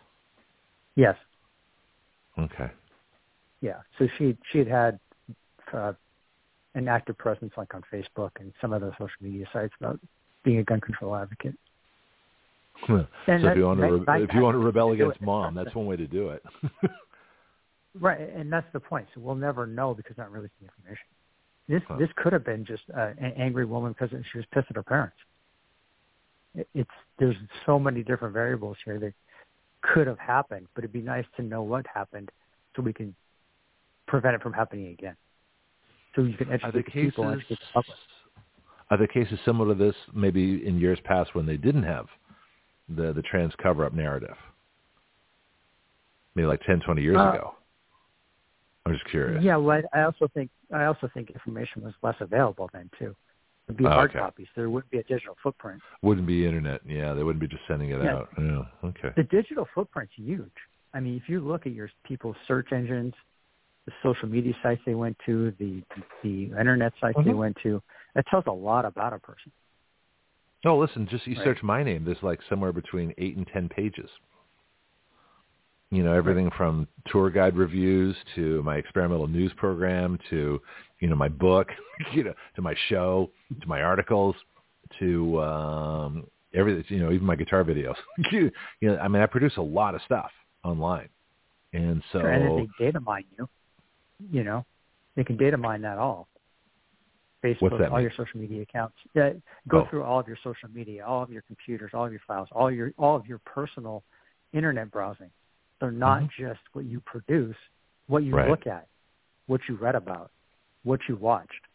Yes. Okay. Yeah. So she she had had uh, an active presence like on Facebook and some other social media sites about being a gun control advocate. so And if you want to that- re- that- if you want to rebel against mom, that's one way to do it. Right, and that's the point. So we'll never know because not releasing the information. This Huh. this could have been just uh, an angry woman because she was pissed at her parents. It, it's there's so many different variables here that could have happened, but it'd be nice to know what happened so we can prevent it from happening again. So you can educate the the people and cases educate the public. are the cases similar to this maybe in years past when they didn't have the the trans cover up narrative? Maybe like 10, 20 years Uh, ago. I'm just curious. Yeah, well, I I also think I also think information was less available then too. It'd be Oh, hard okay. copies. There wouldn't be a digital footprint. Wouldn't be internet. Yeah, they wouldn't be just sending it Yeah. out. Yeah. Okay. The digital footprint's huge. I mean, if you look at your people's search engines, the social media sites they went to, the the internet sites they Mhm. went to, that tells a lot about a person. No, listen, just you Right. search my name. There's like somewhere between eight and ten pages. You know, everything from tour guide reviews to my experimental news program to, you know, my book, you know, to my show, to my articles, to um everything. You know, even my guitar videos. you know, I mean, I produce a lot of stuff online, and so and they data mine you, you know, they can data mine that all. Facebook, all mean? your social media accounts. Yeah, go Oh. through all of your social media, all of your computers, all of your files, all your all of your personal internet browsing. They're not just what you produce, what you Mm-hmm. Right. look at, what you read about, what you watched.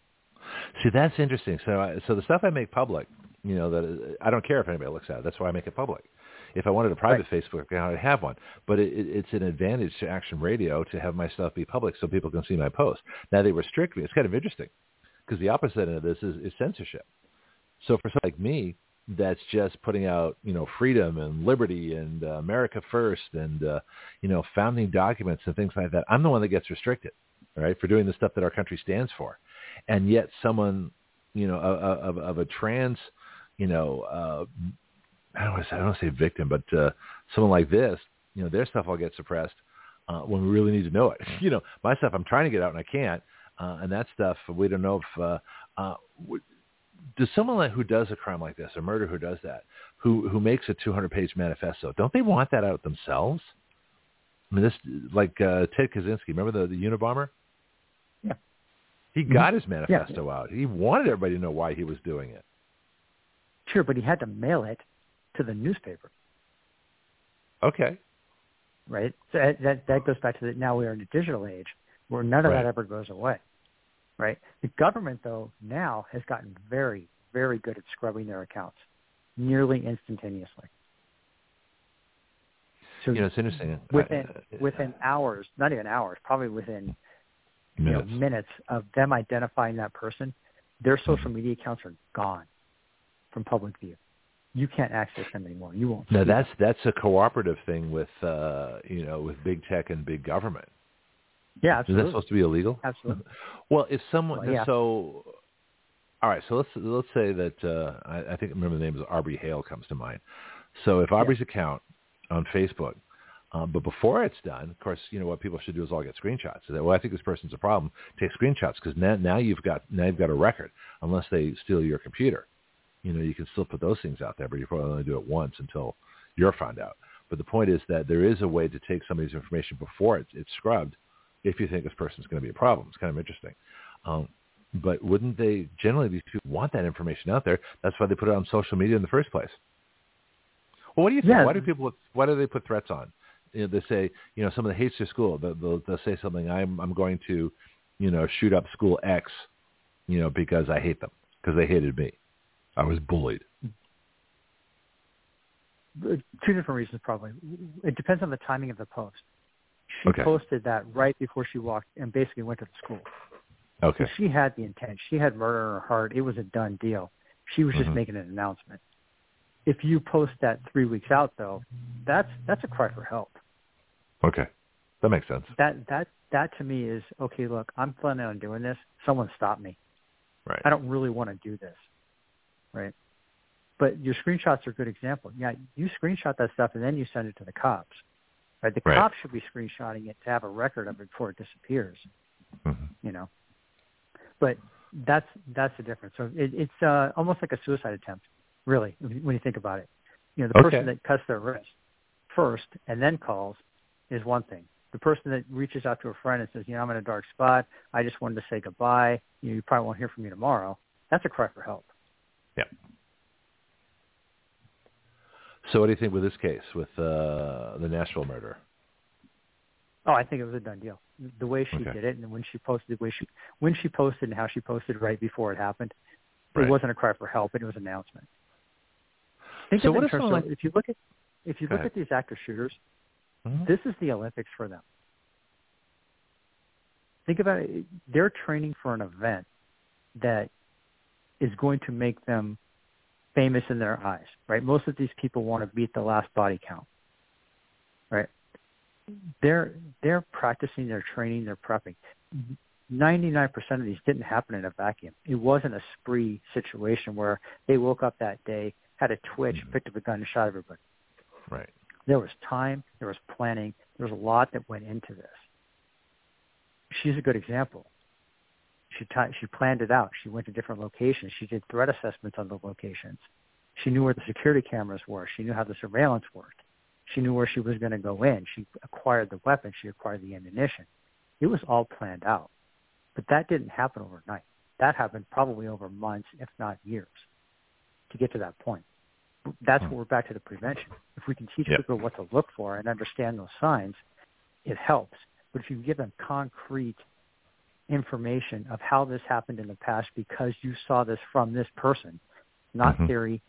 See, that's interesting. So, I, so the stuff I make public, you know, that I don't care if anybody looks at it. That's why I make it public. If I wanted a private Facebook account, I'd have one. But it, it, it's an advantage to Action Radio to have my stuff be public so people can see my posts. Now they restrict me. It's kind of interesting because the opposite of this is, is censorship. So for someone like me, that's just putting out, you know, freedom and liberty and uh, America first and, uh, you know, founding documents and things like that. I'm the one that gets restricted, right, for doing the stuff that our country stands for. And yet someone, you know, of, of, of a trans, you know, uh, I don't want to say, I don't say victim, but uh, someone like this, you know, their stuff all gets suppressed uh, when we really need to know it. you know, my stuff I'm trying to get out and I can't, uh, and that stuff we don't know if uh, uh, w- does someone like, who does a crime like this, a murder who does that, who who makes a 200 page manifesto, don't they want that out themselves? I mean, this like uh, Ted Kaczynski. Remember the, the Unabomber? Yeah. He got his manifesto out. He wanted everybody to know why he was doing it. Sure, but he had to mail it to the newspaper, Okay. right? So that that, that goes back to that. now we are in a digital age where none of Right. that ever goes away, right? The government though now has gotten very very good at scrubbing their accounts nearly instantaneously. So you know, it's interesting. within uh, I- within hours, not even hours, probably within you know, minutes. minutes of them identifying that person, their mm-hmm. social media accounts are gone from public view. You can't access them anymore. You won't. No, that's that's a cooperative thing with uh, you know with big tech and big government. yeah, Is that supposed to be illegal? absolutely. Well, if someone Well, yeah. so, all right. So let's let's say that uh, I, I think remember the name is Audrey Hale comes to mind. So if Audrey's account on Facebook, um, but before it's done, of course, you know what people should do is all get screenshots. So that well, I think this person's a problem. Take screenshots because now now you've got now you've got a record. Unless they steal your computer, you know you can still put those things out there, but you probably only do it once until you're found out. But the point is that there is a way to take somebody's information before it's, it's scrubbed if you think this person's going to be a problem. It's kind of interesting. Um, but wouldn't they generally these people want that information out there? That's why they put it on social media in the first place. Well, what do you think? Yeah. Why do people? Why do they put threats on? You know, they say, you know, someone that hates their school, they'll, they'll, they'll say something. I'm I'm going to, you know, shoot up school X, you know, because I hate them because they hated me. I was bullied. Uh, Two different reasons, probably. It depends on the timing of the post. She Okay. posted that right before she walked and basically went to the school. Okay. So she had the intent. She had murder in her heart. It was a done deal. She was just Mhm. making an announcement. If you post that three weeks out, though, that's that's a cry for help. Okay. That makes sense. That that that to me is okay. Look, I'm planning on doing this. Someone stop me. Right. I don't really want to do this, right? But your screenshots are a good example. Yeah, you screenshot that stuff and then you send it to the cops, right? The Right. cops should be screenshotting it to have a record of it before it disappears. Mhm. You know, but that's that's the difference. So it, it's uh, almost like a suicide attempt, really, when you think about it. You know, the Okay. person that cuts their wrist first and then calls is one thing. The person that reaches out to a friend and says, you know, I'm in a dark spot. I just wanted to say goodbye. You know, you probably won't hear from me tomorrow. That's a cry for help. So what do you think with this case, with uh, the Nashville murder? Oh, I think it was a done deal. The way she Okay. did it and when she posted, the way she when she posted and how she posted right before it happened, Right. it wasn't a cry for help. It was an announcement. Think So of what in if terms of like- if you look at if you look ahead. at these active shooters, Mhm. this is the Olympics for them. Think about it. They're training for an event that is going to make them famous in their eyes, right? Most of these people want to beat the last body count, right? They're they're practicing, they're training, they're prepping. Ninety-nine percent of these didn't happen in a vacuum. It wasn't a spree situation where they woke up that day, had a twitch, Mhm. picked up a gun, and shot everybody Right. there was time, there was planning, there was a lot that went into this. She's a good example. She ti she planned it out. She went to different locations. She did threat assessments on the locations. She knew where the security cameras were. She knew how the surveillance worked. She knew where she was going to go in. She acquired the weapon. She acquired the ammunition. It was all planned out. But that didn't happen overnight. That happened probably over months, if not years, to get to that point that's Hmm. where we're back to the prevention. If we can teach Yep. people what to look for and understand those signs, it helps. But if you give them concrete information of how this happened in the past because you saw this from this person, not Mhm. theory,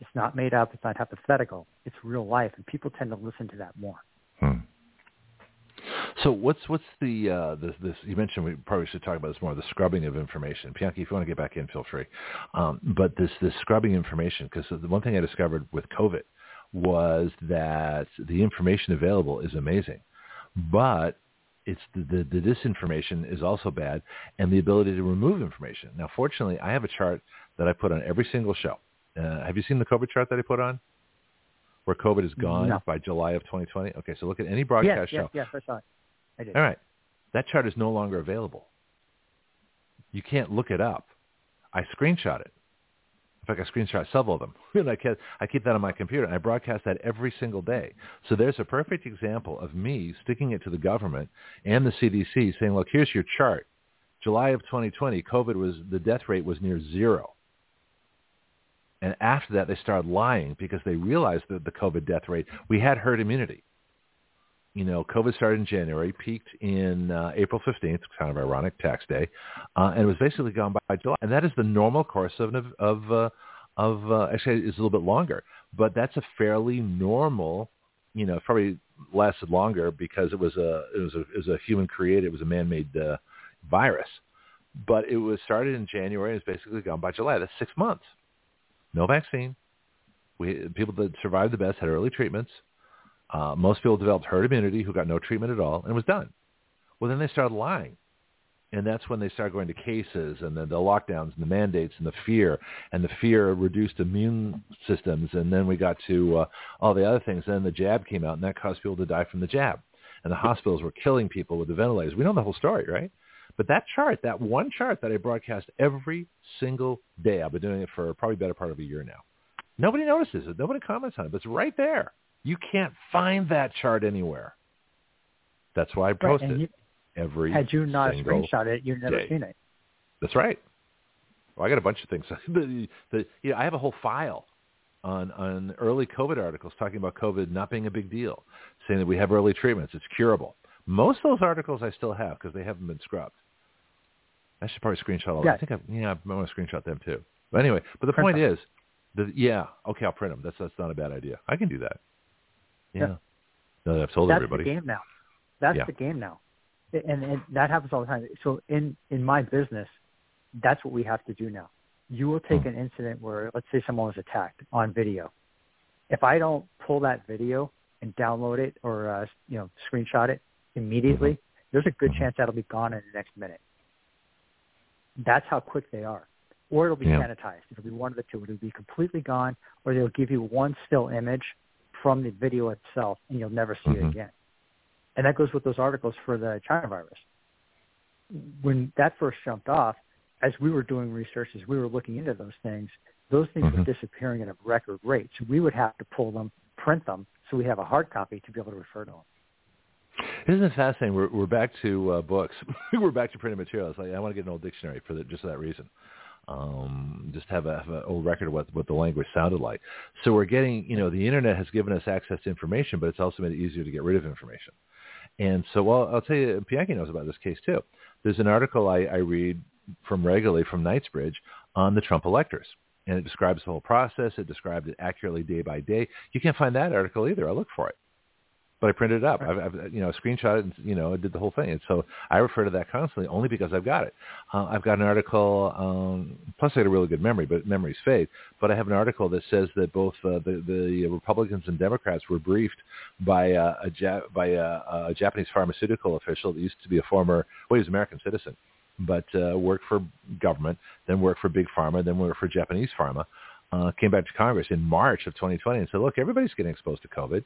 it's not made up, it's not hypothetical, it's real life, and people tend to listen to that more. Hmm. So what's what's the uh, this, this you mentioned we probably should talk about this more the scrubbing of information. Bianchi, if you want to get back in, feel free. Um, but this this scrubbing information because the one thing I discovered with COVID was that the information available is amazing, but it's the, the, the disinformation is also bad and the ability to remove information. Now, fortunately, I have a chart that I put on every single show. Uh, have you seen the COVID chart that I put on? Where COVID is gone No. by July of 2020? Okay, so look at any Yes, broadcast yes, show. yes, I saw it. I did. All right. That chart is no longer available. You can't look it up. I screenshot it. Fact, I screenshot several of them. And I, kept, I keep that on my computer, and I broadcast that every single day. So there's a perfect example of me sticking it to the government and the CDC saying, look, here's your chart. July of 2020, COVID was, the death rate was near zero. And after that, they started lying because they realized that the COVID death rate, we had herd immunity. You know, COVID started in January, peaked in uh, April 15th, kind of ironic, tax day, uh, and it was basically gone by July. And that is the normal course of, of, uh, of uh, actually it's a little bit longer, but that's a fairly normal, you know, probably lasted longer because it was a, it was a, it was a human created, it was a man-made uh, virus. But it was started in January and it's basically gone by July. That's six months. No vaccine. We, people that survived the best had early treatments uh, most people developed herd immunity who got no treatment at all, and was done. Well, then they started lying. And that's when they started going to cases and then the lockdowns and the mandates and the fear and the fear reduced immune systems. And then we got to uh, all the other things. Then the jab came out and that caused people to die from the jab. And the hospitals were killing people with the ventilators. We know the whole story, right? But that chart, that one chart that I broadcast every single day, I've been doing it for probably better part of a year now. Nobody notices it. Nobody comments on it, but it's right there. You can't find that chart anywhere. That's why I post right, it you, every Had you not screenshot it, you'd never day. seen it. That's right. Well, I got a bunch of things. the, the, you know, I have a whole file on on early COVID articles talking about COVID not being a big deal, saying that we have early treatments, it's curable. Most of those articles I still have because they haven't been scrubbed. I should probably screenshot all. Yeah. I think I, yeah, I want to screenshot them too. But anyway, but the Print point them. is, the, yeah, okay, I'll print them. That's that's not a bad idea. I can do that. Yeah. Yeah. No, that I've told That's everybody. the game now. That's Yeah. the game now, and, and that happens all the time. So in in my business, that's what we have to do now. You will take Hmm. an incident where, let's say, someone was attacked on video. If I don't pull that video and download it or uh, you know screenshot it immediately, there's a good Mhm. chance that'll be gone in the next minute. That's how quick they are. Or it'll be Yeah. sanitized. It'll be one of the two. It'll be completely gone, or they'll give you one still image from the video itself, and you'll never see Mhm. it again. And that goes with those articles for the China virus. When that first jumped off, as we were doing research, as we were looking into those things, those things were Mhm. disappearing at a record rate. So we would have to pull them, print them, so we have a hard copy to be able to refer to them. Isn't it fascinating? We're we're back to uh, books. we're back to printed materials. Like I want to get an old dictionary for the, just for that reason. Um, just have a, have an old record of what what the language sounded like. So we're getting, you know, the internet has given us access to information, but it's also made it easier to get rid of information. And so, well, I'll tell you, Bianchi knows about this case too. There's an article I, I read from regularly from Knightsbridge on the Trump electors. And it describes the whole process. It described it accurately day by day. You can't find that article either. I look for it but I printed it up. I've, I've you know screenshot it and you know I did the whole thing. And so I refer to that constantly only because I've got it. Uh, I've got an article. Um, plus, I had a really good memory, but memories fade. But I have an article that says that both uh, the the Republicans and Democrats were briefed by uh, a ja- by a, a Japanese pharmaceutical official that used to be a former well, he was an American citizen, but uh, worked for government, then worked for big pharma, then worked for Japanese pharma. Uh, came back to Congress in March of 2020 and said, "Look, everybody's getting exposed to COVID."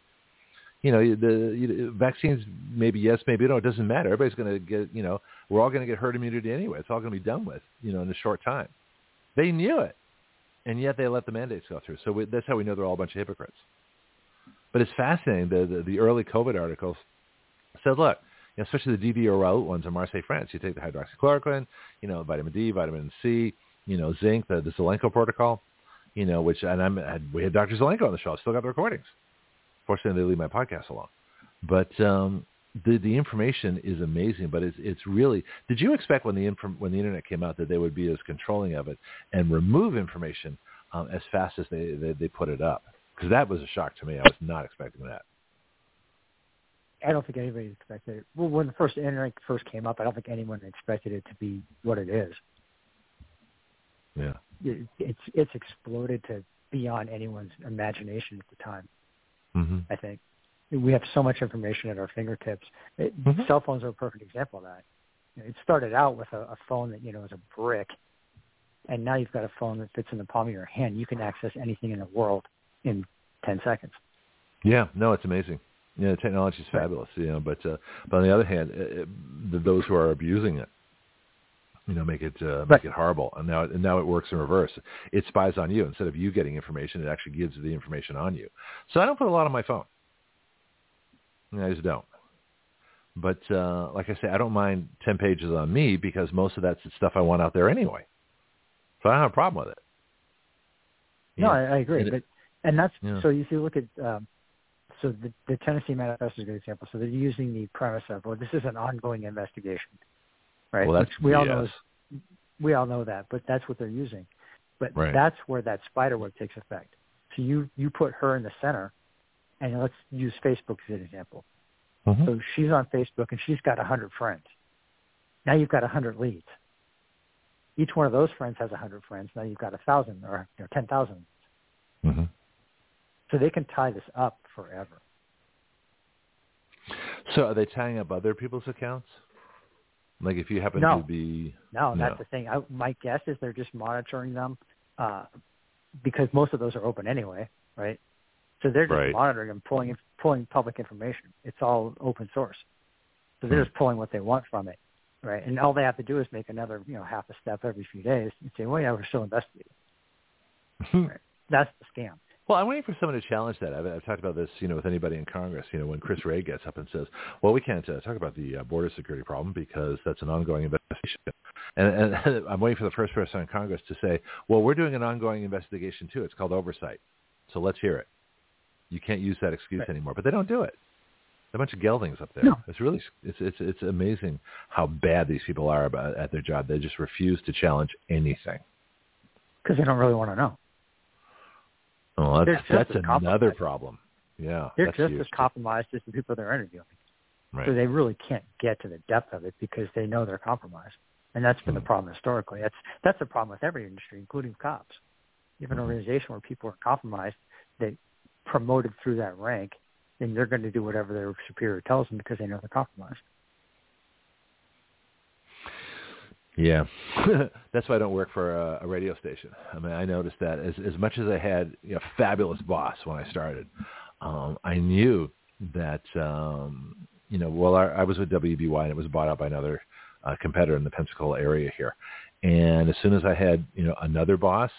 You know, the you vaccines maybe yes, maybe no. It doesn't matter. Everybody's going to get, you know, we're all going to get herd immunity anyway. It's all going to be done with, you know, in a short time. They knew it, and yet they let the mandates go through. So we, that's how we know they're all a bunch of hypocrites. But it's fascinating. The the, the early COVID articles said, look, you know, especially the Didier Raoult ones in Marseille, France. You take the hydroxychloroquine, you know, vitamin D, vitamin C, you know, zinc, the, the Zelenko protocol, you know, which and I'm we had Dr. Zelenko on the show. I still got the recordings. Fortunately, they leave my podcast alone. But um, the the information is amazing. But it's it's really. Did you expect when the inf- when the internet came out that they would be as controlling of it and remove information um, as fast as they, they they put it up? Because that was a shock to me. I was not expecting that. I don't think anybody expected it. Well, when the first internet first came up, I don't think anyone expected it to be what it is. Yeah. It, it's it's exploded to beyond anyone's imagination at the time. Hmm I think we have so much information at our fingertips. It, Mhm. Cell phones are a perfect example of that. It started out with a, a phone that you know is a brick, and now you've got a phone that fits in the palm of your hand. You can access anything in the world in ten seconds. Yeah. No, it's amazing. Yeah, the technology is fabulous. You know, but uh, but on the other hand, uh, uh, the, those who are abusing it, you know, make it uh, make Right. it horrible. And now and now it works in reverse. It spies on you instead of you getting information. It actually gives the information on you. So I don't put a lot on my phone. I just don't. But uh, like I say, I don't mind ten pages on me because most of that's the stuff I want out there anyway. So I don't have a problem with it. No, I, I agree. And it- but and that's Yeah. so if you look at um, so the, the Tennessee Manifesto is a good example. So they're using the premise of, well, this is an ongoing investigation, right? Well, Which we all know. Is, we all know that, but that's what they're using. But Right. that's where that spider web takes effect. So you you put her in the center, and let's use Facebook as an example. Mhm. So she's on Facebook and she's got a hundred friends. Now you've got a hundred leads. Each one of those friends has a hundred friends. Now you've got a thousand or you know, ten thousand. Mhm. So they can tie this up forever. So are they tying up other people's accounts? Like if you happen No. to be No, No. that's the thing. I, my guess is they're just monitoring them uh, because most of those are open anyway, right? So they're just Right. monitoring them, pulling pulling public information. It's all open source, so they're Hmm. just pulling what they want from it, right? And all they have to do is make another, you know, half a step every few days and say, "Well, yeah, we're still investigating." Right. That's the scam. Well, I'm waiting for someone to challenge that. I've, I've talked about this, you know, with anybody in Congress. You know, when Chris Wray gets up and says, "Well, we can't uh, talk about the uh, border security problem because that's an ongoing investigation," and, and I'm waiting for the first person in Congress to say, "Well, we're doing an ongoing investigation too. It's called oversight. So let's hear it." You can't use that excuse Right. anymore, but they don't do it. They're a bunch of geldings up there. No. It's really it's it's it's amazing how bad these people are about at their job. They just refuse to challenge anything. Because they don't really want to know. Oh, that's that's another problem. Yeah, They're just huge as compromised as the people they're interviewing. Right. So they really can't get to the depth of it because they know they're compromised. And that's been the Mhm. problem historically. That's that's the problem with every industry, including cops. You have an Mhm. organization where people are compromised, they promoted through that rank, then they're going to do whatever their superior tells them because they know they're compromised. Yeah, that's why I don't work for a, a radio station. I mean, I noticed that as as much as I had you know, a fabulous boss when I started, um, I knew that um, you know, well, I, I was with WBY and it was bought out by another uh, competitor in the Pensacola area here, and as soon as I had you know another boss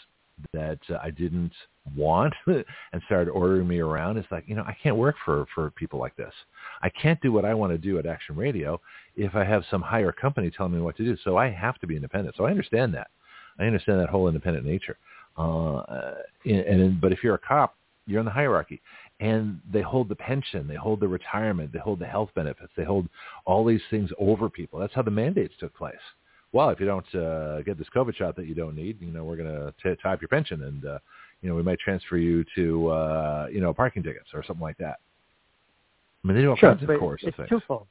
that uh, I didn't want and started ordering me around, it's like you know I can't work for for people like this. I can't do what I want to do at Action Radio if I have some higher company telling me what to do. So I have to be independent. So I understand that. I understand that whole independent nature. Uh, and, and but if you're a cop, you're in the hierarchy, and they hold the pension, they hold the retirement, they hold the health benefits, they hold all these things over people. That's how the mandates took place. Well, if you don't uh, get this COVID shot that you don't need, you know we're going to tie up your pension, and uh, you know we might transfer you to uh, you know parking tickets or something like that. I mean, they do all kinds of coercive it's things. twofold.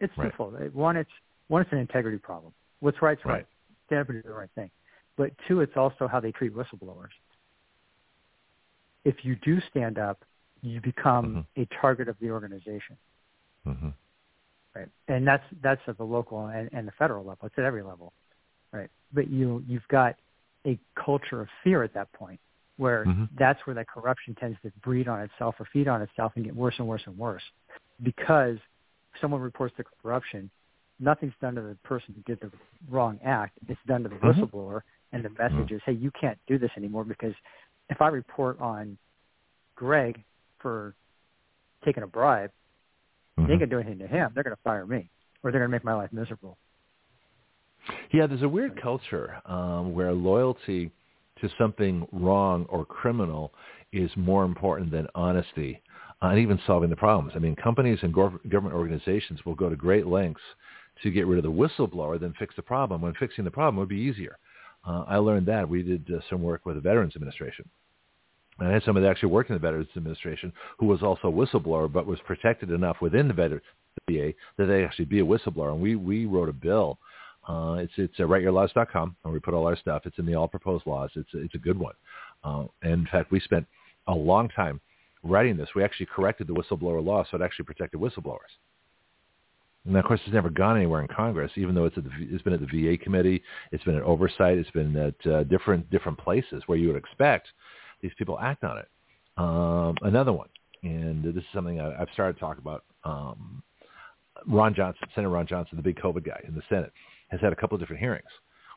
It's Right. twofold. One, it's one, it's an integrity problem. What's right's right. Right. Stand up and do the right thing. But two, it's also how they treat whistleblowers. If you do stand up, you become a target of the organization, hmm right? And that's that's at the local and, and the federal level. It's at every level, right? But you you've got a culture of fear at that point, where Mhm. that's where that corruption tends to breed on itself or feed on itself and get worse and worse and worse, because if someone reports the corruption, nothing's done to the person who did the wrong act. It's done to the Mhm. whistleblower, and the message is, hey, you can't do this anymore because if I report on Greg for taking a bribe, they Mhm. ain't gonna do anything to him. They're gonna fire me, or they're gonna make my life miserable. Yeah, there's a weird culture um, where loyalty to something wrong or criminal is more important than honesty and even solving the problems. I mean, companies and gov- government organizations will go to great lengths to get rid of the whistleblower than fix the problem when fixing the problem would be easier. Uh, I learned that. We did uh, some work with the Veterans Administration. And I had somebody that actually worked in the Veterans Administration who was also a whistleblower but was protected enough within the Veterans VA that they actually be a whistleblower. And we, we wrote a bill uh, it's it's uh, writeyourlaws.com, where we put all our stuff. It's in the all proposed laws. It's it's a good one. Uh, and in fact, we spent a long time writing this. We actually corrected the whistleblower law so it actually protected whistleblowers. And of course, it's never gone anywhere in Congress, even though it's, at the, it's been at the VA committee, it's been at oversight, it's been at uh, different different places where you would expect these people act on it. Um, another one, and this is something I, I've started to talk about. Um, Ron Johnson, Senator Ron Johnson, the big COVID guy in the Senate, has had a couple of different hearings.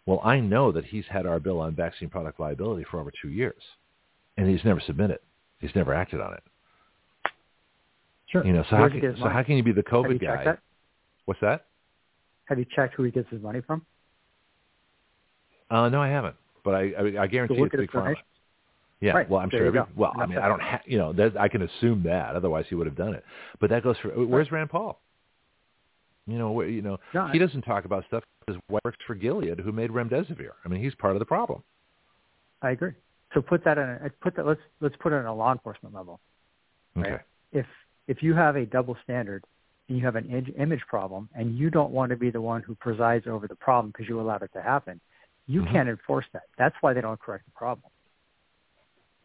Well, I know that he's had our bill on vaccine product liability for over two years, and he's never submitted. He's never acted on it. Sure. You know, so Where how can, so how can you be the Have COVID guy? that? What's that? Have you checked who he gets his money from? Uh, no, I haven't. But I, I, I guarantee So it's big pharma. Yeah, Right. well, I'm There sure. Every, well, I mean. I don't, ha- you know, that, I can assume that. Otherwise, he would have done it. But that goes for where's Rand Paul? You know, you know, No, he doesn't talk about stuff because wife works for Gilead, who made remdesivir. I mean, he's part of the problem. I agree. So put that in a, put that let's let's put it on a law enforcement level. Okay. If if you have a double standard and you have an image, image problem and you don't want to be the one who presides over the problem because you allowed it to happen, you Mhm. can't enforce that. That's why they don't correct the problem.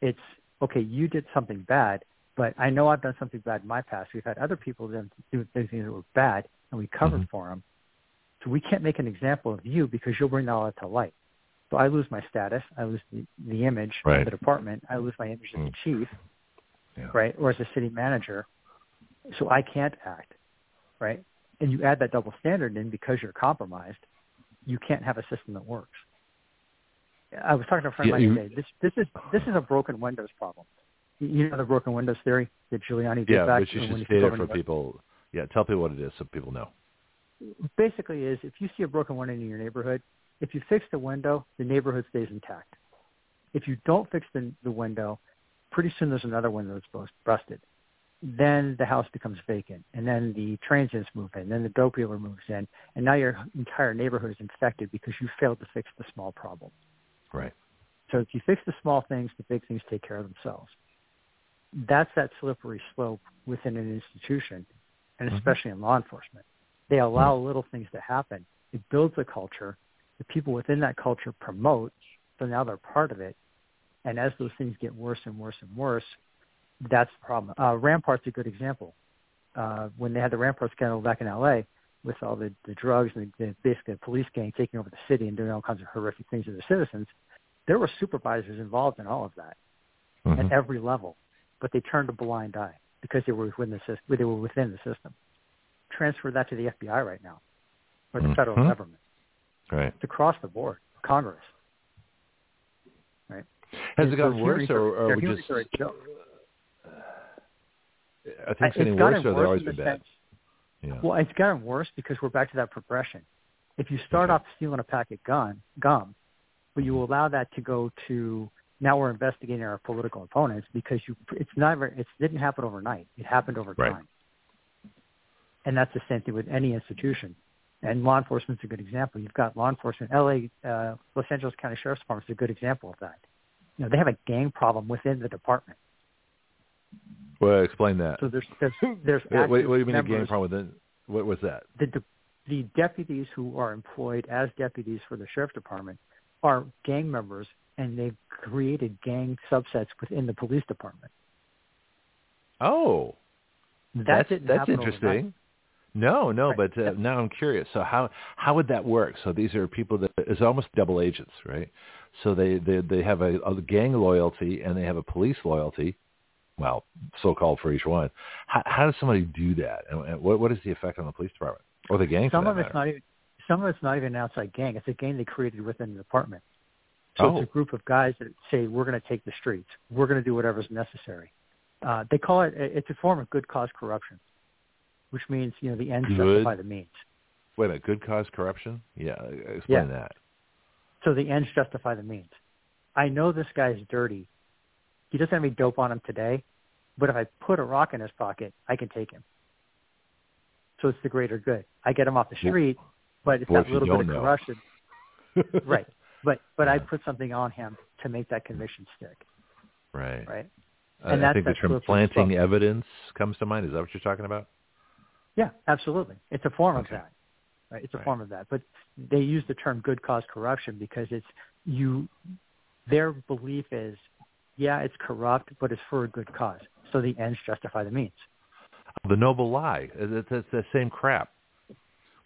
It's okay. You did something bad, but I know I've done something bad in my past. We've had other people do things that were bad, and we covered Mhm. for them. So we can't make an example of you because you'll bring all that to light. So I lose my status, I lose the, the image Right. of the department, I lose my image as Mm. the chief, Yeah. right, or as a city manager. So I can't act, right? And you add that double standard in because you're compromised, you can't have a system that works. I was talking to a friend Yeah, you- today. This this is this is a broken windows problem. You know the broken windows theory that Giuliani did Yeah, back but you when should he state took it over for people. Yeah, tell people what it is so people know. basically is if you see a broken window in your neighborhood, if you fix the window, the neighborhood stays intact. If you don't fix the, the window, pretty soon there's another window that's busted. Then the house becomes vacant, and then the transients move in, and then the dope dealer moves in, and now your entire neighborhood is infected because you failed to fix the small problem. Right. So if you fix the small things, the big things take care of themselves. That's that slippery slope within an institution, and Mhm. especially in law enforcement. They allow little things to happen. It builds a culture. The people within that culture promote, so now they're part of it. And as those things get worse and worse and worse, that's the problem. Uh, Rampart's a good example. Uh, when they had the Rampart scandal back in L.A. with all the, the drugs and the, the, basically the police gang taking over the city and doing all kinds of horrific things to the citizens, there were supervisors involved in all of that Mhm. at every level, but they turned a blind eye because they were within the system. They were within the system. Transfer that to the FBI right now, or the federal Mhm. government. Right. It's across the board. Congress. Right. Has And it gotten worse, or, are- or we just? are a joke. I think it's getting worse, gotten or they've worse always been bad. Yeah. Well, it's gotten worse because we're back to that progression. If you start Okay. off stealing a packet gun gum, but you allow that to go to now we're investigating our political opponents because you it's never it didn't happen overnight. It happened over Right. time. And that's the same thing with any institution. And law enforcement's a good example. You've got law enforcement. LA, uh, Los Angeles County Sheriff's Department is a good example of that. You know, they have a gang problem within the department. Well, explain that. So there's there's, there's what, what do you mean a game problem? Then what was that? the de- the deputies who are employed as deputies for the sheriff's department are gang members, and they've created gang subsets within the police department. Oh, That that's that's interesting. overnight. No, no, Right. but uh, now I'm curious. So how how would that work? So these are people that is almost double agents, right? So they they they have a, a gang loyalty and they have a police loyalty. Well, so called for each one. How, how does somebody do that? And and what what is the effect on the police department or the gang? Some of it's matter? not even some of it's not even an outside gang. It's a gang they created within the department. So Oh. it's a group of guys that say we're going to take the streets. We're going to do whatever's necessary. Uh, they call it it's a form of good cause corruption, which means you know the ends Good. justify the means. Wait a minute, good cause corruption? Yeah, explain Yeah. that. So the ends justify the means. I know this guy's dirty. He doesn't have any dope on him today, but if I put a rock in his pocket, I can take him. So it's the greater good. I get him off the street, but it's that little bit of know? corruption. right. But but I put something on him to make that conviction stick. Right. Right. Uh, And I think the term planting evidence comes to mind. Is that what you're talking about? Yeah, absolutely. It's a form Okay. of that. Right. It's a Right. form of that. But they use the term good cause corruption because it's you their belief is yeah, it's corrupt, but it's for a good cause. So the ends justify the means. The noble lie. It's, it's the same crap.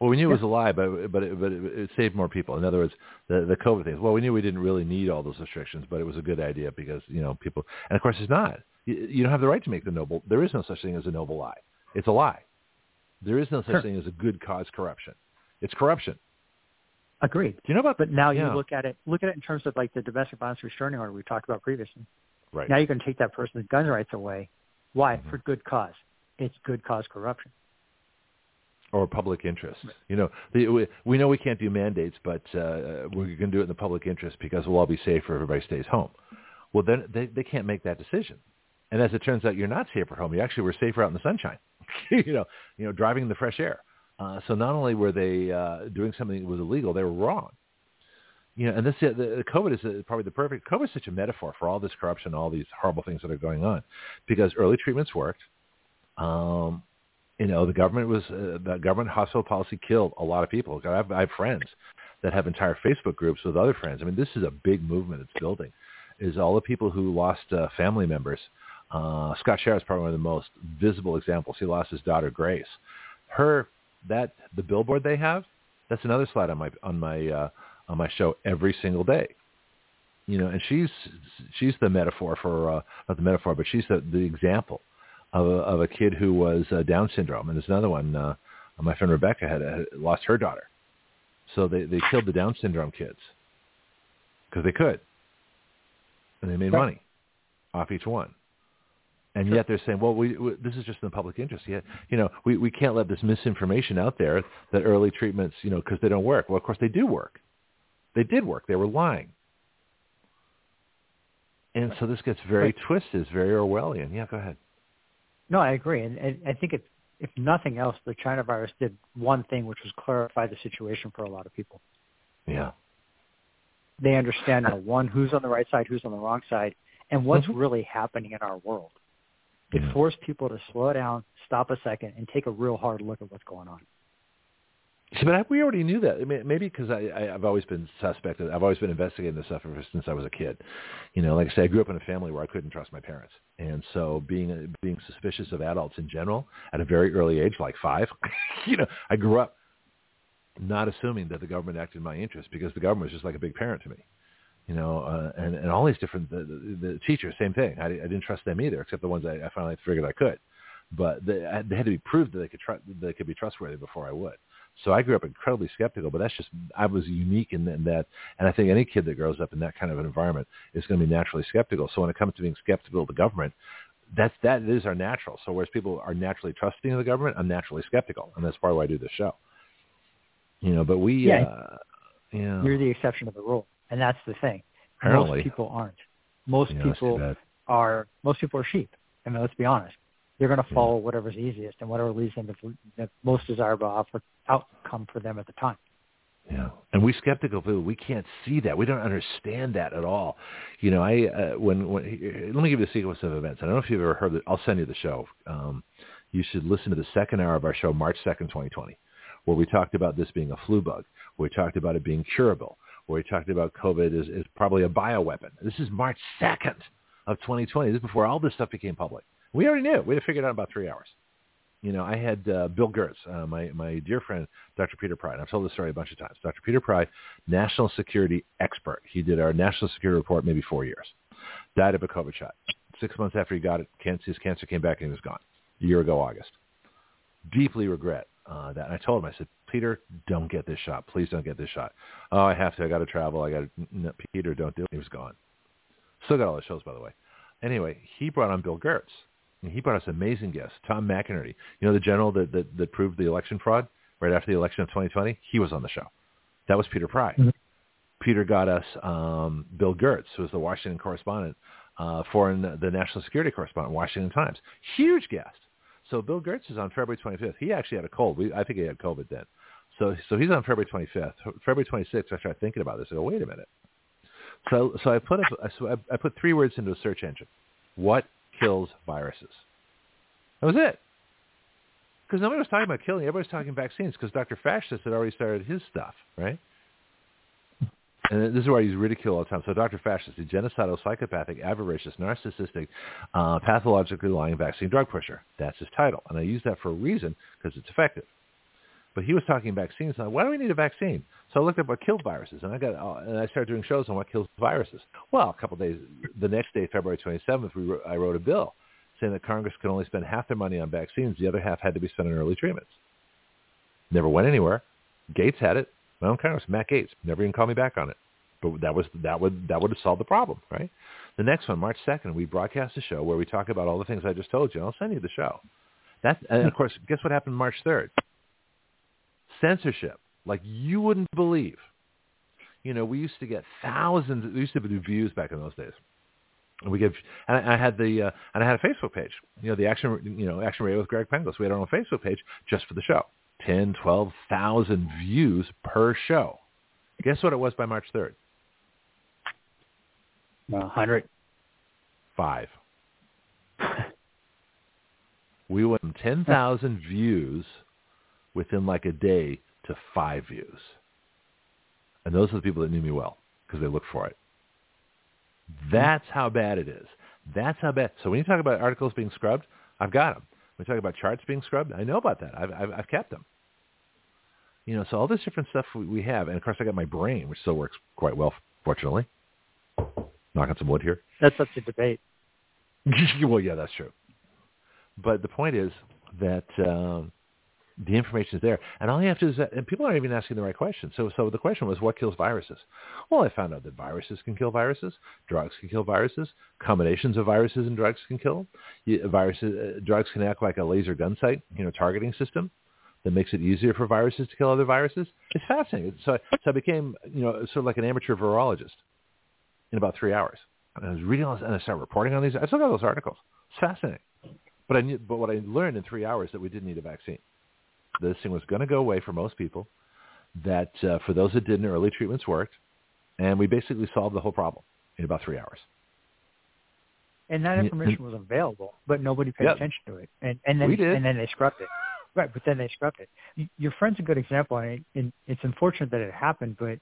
Well, we knew it was a lie, but but it, but it, it saved more people. In other words, the the COVID things. Well, we knew we didn't really need all those restrictions, but it was a good idea because you know people. And of course, it's not. You, you don't have the right to make the noble. There is no such thing as a noble lie. It's a lie. There is no such Sure. thing as a good cause corruption. It's corruption. Agreed. Do you know about? But now yeah. you look at it look at it in terms of like the domestic violence restraining order we talked about previously. right. Now you're going to take that person's gun rights away. Why? Mhm. For good cause. It's good cause corruption. Or public interest. You know, the, we, we know we can't do mandates, but uh, we can do it in the public interest because we'll all be safe if everybody stays home. Well, then they, they can't make that decision. And as it turns out, you're not safer at home. You actually were safer out in the sunshine, you know, you know, driving in the fresh air. Uh, so not only were they uh, doing something that was illegal, they were wrong. You know, and this the, the COVID is probably the perfect. COVID is such a metaphor for all this corruption, all these horrible things that are going on, because early treatments worked. Um, you know, the government was uh, the government hospital policy killed a lot of people. I have, I have friends that have entire Facebook groups with other friends. I mean, this is a big movement that's building. Is all the people who lost uh, family members. Uh, Scott Schara is probably one of the most visible examples. He lost his daughter Grace. Her that the billboard they have. That's another slide on my on my uh, on my show every single day. You know, and she's she's the metaphor for uh, not the metaphor, but she's the, the example of a, of a kid who was uh, Down syndrome. And there's another one. Uh, my friend Rebecca had, had lost her daughter, so they they killed the Down syndrome kids because they could, and they made right. money off each one. And sure. yet they're saying, well, we, we, this is just in the public interest. Yet, you know, we, we can't let this misinformation out there that early treatments, you know, because they don't work. Well, of course they do work. They did work. They were lying. And so this gets very right. twisted. It's very Orwellian. Yeah, go ahead. No, I agree. And, and I think if, if nothing else, the China virus did one thing, which was clarify the situation for a lot of people. Yeah. They understand now, one, who's on the right side, who's on the wrong side, and what's mm-hmm. really happening in our world. It yeah. forced people to slow down, stop a second, and take a real hard look at what's going on. See, but I, we already knew that. I mean, maybe because I, I, I've always been suspect. I've always been investigating this stuff ever since I was a kid. You know, like I say, I grew up in a family where I couldn't trust my parents, and so being being suspicious of adults in general at a very early age, like five, you know, I grew up not assuming that the government acted in my interest because the government was just like a big parent to me. You know, uh, and and all these different the, the, the teachers, same thing. I, I didn't trust them either, except the ones I, I finally figured I could. But they, they had to be proved that they could tr- they could be trustworthy before I would. So I grew up incredibly skeptical, but that's just I was unique in, in that, and I think any kid that grows up in that kind of an environment is going to be naturally skeptical. So when it comes to being skeptical of the government, that's that is our natural. So whereas people are naturally trusting of the government, I'm naturally skeptical, and that's part of why I do this show. You know, but we, yeah, uh, yeah, you're the exception of the rule, and that's the thing. Apparently. Most people aren't. Most yeah, people are. Most people are sheep. I mean, let's be honest they're going to follow whatever's easiest and whatever leads them to the most desirable outcome for them at the time. Yeah, and we skeptical people, we can't see that. We don't understand that at all. You know, I uh, when when let me give you the sequence of events. I don't know if you've ever heard it. I'll send you the show. Um, you should listen to the second hour of our show, March second, twenty twenty, where we talked about this being a flu bug. Where we talked about it being curable. Where we talked about COVID is, is probably a bioweapon. This is March second of 2020. This is before all this stuff became public. We already knew. We had figured out about three hours. You know, I had uh, Bill Gertz, uh, my my dear friend, Dr. Peter Pry. I've told this story a bunch of times. Dr. Peter Pry, national security expert. He did our national security report maybe four years. Died of a COVID shot. Six months after he got it, his cancer came back and he was gone. A year ago, August. Deeply regret uh, that. And I told him, I said, Peter, don't get this shot. Please don't get this shot. Oh, I have to. I got to travel. I got to. No, Peter, don't do it. He was gone. Still got all the shows, by the way. Anyway, he brought on Bill Gertz and he brought us amazing guests. Tom McInerney, you know the general that, that, that proved the election fraud right after the election of 2020? He was on the show. That was Peter Pry. Mm-hmm. Peter got us um, Bill Gertz, who was the Washington correspondent, uh, foreign the national security correspondent, Washington Times. Huge guest. So Bill Gertz is on February 25th. He actually had a cold. We, I think he had COVID then. So so he's on February 25th. February 26th, I started thinking about this. I go, wait a minute. So so I put a, so I, I put three words into a search engine. What kills viruses. That was it. Because nobody was talking about killing. Everybody was talking vaccines because Dr. Fascist had already started his stuff, right? And this is why he's ridiculed all the time. So Dr. Fascist, a genocidal, psychopathic, avaricious, narcissistic, uh, pathologically lying vaccine drug pusher. That's his title. And I use that for a reason because it's effective. But he was talking vaccines. And why do we need a vaccine? So I looked up what killed viruses, and I got uh, and I started doing shows on what kills viruses. Well, a couple of days, the next day, February 27th, we I wrote a bill saying that Congress could only spend half their money on vaccines. The other half had to be spent on early treatments. Never went anywhere. Gaetz had it. My own Congress, Matt Gaetz, never even called me back on it. But that was that would that would have solved the problem, right? The next one, March 2nd, we broadcast a show where we talk about all the things I just told you. I'll send you the show. That and of course, guess what happened March 3rd? Censorship like you wouldn't believe. You know, we used to get thousands. We used to do views back in those days. And we give, and I, I had the, uh, and I had a Facebook page, you know, the action, you know, action radio with Greg Penglis. We had our own Facebook page just for the show. 10, 12,000 views per show. Guess what it was by March 3rd? A hundred. Five. we went from 10,000 views within like a day to five views. And those are the people that knew me well because they looked for it. That's how bad it is. That's how bad. So when you talk about articles being scrubbed, I've got them. When you talk about charts being scrubbed, I know about that. I've, I've, I've kept them. You know, so all this different stuff we, we have, and of course I got my brain, which still works quite well, fortunately. Knock on some wood here. That's such a debate. well, yeah, that's true. But the point is that um, the information is there, and all you have to do is that, and people aren't even asking the right question. So, so the question was, what kills viruses? Well, I found out that viruses can kill viruses, drugs can kill viruses, combinations of viruses and drugs can kill. You, viruses, uh, drugs can act like a laser gun sight, you know, targeting system that makes it easier for viruses to kill other viruses. It's fascinating. So, so I became, you know, sort of like an amateur virologist in about three hours. And I was reading all this, and I started reporting on these. I still got those articles. It's fascinating. But I knew, but what I learned in three hours that we didn't need a vaccine. This thing was going to go away for most people. That uh, for those that didn't, early treatments worked, and we basically solved the whole problem in about three hours. And that information was available, but nobody paid Yep. attention to it. And and then We did. and then they scrubbed it. Right, but then they scrubbed it. Your friend's a good example, and, it, and it's unfortunate that it happened, but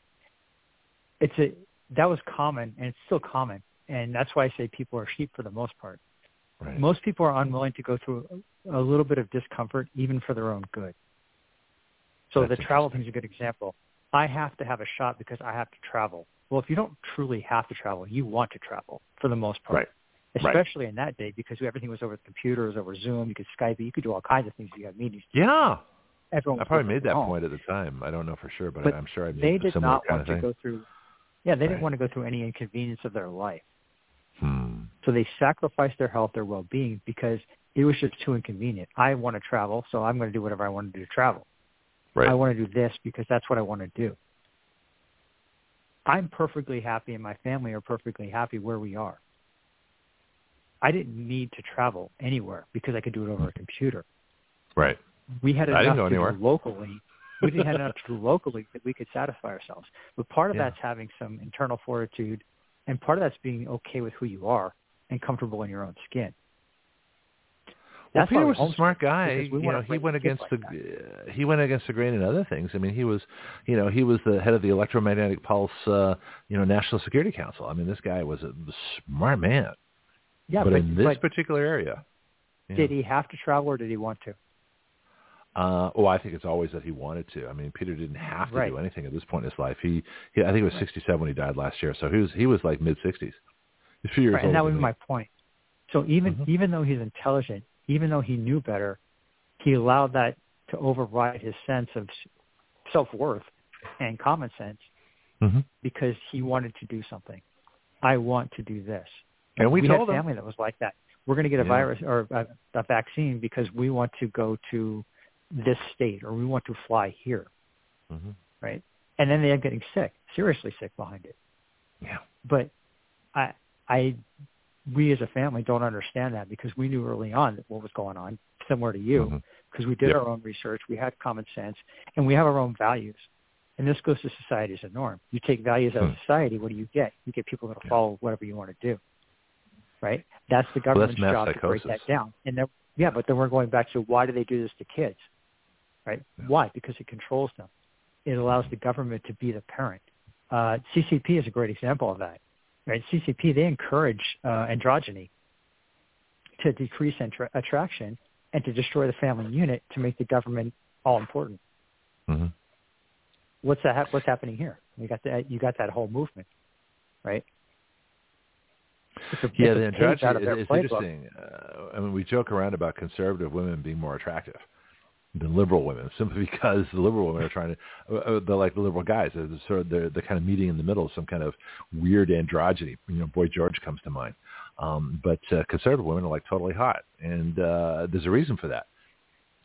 it's a that was common, and it's still common, and that's why I say people are sheep for the most part. Right. Most people are unwilling to go through a, a little bit of discomfort, even for their own good. So That's the travel thing is a good example. I have to have a shot because I have to travel. Well, if you don't truly have to travel, you want to travel for the most part. Right. Right. Especially in that day because everything was over the computers, over Zoom. You could Skype, you could do all kinds of things. You had meetings. Yeah, Everyone I probably made that home. point at the time. I don't know for sure, but, But I'm sure I made They did not want to thing. go through. Yeah, they didn't want to go through any inconvenience of their life. Hmm. So they sacrificed their health, their well-being because it was just too inconvenient. I want to travel, so I'm going to do whatever I want to do to travel. Right. I want to do this because that's what I want to do. I'm perfectly happy and my family are perfectly happy where we are. I didn't need to travel anywhere because I could do it over a computer. right. We had I enough didn't go to anywhere. do locally. We didn't have enough to do locally that we could satisfy ourselves. But part of Yeah. that's having some internal fortitude, and part of that's being okay with who you are and comfortable in your own skin. Well, That's why Peter was a smart guy. You know, he went against like the uh, he went against the grain in other things. I mean, he was, you know, he was the head of the Electromagnetic Pulse, uh, you know, National Security Council. I mean, this guy was a smart man. Yeah, but, but, in this but particular area, did he have to travel or did he want to? Uh, well, I think it's always that he wanted to. I mean, Peter didn't have to Right. do anything at this point in his life. He, he I think he was 67 when he died last year, so he was he was like mid 60s. He's a few years Right, and that was than my point. So even Mhm. even though he's intelligent, even though he knew better, he allowed that to override his sense of self worth and common sense Mhm. because he wanted to do something. I want to do this. And we we told had family that was like that. We're going to get a Yeah. virus or a, a vaccine because we want to go to this state or we want to fly here, Mhm. right? And then they end up getting sick, seriously sick behind it. Yeah. But I, I, we as a family don't understand that because we knew early on what was going on, similar to you, Mhm. because we did Yep. our own research, we had common sense, and we have our own values. And this goes to society as a norm. You take values out Hmm. of society, what do you get? You get people that Yeah. follow whatever you want to do, right? That's the Well, that's government's job to break that down. And then, yeah, but then we're going back to why do they do this to kids, right? Yeah. Why? Because it controls them. It allows the government to be the parent. Uh, CCP is a great example of that, right? CCP they encourage uh, androgyny to decrease intra- attraction and to destroy the family unit to make the government all important. Mhm. What's that? What's happening here? You got that. You got that whole movement, right? A, Yeah, the a page out of androgyny their is interesting. Uh, I mean, we joke around about conservative women being more attractive than liberal women, simply because the liberal women are trying to, uh, uh, they're like the liberal guys. They're sort of they're, they're kind of meeting in the middle, some kind of weird androgyny. You know, Boy George comes to mind. Um, but uh, conservative women are like totally hot, and uh, there's a reason for that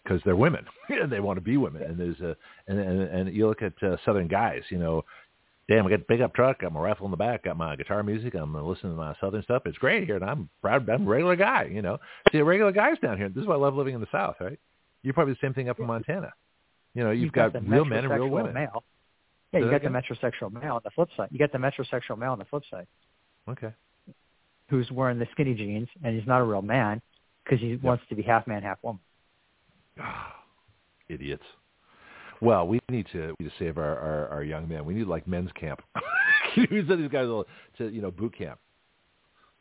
because they're women and they want to be women. And there's a and and, and you look at uh, Southern guys, you know, damn, I got a pickup truck, got my rifle in the back, got my guitar music, I'm listening to my southern stuff. It's great here, and I'm proud. I'm a regular guy, you know. See, regular guys down here. This is why I love living in the South, right? You're probably the same thing up in Montana. You know, you've, you've got, got real men and real women. Male. Yeah, you got the metrosexual male on the flip side. You got the metrosexual male on the flip side, Okay. who's wearing the skinny jeans, and he's not a real man because he wants to be half man, half woman. Idiots. Well, we need to we need to save our, our, our young men. We need like men's camp. we send these guys to you know boot camp.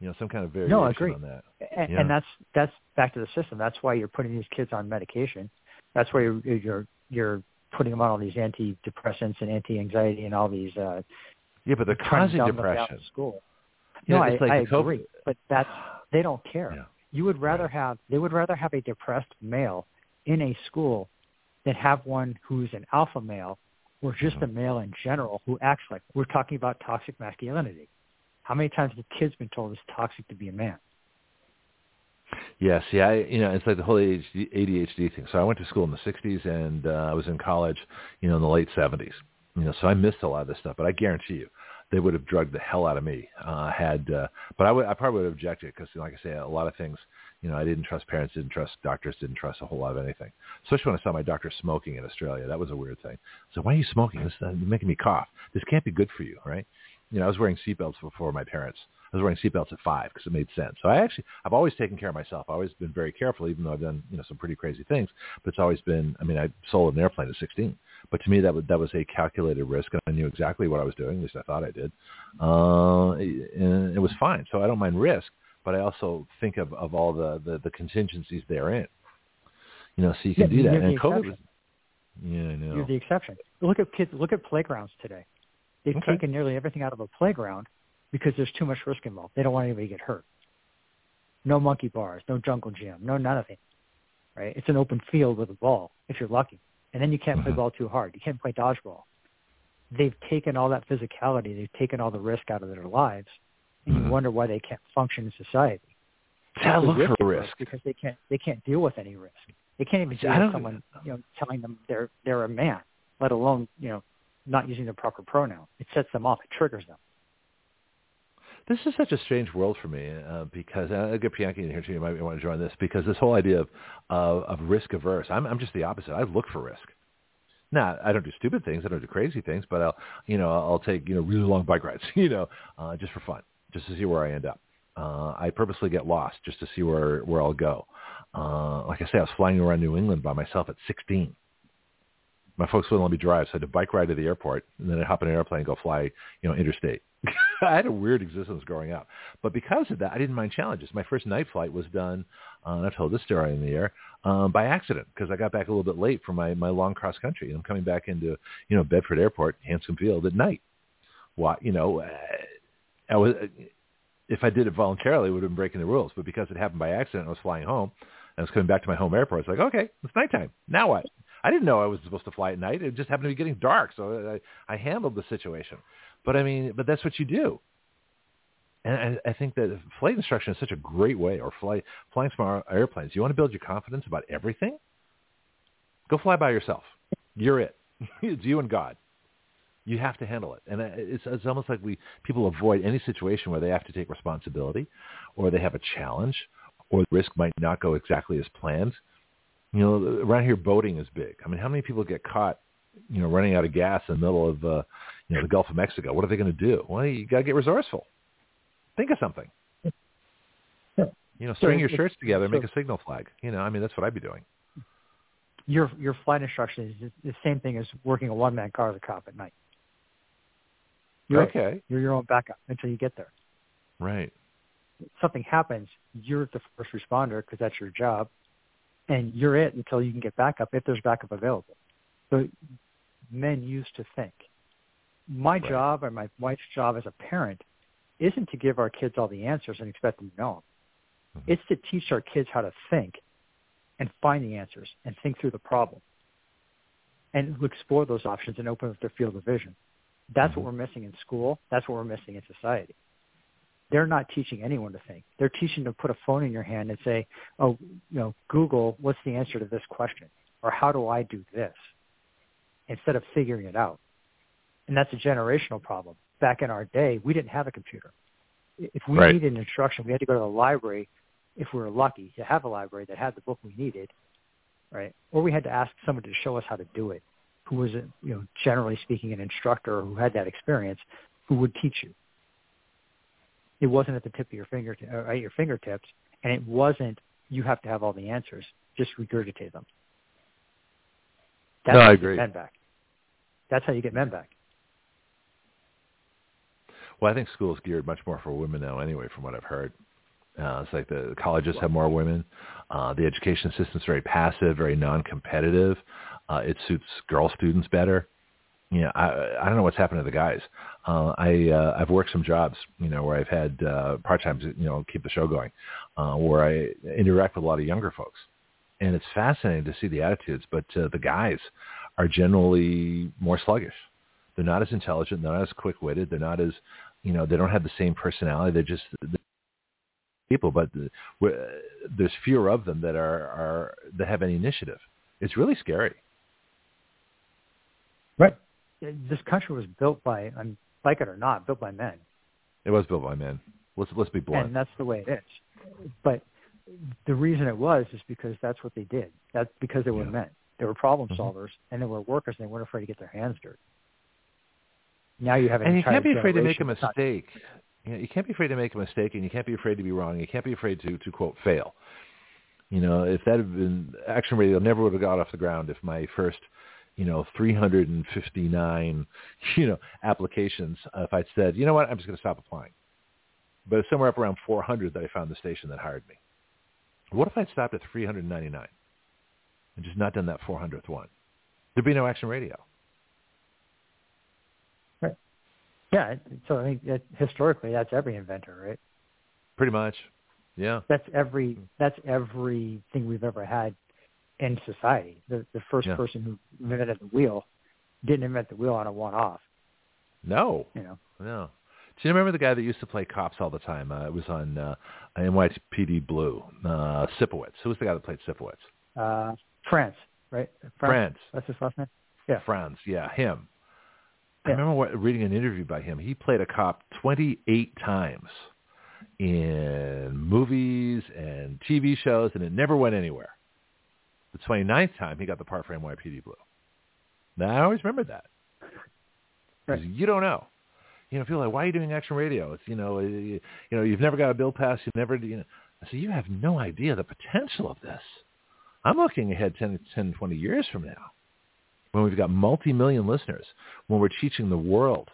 You know, some kind of variation No, I agree. on that. And, Yeah. and that's that's back to the system. That's why you're putting these kids on medication. That's why you're you're you're putting them on all these antidepressants and anti-anxiety and all these uh Yeah, but they're causing dumb them down depression. school. Yeah, no, I, like I the COVID- agree, but that's they don't care. Yeah. You would rather Right. have they would rather have a depressed male in a school than have one who's an alpha male or just Mm-hmm. a male in general who acts like we're talking about toxic masculinity. How many times have the kids been told it's toxic to be a man? Yeah, see, I you know, it's like the whole ADHD, thing. So I went to school in the '60s, and uh, I was in college, you know, in the late '70s. You know, so I missed a lot of this stuff. But I guarantee you, they would have drugged the hell out of me. Uh, had, uh, but I probably would have objected because, like I say, a lot of things. You know, I didn't trust parents, didn't trust doctors, didn't trust a whole lot of anything. Especially when I saw my doctor smoking in Australia, that was a weird thing. So why are you smoking? This is making me cough. This can't be good for you, right? You know, I was wearing seatbelts before my parents. I was wearing seatbelts at five because it made sense. So I actually, I've always taken care of myself. I've always been very careful, even though I've done, you know, some pretty crazy things. But it's always been, I mean, I sold an airplane at 16. But to me, that was, that was a calculated risk, and I knew exactly what I was doing. At least I thought I did. Uh, and it was fine. So I don't mind risk, but I also think of, of all the, the, the contingencies therein. You know, so you can Yeah, do that. you're And the COVID exception. was, yeah, I know. You're the exception. Look at kids. Look at playgrounds today. They've Okay. taken nearly everything out of a playground because there's too much risk involved. They don't want anybody to get hurt. No monkey bars, no jungle gym, no nothing. Right? It's an open field with a ball if you're lucky, and then you can't play Mhm. ball too hard. You can't play dodgeball. They've taken all that physicality. They've taken all the risk out of their lives, and you wonder why they can't function in society. I They look risk for risk. because they can't. They can't deal with any risk. They can't even deal with someone you know telling them they're they're a man, let alone you know not using the proper pronoun. It sets them off. It triggers them. This is such a strange world for me uh, because I'll get Bianchi in here too. You might want to join this because this whole idea of of, of risk averse. I'm I'm just the opposite. I look for risk. Now I don't do stupid things. I don't do crazy things, but I'll you know I'll take you know really long bike rides. You know, uh, just for fun, just to see where I end up. Uh, I purposely get lost just to see where where I'll go. Uh, like I say, I was flying around New England by myself at 16 my folks wouldn't let me drive, so I had to bike ride to the airport and then I'd hop in an airplane and go fly, you know, interstate. I had a weird existence growing up. But because of that, I didn't mind challenges. My first night flight was done, uh, and I've told this story in the air, um, by accident because I got back a little bit late for my, my long cross country. And I'm coming back into, you know, Bedford Airport, Hanscom Field at night. What, you know, uh, I was, if I did it voluntarily, it would have been breaking the rules. But because it happened by accident, I was flying home. and I was coming back to my home airport. It's like, okay, it's nighttime. Now what? I didn't know I was supposed to fly at night. It just happened to be getting dark, so I, I handled the situation. But I mean, but that's what you do. And I, I think that flight instruction is such a great way, or fly, flying smart airplanes. You want to build your confidence about everything? Go fly by yourself. You're it. it's you and God. You have to handle it, and uh, it's, it's almost like we people avoid any situation where they have to take responsibility, or they have a challenge, or the risk might not go exactly as planned. You know, around here boating is big. I mean, how many people get caught, you know, running out of gas in the middle of, uh, you know, the Gulf of Mexico? What are they going to do? Well, you got to get resourceful. Think of something. You know, string your shirts together, and make a signal flag. You know, I mean, that's what I'd be doing. Your your flight instruction is the same thing as working a one man car as a cop at night. You're. Okay, You're your own backup until you get there. right. If something happens, you're the first responder because that's your job, and you're it until you can get backup if there's backup available. So men used to think. My Right. job or my wife's job as a parent isn't to give our kids all the answers and expect them to know them. Mhm. It's to teach our kids how to think and find the answers and think through the problem and explore those options and open up their field of vision. That's Mhm. what we're missing in school. That's what we're missing in society they're not teaching anyone to think. They're teaching to put a phone in your hand and say, "Oh, you know, Google, what's the answer to this question?" or "How do I do this?" instead of figuring it out. And that's a generational problem. Back in our day, we didn't have a computer. If we Right. needed instruction, we had to go to the library, if we were lucky, to have a library that had the book we needed, right? Or we had to ask someone to show us how to do it, who was, you know, generally speaking, an instructor who had that experience, who would teach you. It wasn't at the tip of your finger, uh, at your fingertips, and it wasn't you have to have all the answers. Just regurgitate them. That's No, how I you get agree. men back. That's how you get men back. Well, I think school is geared much more for women now, anyway, from what I've heard. Uh, it's like the colleges have more women. Uh, the education system's very passive, very non-competitive. Uh, it suits girl students better. You know, I, I don't know what's happened to the guys. Uh, I uh, I've worked some jobs, you know, where I've had uh, part time, you know, keep the show going, uh, where I interact with a lot of younger folks, and it's fascinating to see the attitudes. But uh, the guys are generally more sluggish. They're not as intelligent. They're not as quick-witted. They're not as, you know, they don't have the same personality. They're just they're people, but the, there's fewer of them that are, are that have any initiative. It's really scary. Right. This country was built by, um, like it or not, built by men. It was built by men. Let's let's be blunt. and that's the way it is. But the reason it was is because that's what they did. That's because they were Yeah. men. They were problem Mhm. solvers, and they were workers, and they weren't afraid to get their hands dirty. Now you have an and you can't be afraid to make a generation that's not- mistake. You, know, you can't be afraid to make a mistake, and you can't be afraid to be wrong. You can't be afraid to to quote fail. You know, if that had been Action Radio, never would have got off the ground if my first, you know, 359, you know, applications. Uh, if I'd said, you know what, I'm just going to stop applying. But it's somewhere up around 400 that I found the station that hired me. What if I'd stopped at 399 and just not done that 400th one? There'd be no Action Radio. Right. Yeah, so I think that historically, that's every inventor, right? Pretty much. Yeah. That's every that's everything we've ever had in society. The the first Yeah. person who invented the wheel didn't invent the wheel on a one-off. No. You know, No. Do you remember the guy that used to play cops all the time? Uh, it was on uh, NYPD Blue. Uh, Sipowicz. Who was the guy that played Sipowicz? uh, Franz, right? Franz. That's his last name. Yeah. Franz. Yeah, him. I remember what, reading an interview by him. He played a cop 28 times in movies and TV shows, and it never went anywhere. The 29th time, he got the part for NYPD Blue. Now, I always remember that. Right. you don't know. You know, people are like, why are you doing action radio? It's, you know, you, you know, you've never got a bill passed. You've never, you know. I said, you have no idea the potential of this. I'm looking ahead 10, 10 20 years from now when we've got multi-million listeners, when we're teaching the world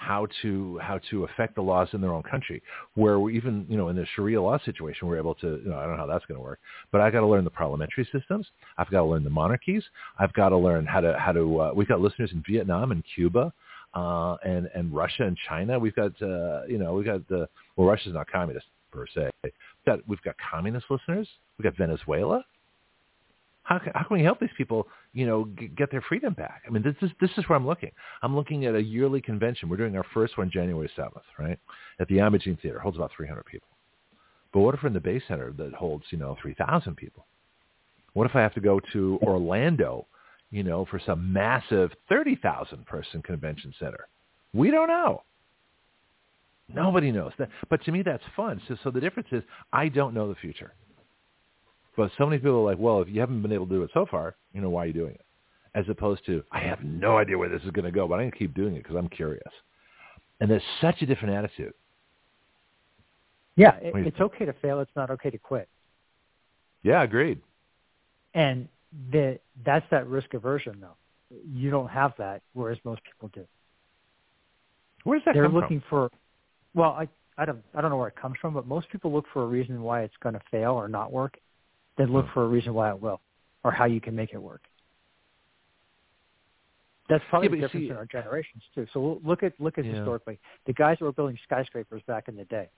how to how to affect the laws in their own country, where we even you know in the Sharia law situation we're able to you know I don't know how that's going to work, but I got to learn the parliamentary systems. I've got to learn the monarchies. I've got to learn how to how to uh, we've got listeners in Vietnam and Cuba. Uh, and and Russia and China, we've got uh, you know we've got the well Russia's not communist per se. We've got, we've got communist listeners. We've got Venezuela how can, how can we help these people, you know, g- get their freedom back? I mean, this is this is where I'm looking. I'm looking at a yearly convention. We're doing our first one January 7th, right, at the Imogene Theater. Holds about 300 people. But what if we're in the Bay Center that holds, you know, 3,000 people? What if I have to go to Orlando, you know, for some massive 30,000 person convention center? We don't know. Nobody knows. But to me, that's fun. So, so the difference is I don't know the future. But so many people are like, well, if you haven't been able to do it so far, you know, why are you doing it? As opposed to, I have no idea where this is going to go, but I'm going to keep doing it because I'm curious. And there's such a different attitude. Yeah, it, it's okay to fail. It's not okay to quit. Yeah, agreed. And the, that's that risk aversion, though. You don't have that, whereas most people do. Where does that They're come looking for, well, I, I don't, I don't know where it comes from, but most people look for a reason why it's going to fail or not work. They look for a reason why it will, or how you can make it work. That's probably Yeah, the difference see- in our generations too. So we'll look at look at Yeah. historically the guys that were building skyscrapers back in the day.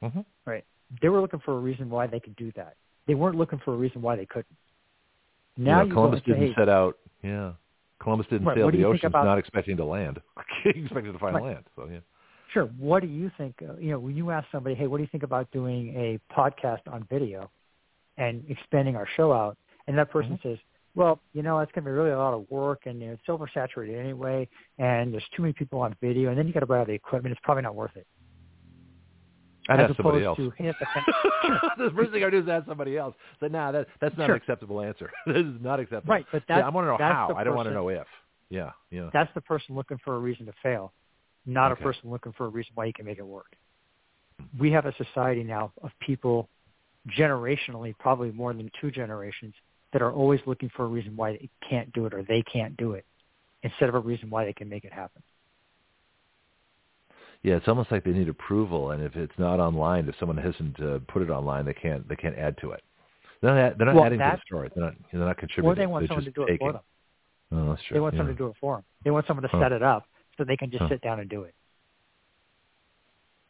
from? hmm Right. They were looking for a reason why they could do that. They weren't looking for a reason why they couldn't. Now yeah, Columbus go and say, didn't hey, set out. Yeah, Columbus didn't Right, sail the ocean, about- not expecting to land. he expected to find Right. land. So yeah. Sure. What do you think? Uh, you know, when you ask somebody, "Hey, what do you think about doing a podcast on video and expanding our show out?" and that person Mm-hmm. says, well, you know, it's going to be really a lot of work, and you know, it's oversaturated anyway, and there's too many people on video, and then you got to buy all the equipment. It's probably not worth it. I'd As ask somebody else. opposed to, hey, the- the first thing I do is ask somebody else. So, nah, that that's not Sure. an acceptable answer. this is not acceptable. Right, but Yeah, I want to know how. I don't want to know if. Yeah, yeah. That's the person looking for a reason to fail, not Okay. a person looking for a reason why you can make it work. We have a society now of people generationally, probably more than two generations, that are always looking for a reason why they can't do it or they can't do it instead of a reason why they can make it happen. Yeah, it's almost like they need approval, and if it's not online, if someone hasn't uh, put it online, they can't they can't add to it. They're not, they're not Well, adding to the story. They're not they're not contributing. Or they want they're someone to do it for them. Oh, that's true. They want yeah. someone to do it for them. They want someone to Huh. set it up so they can just Huh. sit down and do it.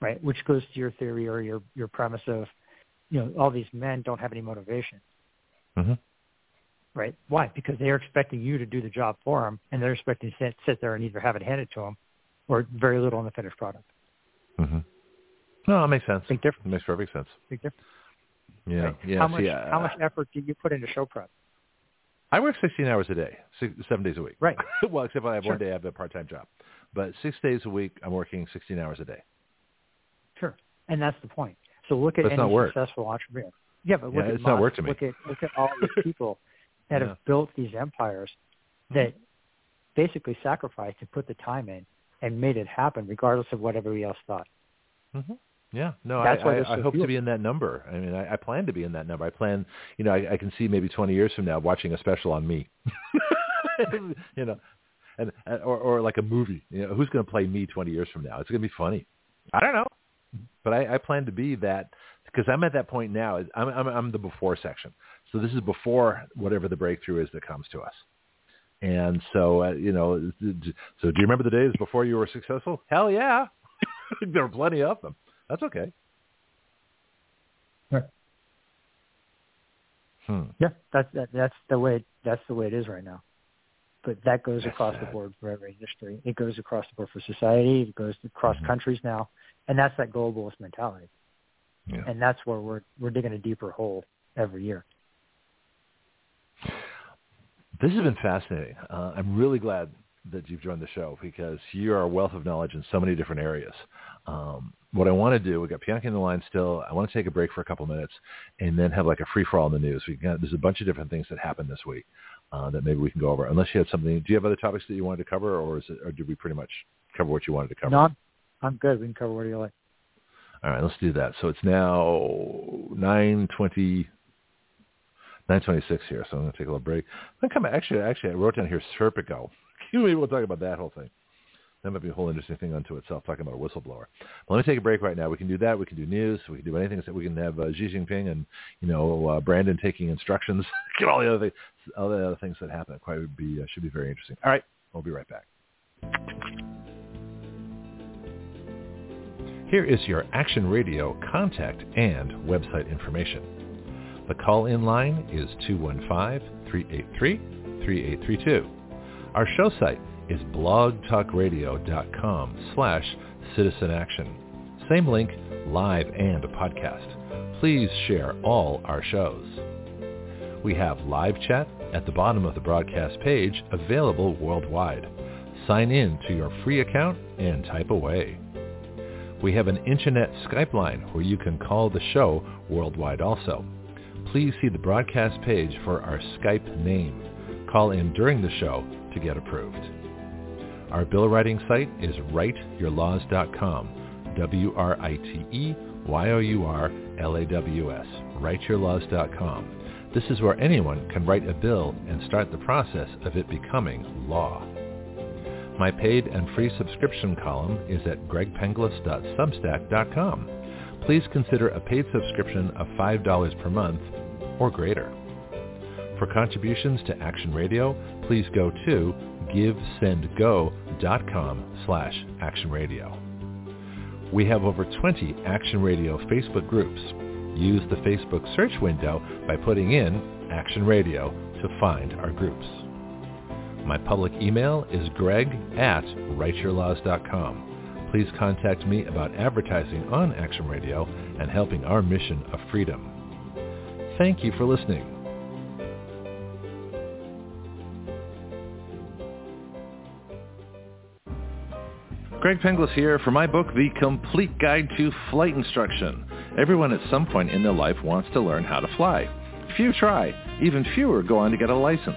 Right? Which goes to your theory or your your premise of, you know, all these men don't have any motivation. Mhm. Right? Why? Because they're expecting you to do the job for them, and they're expecting to sit, sit there and either have it handed to them, or very little on the finished product. Mm-hmm. No, that makes sense. Big difference. It makes perfect sense. Big difference. Yeah, right? yeah. how much see, uh, how much effort do you put into show prep? I work 16 hours a day, six, seven days a week. Right. well, except I have one day I have a part-time job, but six days a week I'm working 16 hours a day. Sure. And that's the point. So look at But any successful entrepreneur. Yeah, but Yeah, look at it's not work to me. Look at look at all these people that Yeah. have built these empires that basically sacrificed and put the time in and made it happen regardless of what everybody else thought. hmm Yeah, no, That's I, why I, there's I hope to be in that number. I mean, I, I plan to be in that number. I plan, you know, I, I can see maybe 20 years from now watching a special on me, you know, and and- or or like a movie. You know, who's going to play me 20 years from now? It's going to be funny. I don't know, but I, I plan to be that because I'm at that point now. I'm, I'm I'm the before section, so this is before whatever the breakthrough is that comes to us. And so, uh, you know, so do you remember the days before you were successful? Hell yeah, there were plenty of them. That's okay. Right. Hmm. Yeah, that's that, that's the way that's the way it is right now. But that goes That's across the board for every industry. It goes across the board for society. It goes across Mhm. countries now, and that's that globalist mentality. Yeah. And that's where we're we're digging a deeper hole every year. This has been fascinating. Uh, I'm really glad that you've joined the show because you are a wealth of knowledge in so many different areas. Um, what I want to do, we got Bianca in the line still. I want to take a break for a couple minutes and then have like a free for all in the news. We got there's a bunch of different things that happened this week uh, that maybe we can go over. Unless you had something, do you have other topics that you wanted to cover, or is it, or did we pretty much cover what you wanted to cover? No, I'm, I'm good. We can cover what you like. All right, let's do that. So it's now nine twenty, nine twenty-six here. So I'm going to take a little break. I'm come. Actually, actually, I wrote down here Serpico. Maybe we'll talk about that whole thing. That might be a whole interesting thing unto itself, talking about a whistleblower. But let me take a break right now. We can do that. We can do news. We can do anything. We can have uh, Xi Jinping and you know uh, Brandon taking instructions. Get all the other things, all the other things that happen. Quite would be uh, should be very interesting. All right, we'll be right back. Here is your Action Radio contact and website information. The call-in line is 215-383-3832. Our show site is blogtalkradio.com slash citizen action. Same link, live and podcast. Please share all our shows. We have live chat at the bottom of the broadcast page available worldwide. Sign in to your free account and type away. We have an internet Skype line where you can call the show worldwide also. Please see the broadcast page for our Skype name. Call in during the show to get approved. Our bill writing site is writeyourlaws.com. W-R-I-T-E-Y-O-U-R-L-A-W-S. Writeyourlaws.com. This is where anyone can write a bill and start the process of it becoming law. My paid and free subscription column is at gregpenglis.substack.com. Please consider a paid subscription of $5 per month or greater. For contributions to Action Radio, please go to givesendgo.com slash actionradio. We have over 20 Action Radio Facebook groups. Use the Facebook search window by putting in Action Radio to find our groups. My public email is greg at writeyourlaws.com. Please contact me about advertising on Action Radio and helping our mission of freedom. Thank you for listening. Greg Penglis here for my book, The Complete Guide to Flight Instruction. Everyone at some point in their life wants to learn how to fly. Few try. Even fewer go on to get a license.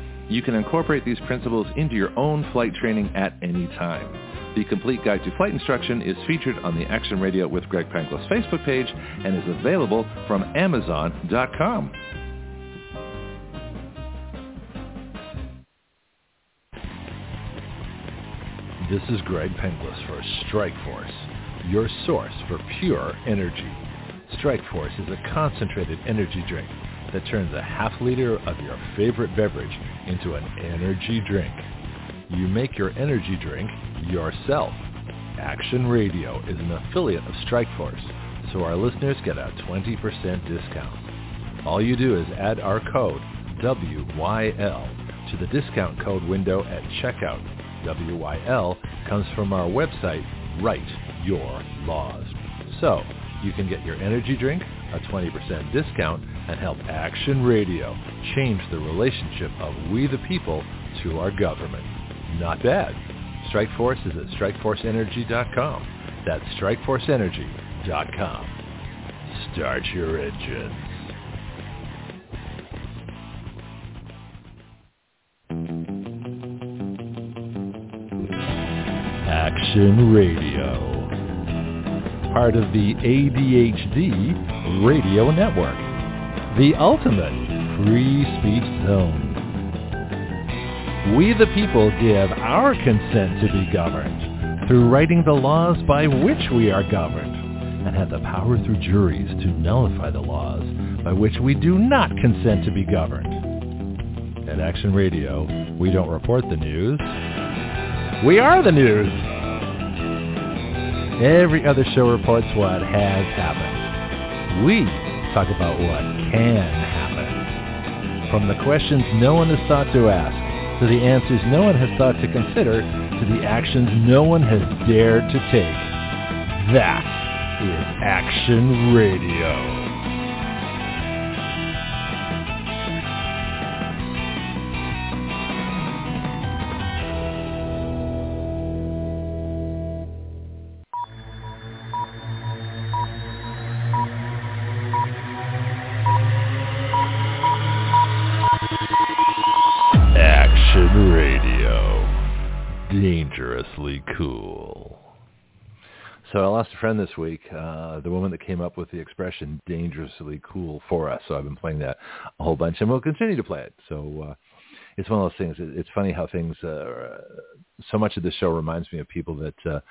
You can incorporate these principles into your own flight training at any time. The Complete Guide to Flight Instruction is featured on the Action Radio with Greg Penglis Facebook page and is available from Amazon.com. This is Greg Penglis for Strike Force, your source for pure energy. Strike Force is a concentrated energy drink that turns a half liter of your favorite beverage into an energy drink. You make your energy drink yourself. Action Radio is an affiliate of Strikeforce, so our listeners get a 20% discount. All you do is add our code WYL to the discount code window at checkout. WYL comes from our website, Write Your Laws. So you can get your energy drink, a 20% discount, and help Action Radio change the relationship of we the people to our government. Not bad. Strikeforce is at strikeforceenergy.com. That's strikeforceenergy.com. Start your engines. Action Radio. Part of the ADHD Radio Network. The ultimate free speech zone. We the people give our consent to be governed through writing the laws by which we are governed and have the power through juries to nullify the laws by which we do not consent to be governed. At Action Radio, we don't report the news. We are the news. Every other show reports what has happened. We talk about what can happen. From the questions no one has thought to ask to the answers no one has thought to consider, to the actions no one has dared to take. That is Action Radio. Dangerously cool. So I lost a friend this week, uh, the woman that came up with the expression dangerously cool for us. So I've been playing that a whole bunch and we'll continue to play it. So uh, it's one of those things. It's funny how things, uh, so much of the show reminds me of people that,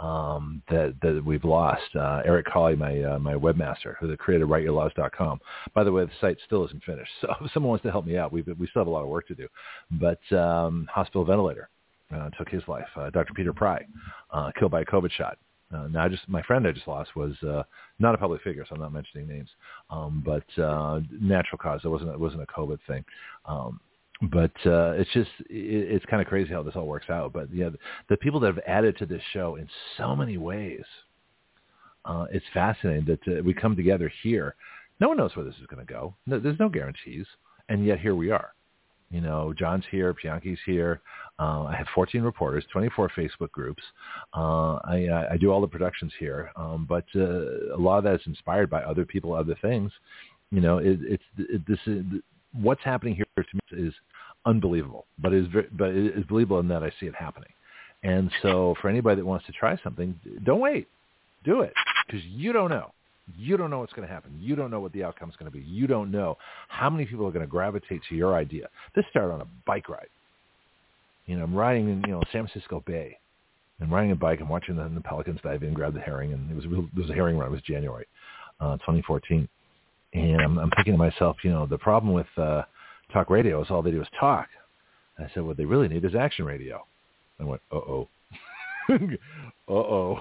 uh, um, that, that we've lost. Uh, Eric Colley, my, uh, my webmaster who created writeyourlaws.com. By the way, the site still isn't finished. So if someone wants to help me out, we we still have a lot of work to do, but, um, hospital ventilator took his life. Uh, Dr. Peter Pry, uh, killed by a COVID shot. Uh, now, I just my friend I just lost was uh, not a public figure, so I'm not mentioning names, um, but uh, natural cause. It wasn't it wasn't a COVID thing. Um, but uh, it's just it, it's kind of crazy how this all works out. But yeah, the, the people that have added to this show in so many ways, uh, it's fascinating that uh, we come together here. No one knows where this is going to go. No, there's no guarantees, and yet here we are. You know, John's here, Bianchi's here. Uh, I have 14 reporters, 24 Facebook groups. Uh, I, I do all the productions here, um, but uh, a lot of that is inspired by other people, other things. You know, it, it's it, this is what's happening here to me is unbelievable, but is but it is believable in that I see it happening. And so, for anybody that wants to try something, don't wait, do it because you don't know. You don't know what's going to happen. You don't know what the outcome is going to be. You don't know how many people are going to gravitate to your idea. This started on a bike ride. You know, I'm riding in, you know, San Francisco Bay. I'm riding a bike. I'm watching the, the pelicans dive in, grab the herring, and it was there was a herring run. It was January, uh, 2014, and I'm, I'm thinking to myself, you know, the problem with uh, talk radio is all they do is talk. And I said, what they really need is action radio. I went, uh oh. uh-oh.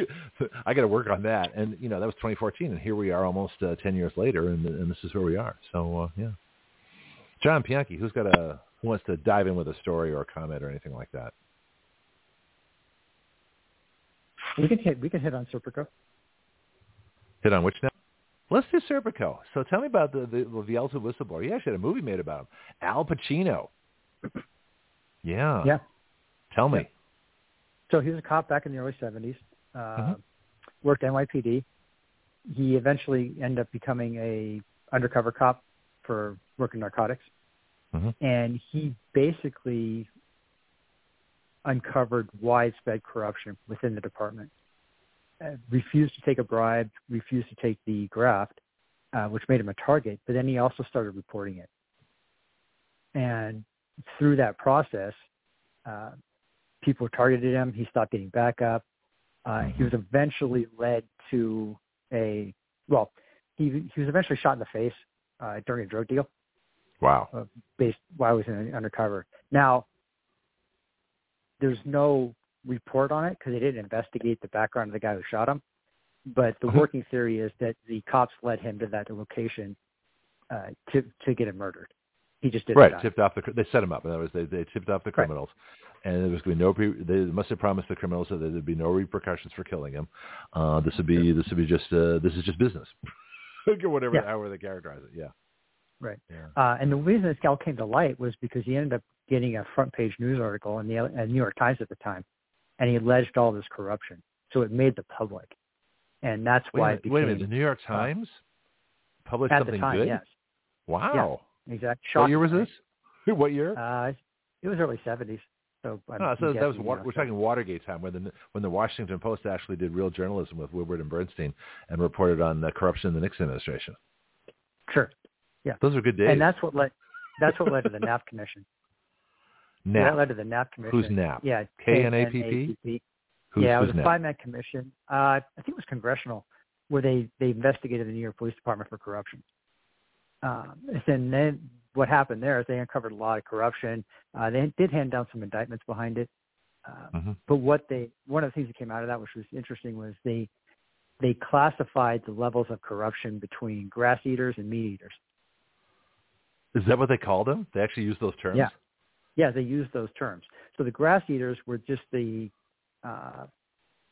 I got to work on that. And, you know, that was 2014, and here we are almost uh, 10 years later, and, and this is where we are. So, uh, yeah. John Pianki, who's got a, who wants to dive in with a story or a comment or anything like that? We can hit, we can hit on Serpico. Hit on which now? Let's do Serpico. So tell me about the, the, the Alto whistleblower. He actually had a movie made about him. Al Pacino. Yeah. Yeah. Tell me. Yeah. So he was a cop back in the early 70s. Uh, Mhm. Worked NYPD. He eventually ended up becoming a undercover cop for working narcotics, Mhm. and he basically uncovered widespread corruption within the department. Uh, refused to take a bribe, refused to take the graft, uh, which made him a target. But then he also started reporting it, and through that process, uh, people targeted him. He stopped getting backup. Uh, he was eventually led to a well, he he was eventually shot in the face uh, during a drug deal Wow. uh, based while he was in undercover. Now, there's no report on it because they didn't investigate the background of the guy who shot him. But the Uh-huh. working theory is that the cops led him to that location uh, to to get him murdered. He just didn't Right. die. Tipped off the. They set him up. In other words, they they tipped off the Right. criminals, and there was going to be no. Pre, they must have promised the criminals that there'd be no repercussions for killing him. Uh, this would be this would be just uh, this is just business, or whatever Yeah. however they characterize it. Yeah. Right. Yeah. Uh, and the reason this all came to light was because he ended up getting a front page news article in the uh, New York Times at the time, and he alleged all this corruption. So it made the public, and that's Wait, why minute, became wait a minute. The New York Times published at something the time. good. Yes, Wow. Exactly. What year was this? What year? Uh, it was early seventies. So, I'm Oh, so that was guessing, Wa- we're talking Watergate time, when the when the Washington Post actually did real journalism with Woodward and Bernstein and reported on the corruption in the Nixon administration. Sure, Yeah. Those are good days. and that's what led. That's what led to the Knapp Commission. Knapp. That led to the Knapp Commission. Who's Knapp? Yeah, K-N-A-P-P? K-N-A-P-P. Who's, yeah, it was a five man commission. Uh, I think it was congressional, where they they investigated the New York Police Department for corruption. Um, and then what happened there is they uncovered a lot of corruption. Uh, they did hand down some indictments behind it. Uh, Mhm. But what they one of the things that came out of that, which was interesting, was they they classified the levels of corruption between grass eaters and meat eaters. Is that what they called them? They actually used those terms? Yeah. Yeah, they used those terms. So the grass eaters were just the uh,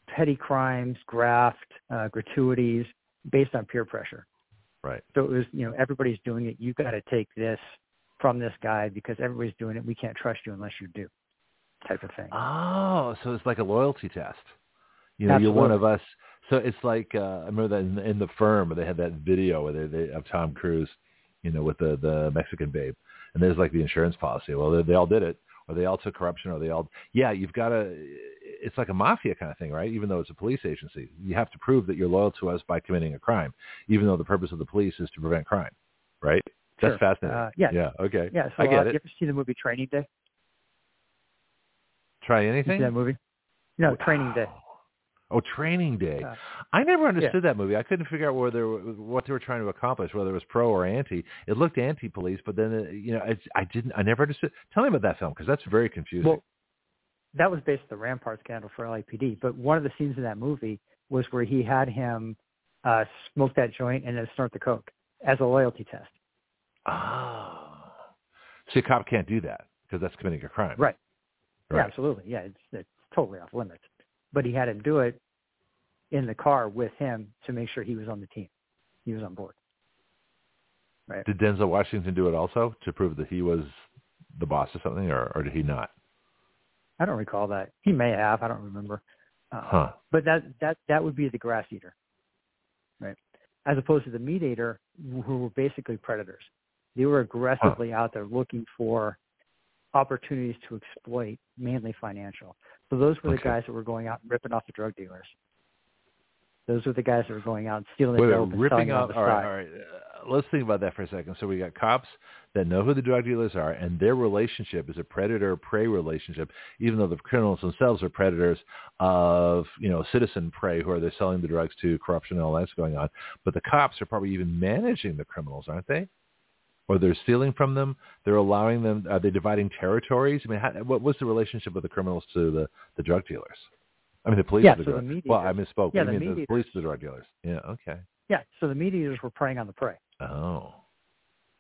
petty crimes, graft, uh, gratuities based on peer pressure. Right. So it was, you know, everybody's doing it. You got to take this from this guy because everybody's doing it. We can't trust you unless you do, type of thing. Oh, so it's like a loyalty test. You know, you're one of us. So it's like uh, I remember that in, in the firm where they had that video where they, they of Tom Cruise, you know, with the the Mexican babe, and there's like the insurance policy. Well, they, they all did it, or they all took corruption, or they all yeah. You've got to. It's like a mafia kind of thing, right? Even though it's a police agency, you have to prove that you're loyal to us by committing a crime, even though the purpose of the police is to prevent crime, right? That's fascinating. Uh, yeah. Yeah. Okay. Yeah. So I get uh, it. You ever see the movie Training Day? Try You see anything. that movie? No, Training Day. Oh, Training Day. Uh, I never understood that movie. I couldn't figure out whether what they were trying to accomplish, whether it was pro or anti. It looked anti-police, but then uh, you know, it's, I didn't. I never understood. Tell me about that film because that's very confusing. Well, that was based on the Rampart scandal for LAPD. But one of the scenes in that movie was where he had him uh, smoke that joint and then snort the coke as a loyalty test. oh, see, a cop can't do that because that's committing a crime. Right. Yeah, absolutely. Yeah, it's, it's totally off limits. But he had him do it in the car with him to make sure he was on the team. He was on board. Right. Did Denzel Washington do it also to prove that he was the boss or something, or, or did he not? I don't recall that. He may have. I don't remember. Uh, Huh. But that that that would be the grass eater, right? As opposed to the meat eater, who were basically predators. They were aggressively out there looking for opportunities to exploit, mainly financial. So those were the Okay. guys that were going out and ripping off the drug dealers. Those were the guys that were going out and stealing the Wait, dope and selling ripping it on up. the All right, all right. Uh, let's think about that for a second. So we got cops that know who the drug dealers are, and their relationship is a predator-prey relationship, even though the criminals themselves are predators of, you know, citizen prey who are they selling the drugs to, corruption, and all that's going on. But the cops are probably even managing the criminals, aren't they? Or they're stealing from them. They're allowing them. Are they dividing territories? I mean, how, what was the relationship of the criminals to the the drug dealers? I mean, the police Yeah, are the so the drug. well, I misspoke. yeah, I the mean, the police are the drug dealers. Yeah. Okay. Yeah, so the meat eaters were preying on the prey, Oh.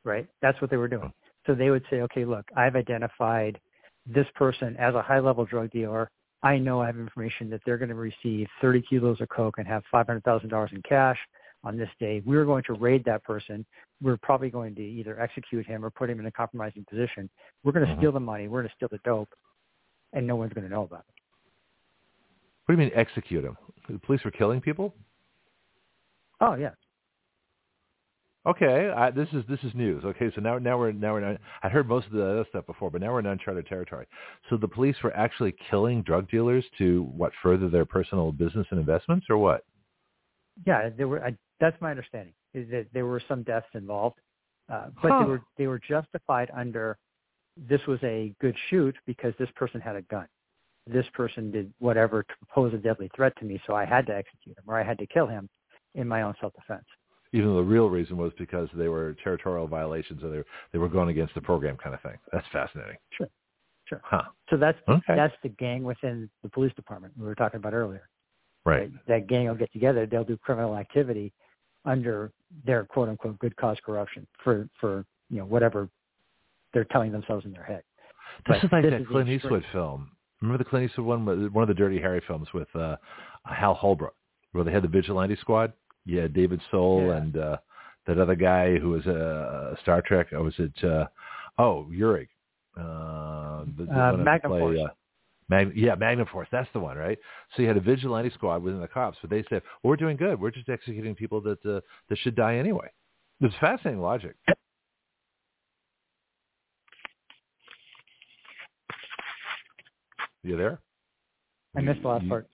right? That's what they were doing. So they would say, okay, look, I've identified this person as a high-level drug dealer. I know I have information that they're going to receive 30 kilos of coke and have $500,000 in cash on this day. We're going to raid that person. We're probably going to either execute him or put him in a compromising position. We're going to Mhm. steal the money. We're going to steal the dope, and no one's going to know about it. What do you mean execute him? The police were killing people? Oh yeah, Okay, I, this is this is news. Okay, so now now we're now we're I heard most of the other stuff before, but now we're in uncharted territory. So the police were actually killing drug dealers to what further their personal business and investments, or what? yeah. There were. I, that's my understanding is that there were some deaths involved, uh, but Huh. they were they were justified under this was a good shoot because this person had a gun. This person did whatever to pose a deadly threat to me, so I had to execute him or I had to kill him in my own self-defense. Even though the real reason was because they were territorial violations, or they were, they were going against the program, kind of thing. That's fascinating. Sure, sure. Huh? So that's Okay. that's the gang within the police department we were talking about earlier. Right. That gang will get together. They'll do criminal activity under their quote unquote good cause corruption for for you know whatever they're telling themselves in their head. This But is like this that is Clint. Eastwood film. Remember the Clint Eastwood one, one of the Dirty Harry films with uh, Hal Holbrook, where they had the vigilante squad. Yeah, David Soul Yeah. and uh, that other guy who was a uh, Star Trek. Or was it? Uh, oh, Urich. Uh, the, the Uh, play, Uh, Mag- yeah, Magnum Force. That's the one, right? So you had a vigilante squad within the cops, but they said, well, "We're doing good. We're just executing people that uh, that should die anyway." It's fascinating logic. You there? I missed the last You- part.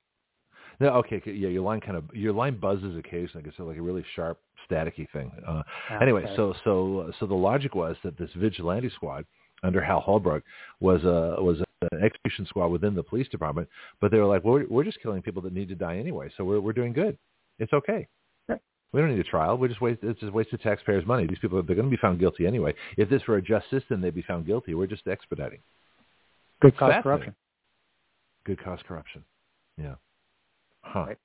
No, okay, okay, yeah, your line kind of your line buzzes occasionally. It's like a really sharp, staticky thing. Uh, Ah, anyway, sorry. so so so the logic was that this vigilante squad under Hal Holbrook was a was an execution squad within the police department, but they were like, well, we're, we're just killing people that need to die anyway, so we're we're doing good. It's okay. We don't need a trial. We just waste it's just wasted taxpayers' money. These people they're going to be found guilty anyway. If this were a just system, they'd be found guilty. We're just expediting. good cause corruption. Good cause corruption. Yeah. Huh. Right.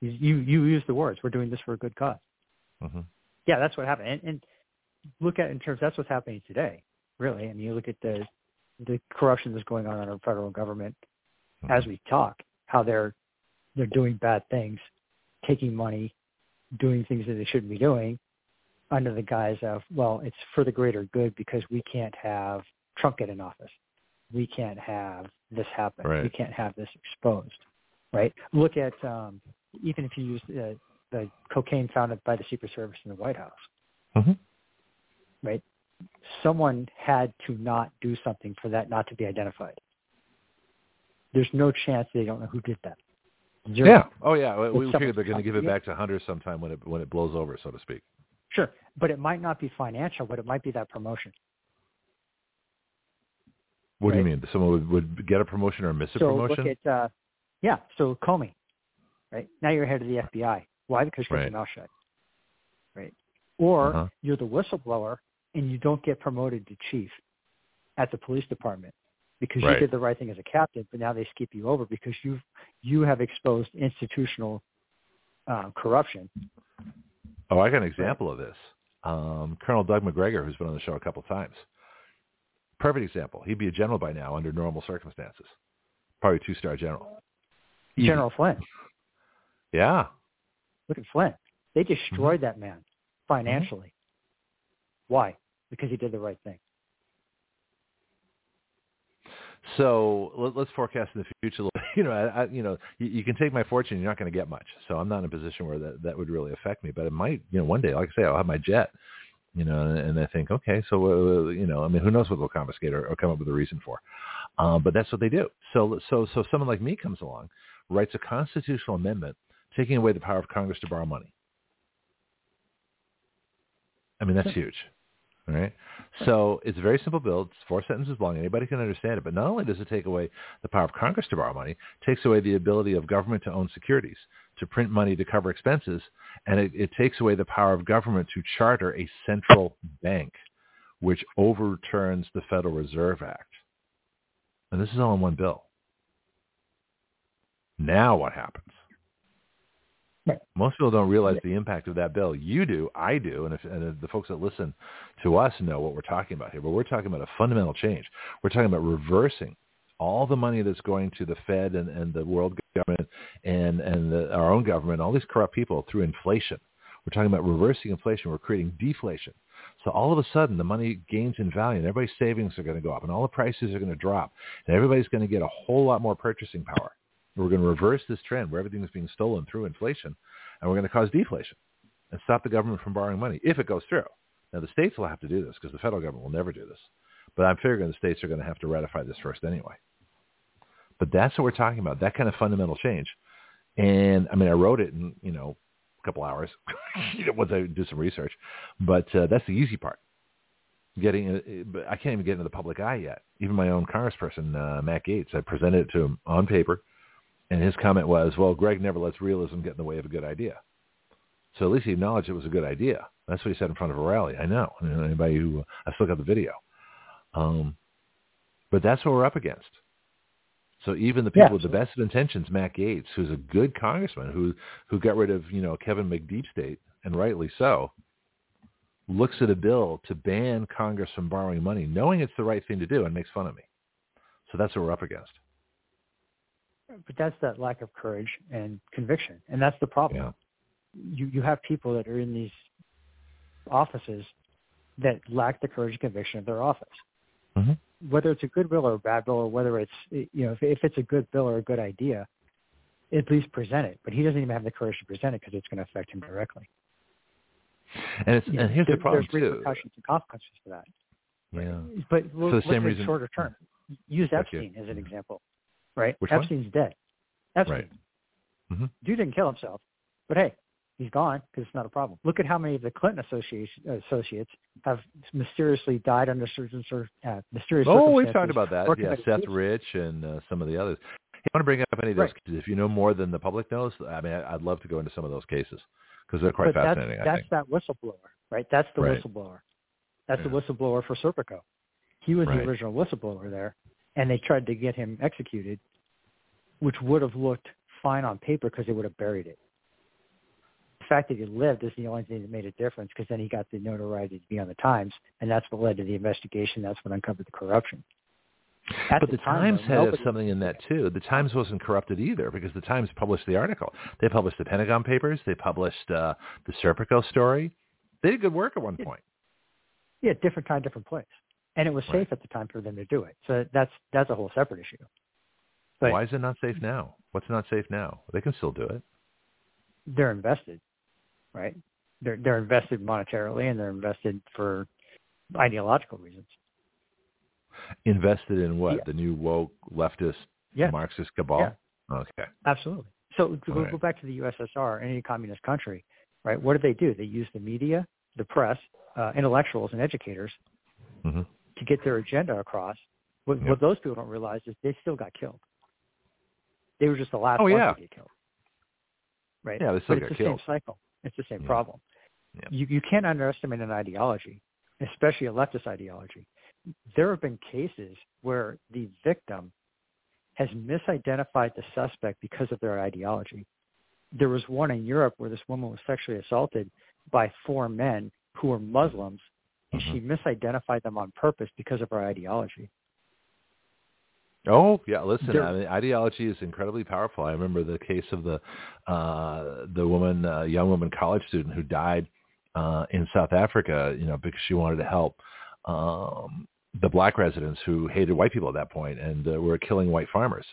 You, you you use the words. We're doing this for a good cause. hmm Yeah, that's what happened. And, and look at in terms that's what's happening today. Really, I mean, you look at the the corruption that's going on in our federal government as we talk. How they're they're doing bad things, taking money, doing things that they shouldn't be doing, under the guise of well, it's for the greater good because we can't have Trump get in office. We can't have this happen. Right. We can't have this exposed. Right. Look at um, even if you use the, the cocaine found by the Secret Service in the White House hmm right? Someone had to not do something for that not to be identified. There's no chance they don't know who did that. Zero. Yeah. Oh, yeah. We, we It's figure they're going to give it back to hunters sometime when it when it blows over, so to speak. Sure. But it might not be financial, but it might be that promotion. What do you mean? Someone would, would get a promotion or miss a so promotion? look at, uh, yeah, so Comey, right? Now you're head of the FBI. Why? Because you kept Right. your mouth shut. Right. Or Uh-huh. you're the whistleblower and you don't get promoted to chief at the police department because Right. you did the right thing as a captain, but now they skip you over because you you have exposed institutional uh, corruption. oh, I got an example of this. Um, Colonel Doug Macgregor, who's been on the show a couple times. Perfect example. He'd be a general by now under normal circumstances. Probably two-star general. General Flynn, Yeah. look at Flynn. They Mm-hmm. destroyed that man financially. Why? Because he did the right thing. So let, let's forecast in the future. You know, I, I, you know, you, you can take my fortune. You're not going to get much. So I'm not in a position where that that would really affect me. But it might. You know, one day, like I say, I'll have my jet. You know, and, I think, okay, so uh, you know, I mean, who knows what they'll confiscate or, or come up with a reason for? Uh, but that's what they do. So, so, so someone like me comes along, writes a constitutional amendment taking away the power of Congress to borrow money. I mean, that's huge. All right. So it's a very simple bill. It's four sentences long. Anybody can understand it. But not only does it take away the power of Congress to borrow money, it takes away the ability of government to own securities, to print money to cover expenses, and it, it takes away the power of government to charter a central bank, which overturns the Federal Reserve Act. And this is all in one bill. Now what happens? Right. Most people don't realize the impact of that bill. You do, I do, and, if, and the folks that listen to us know what we're talking about here. But we're talking about a fundamental change. We're talking about reversing all the money that's going to the Fed and, and the world government and, and the, our own government, all these corrupt people through inflation. We're talking about reversing inflation. We're creating deflation. So all of a sudden, the money gains in value, and everybody's savings are going to go up, and all the prices are going to drop, and everybody's going to get a whole lot more purchasing power. We're going to reverse this trend where everything is being stolen through inflation, and we're going to cause deflation and stop the government from borrowing money if it goes through. Now, the states will have to do this because the federal government will never do this. But I'm figuring the states are going to have to ratify this first anyway. But that's what we're talking about, that kind of fundamental change. And I mean, I wrote it in, you know, a couple hours once I do some research. But uh, that's the easy part. Getting, uh, I can't even get into the public eye yet. Even my own congressperson, uh, Matt Gaetz, I presented it to him on paper and his comment was, well, Greg never lets realism get in the way of a good idea. So at least he acknowledged it was a good idea. That's what he said in front of a rally. I know. Anybody who, I still got the video. Um, but that's what we're up against. So even the people yeah, with the best of intentions, Matt Gaetz, who's a good congressman, who who got rid of you know Kevin McDeep State, and rightly so, looks at a bill to ban Congress from borrowing money, knowing it's the right thing to do, and makes fun of me. So that's what we're up against but that's that lack of courage and conviction, and that's the problem. Yeah. You you have people that are in these offices that lack the courage and conviction of their office. Mm-hmm. Whether it's a good bill or a bad bill, or whether it's you know if, if it's a good bill or a good idea, at least present it. But he doesn't even have the courage to present it because it's going to affect him directly. And it's and here's there, the problem there's too. repercussions and consequences for that. Yeah. But For the same reason- shorter term. Use. Epstein as an example, right? Which one? Epstein's dead. Epstein. Right. Mm-hmm. Dude didn't kill himself, but hey, he's gone because it's not a problem. Look at how many of the Clinton association, associates have mysteriously died under certain sort uh, mysterious Oh, we've talked about that. Yeah, Seth. Rich and uh, some of the others. Hey, I want to bring up any of those Right. cases. If you know more than the public knows, I mean, I'd love to go into some of those cases because they're quite but fascinating. That's, that's that whistleblower, right? That's the Right. whistleblower. That's Yeah. the whistleblower for Serpico. He was Right. the original whistleblower there, and they tried to get him executed, which would have looked fine on paper because they would have buried it. The fact that he lived is the only thing that made a difference because then he got the notoriety to be on the Times, and that's what led to the investigation. That's what uncovered the corruption. At But the the time, Times though, had nobody- something in that too. The Times wasn't corrupted either because the Times published the article. They published the Pentagon Papers. They published uh, the Serpico story. They did good work at one point. Yeah, different time, different place, and it was Right. safe at the time for them to do it. So that's that's a whole separate issue. But Why is it not safe now? What's not safe now? They can still do it. they're invested, right? They're they're invested monetarily and they're invested for ideological reasons. Invested in what? Yeah. The new woke leftist Yeah, Marxist cabal? Okay. absolutely. So to go, Right. go back to the USSR, any communist country, right? What do they do? They use the media, the press, uh, intellectuals, and educators hmm to get their agenda across. What, Yeah. what those people don't realize is they still got killed. They were just the last Oh, ones yeah. to get killed. Right? Yeah, they still but got it's the killed. same cycle. It's the same Yeah. problem. Yeah. You you can't underestimate an ideology, especially a leftist ideology. There have been cases where the victim has misidentified the suspect because of their ideology. There was one in Europe where this woman was sexually assaulted by four men who were Muslims, and Mm-hmm. she misidentified them on purpose because of her ideology. Oh yeah, listen. I mean, ideology is incredibly powerful. I remember the case of the uh, the woman, uh, young woman, college student who died uh, in South Africa. You know, because she wanted to help um, the black residents who hated white people at that point and uh, were killing white farmers.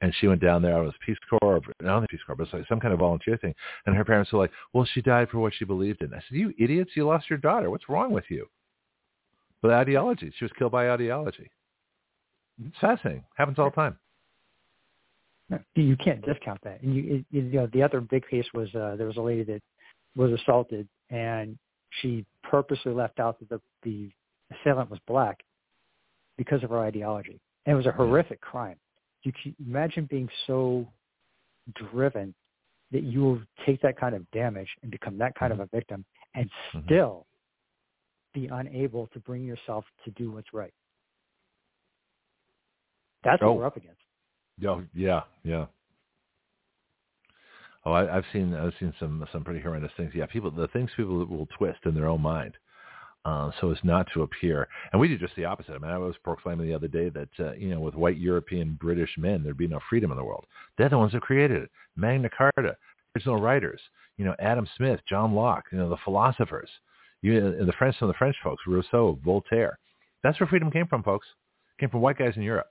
And she went down there. It was Peace Corps, not the Peace Corps, but like some kind of volunteer thing. And her parents were like, "Well, she died for what she believed in." I said, "You idiots! You lost your daughter. What's wrong with you?" But ideology. She was killed by ideology. It's fascinating. Happens all the time. You can't discount that. And you, you know, the other big case was uh, there was a lady that was assaulted, and she purposely left out that the, the assailant was black because of her ideology, and it was a horrific crime. You can imagine being so driven that you will take that kind of damage and become that kind of a victim, and Mhm. still be unable to bring yourself to do what's right. That's Oh. what we're up against. Oh, yeah, yeah. Oh, I, I've seen I've seen some some pretty horrendous things. Yeah, people the things people will twist in their own mind, uh, so as not to appear. And we do just the opposite. I mean, I was proclaiming the other day that uh, you know with white European British men there'd be no freedom in the world. They're the ones who created it. Magna Carta, original writers. You know, Adam Smith, John Locke. You know, the philosophers. You know, the French, some of the French folks, Rousseau, Voltaire. That's where freedom came from, folks. It came from white guys in Europe.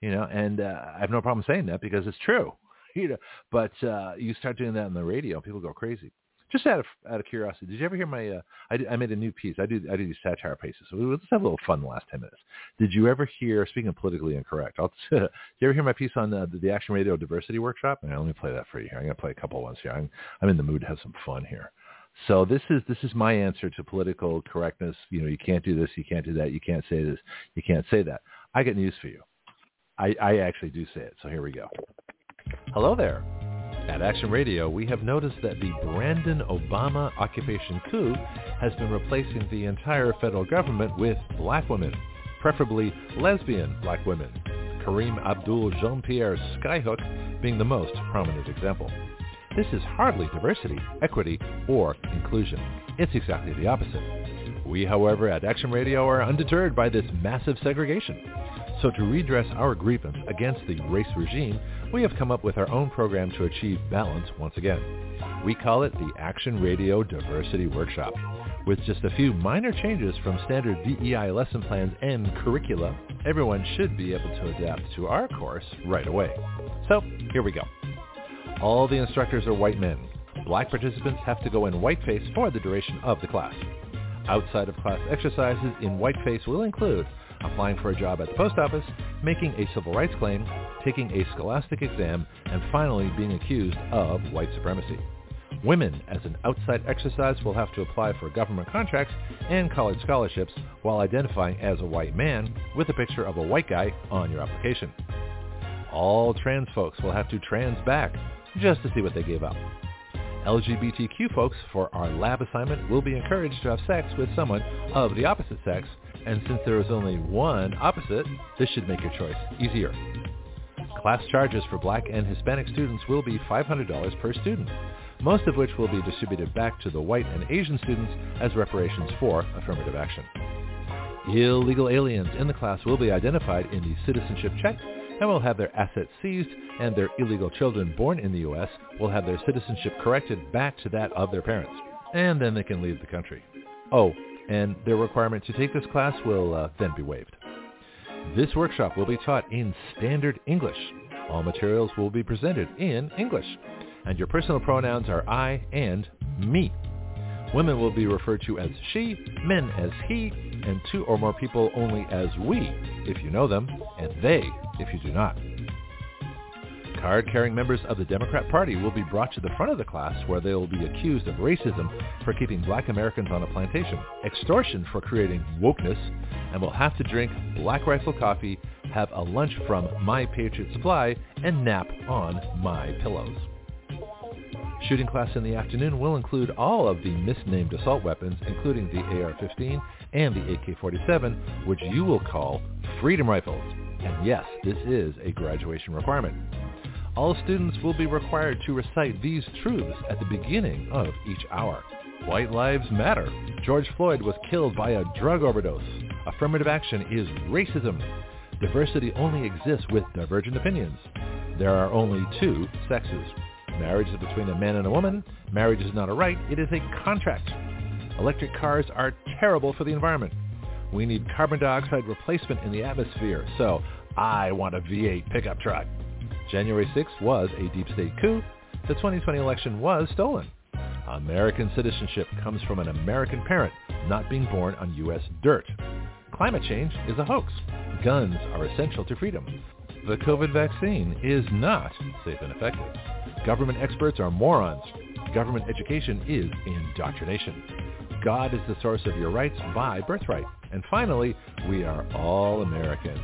You know, and uh, I have no problem saying that because it's true. You know, but uh, you start doing that on the radio, people go crazy. Just out of out of curiosity, did you ever hear my? Uh, I, I made a new piece. I do I do these satire pieces. So let's have a little fun the last ten minutes. Did you ever hear? Speaking of politically incorrect, I'll, did you ever hear my piece on the, the Action Radio Diversity Workshop? Right, let me play that for you here. I'm to play a couple ones here. I'm I'm in the mood to have some fun here. So this is this is my answer to political correctness. You know, you can't do this, you can't do that, you can't say this, you can't say that. I got news for you. I, I actually do say it. So here we go. Hello there. At Action Radio, we have noticed that the Brandon Obama occupation coup has been replacing the entire federal government with black women, preferably lesbian black women. Kareem Abdul Jean-Pierre Skyhook being the most prominent example. This is hardly diversity, equity, or inclusion. It's exactly the opposite. We, however, at Action Radio are undeterred by this massive segregation. So to redress our grievance against the race regime, we have come up with our own program to achieve balance once again. We call it the Action Radio Diversity Workshop. With just a few minor changes from standard DEI lesson plans and curricula, everyone should be able to adapt to our course right away. So here we go. All the instructors are white men. Black participants have to go in whiteface for the duration of the class. Outside of class exercises in whiteface will include applying for a job at the post office, making a civil rights claim, taking a scholastic exam, and finally being accused of white supremacy. Women, as an outside exercise, will have to apply for government contracts and college scholarships while identifying as a white man with a picture of a white guy on your application. All trans folks will have to trans back just to see what they gave up. LGBTQ folks for our lab assignment will be encouraged to have sex with someone of the opposite sex and since there is only one opposite, this should make your choice easier. Class charges for black and Hispanic students will be $500 per student, most of which will be distributed back to the white and Asian students as reparations for affirmative action. Illegal aliens in the class will be identified in the citizenship check and will have their assets seized, and their illegal children born in the U.S. will have their citizenship corrected back to that of their parents, and then they can leave the country. Oh, and their requirement to take this class will uh, then be waived. This workshop will be taught in standard English. All materials will be presented in English, and your personal pronouns are I and me. Women will be referred to as she, men as he, and two or more people only as we, if you know them, and they, if you do not. Card-carrying members of the Democrat Party will be brought to the front of the class where they will be accused of racism for keeping black Americans on a plantation, extortion for creating wokeness, and will have to drink Black Rifle coffee, have a lunch from My Patriot Supply, and nap on My Pillows. Shooting class in the afternoon will include all of the misnamed assault weapons, including the AR-15 and the AK-47, which you will call Freedom Rifles. And yes, this is a graduation requirement. All students will be required to recite these truths at the beginning of each hour. White lives matter. George Floyd was killed by a drug overdose. Affirmative action is racism. Diversity only exists with divergent opinions. There are only two sexes. Marriage is between a man and a woman. Marriage is not a right, it is a contract. Electric cars are terrible for the environment. We need carbon dioxide replacement in the atmosphere, so I want a V8 pickup truck. January 6th was a deep state coup. The 2020 election was stolen. American citizenship comes from an American parent not being born on U.S. dirt. Climate change is a hoax. Guns are essential to freedom. The COVID vaccine is not safe and effective. Government experts are morons. Government education is indoctrination. God is the source of your rights by birthright. And finally, we are all Americans,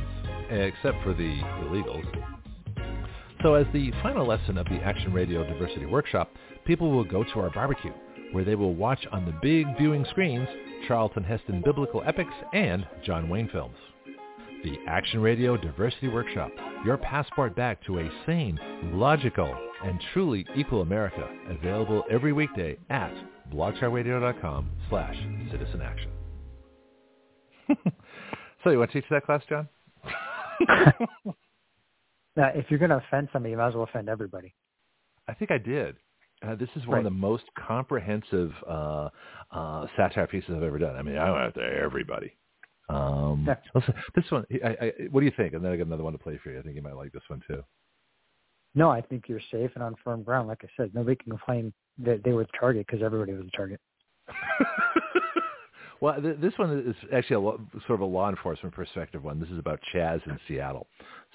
except for the illegals. So as the final lesson of the Action Radio Diversity Workshop, people will go to our barbecue, where they will watch on the big viewing screens Charlton Heston biblical epics and John Wayne films. The Action Radio Diversity Workshop, your passport back to a sane, logical, and truly equal America, available every weekday at blogtalkradio.com slash citizen action. so you want to teach that class, John? now, if you're going to offend somebody, you might as well offend everybody. I think I did. Uh, this is one right. of the most comprehensive uh, uh, satire pieces I've ever done. I mean, I went after everybody. Um, yeah. listen, this one, I, I, what do you think? And then I got another one to play for you. I think you might like this one too. No, I think you're safe and on firm ground. Like I said, nobody can claim that they were the target because everybody was the target. well, th- this one is actually a lo- sort of a law enforcement perspective one. This is about Chaz in Seattle.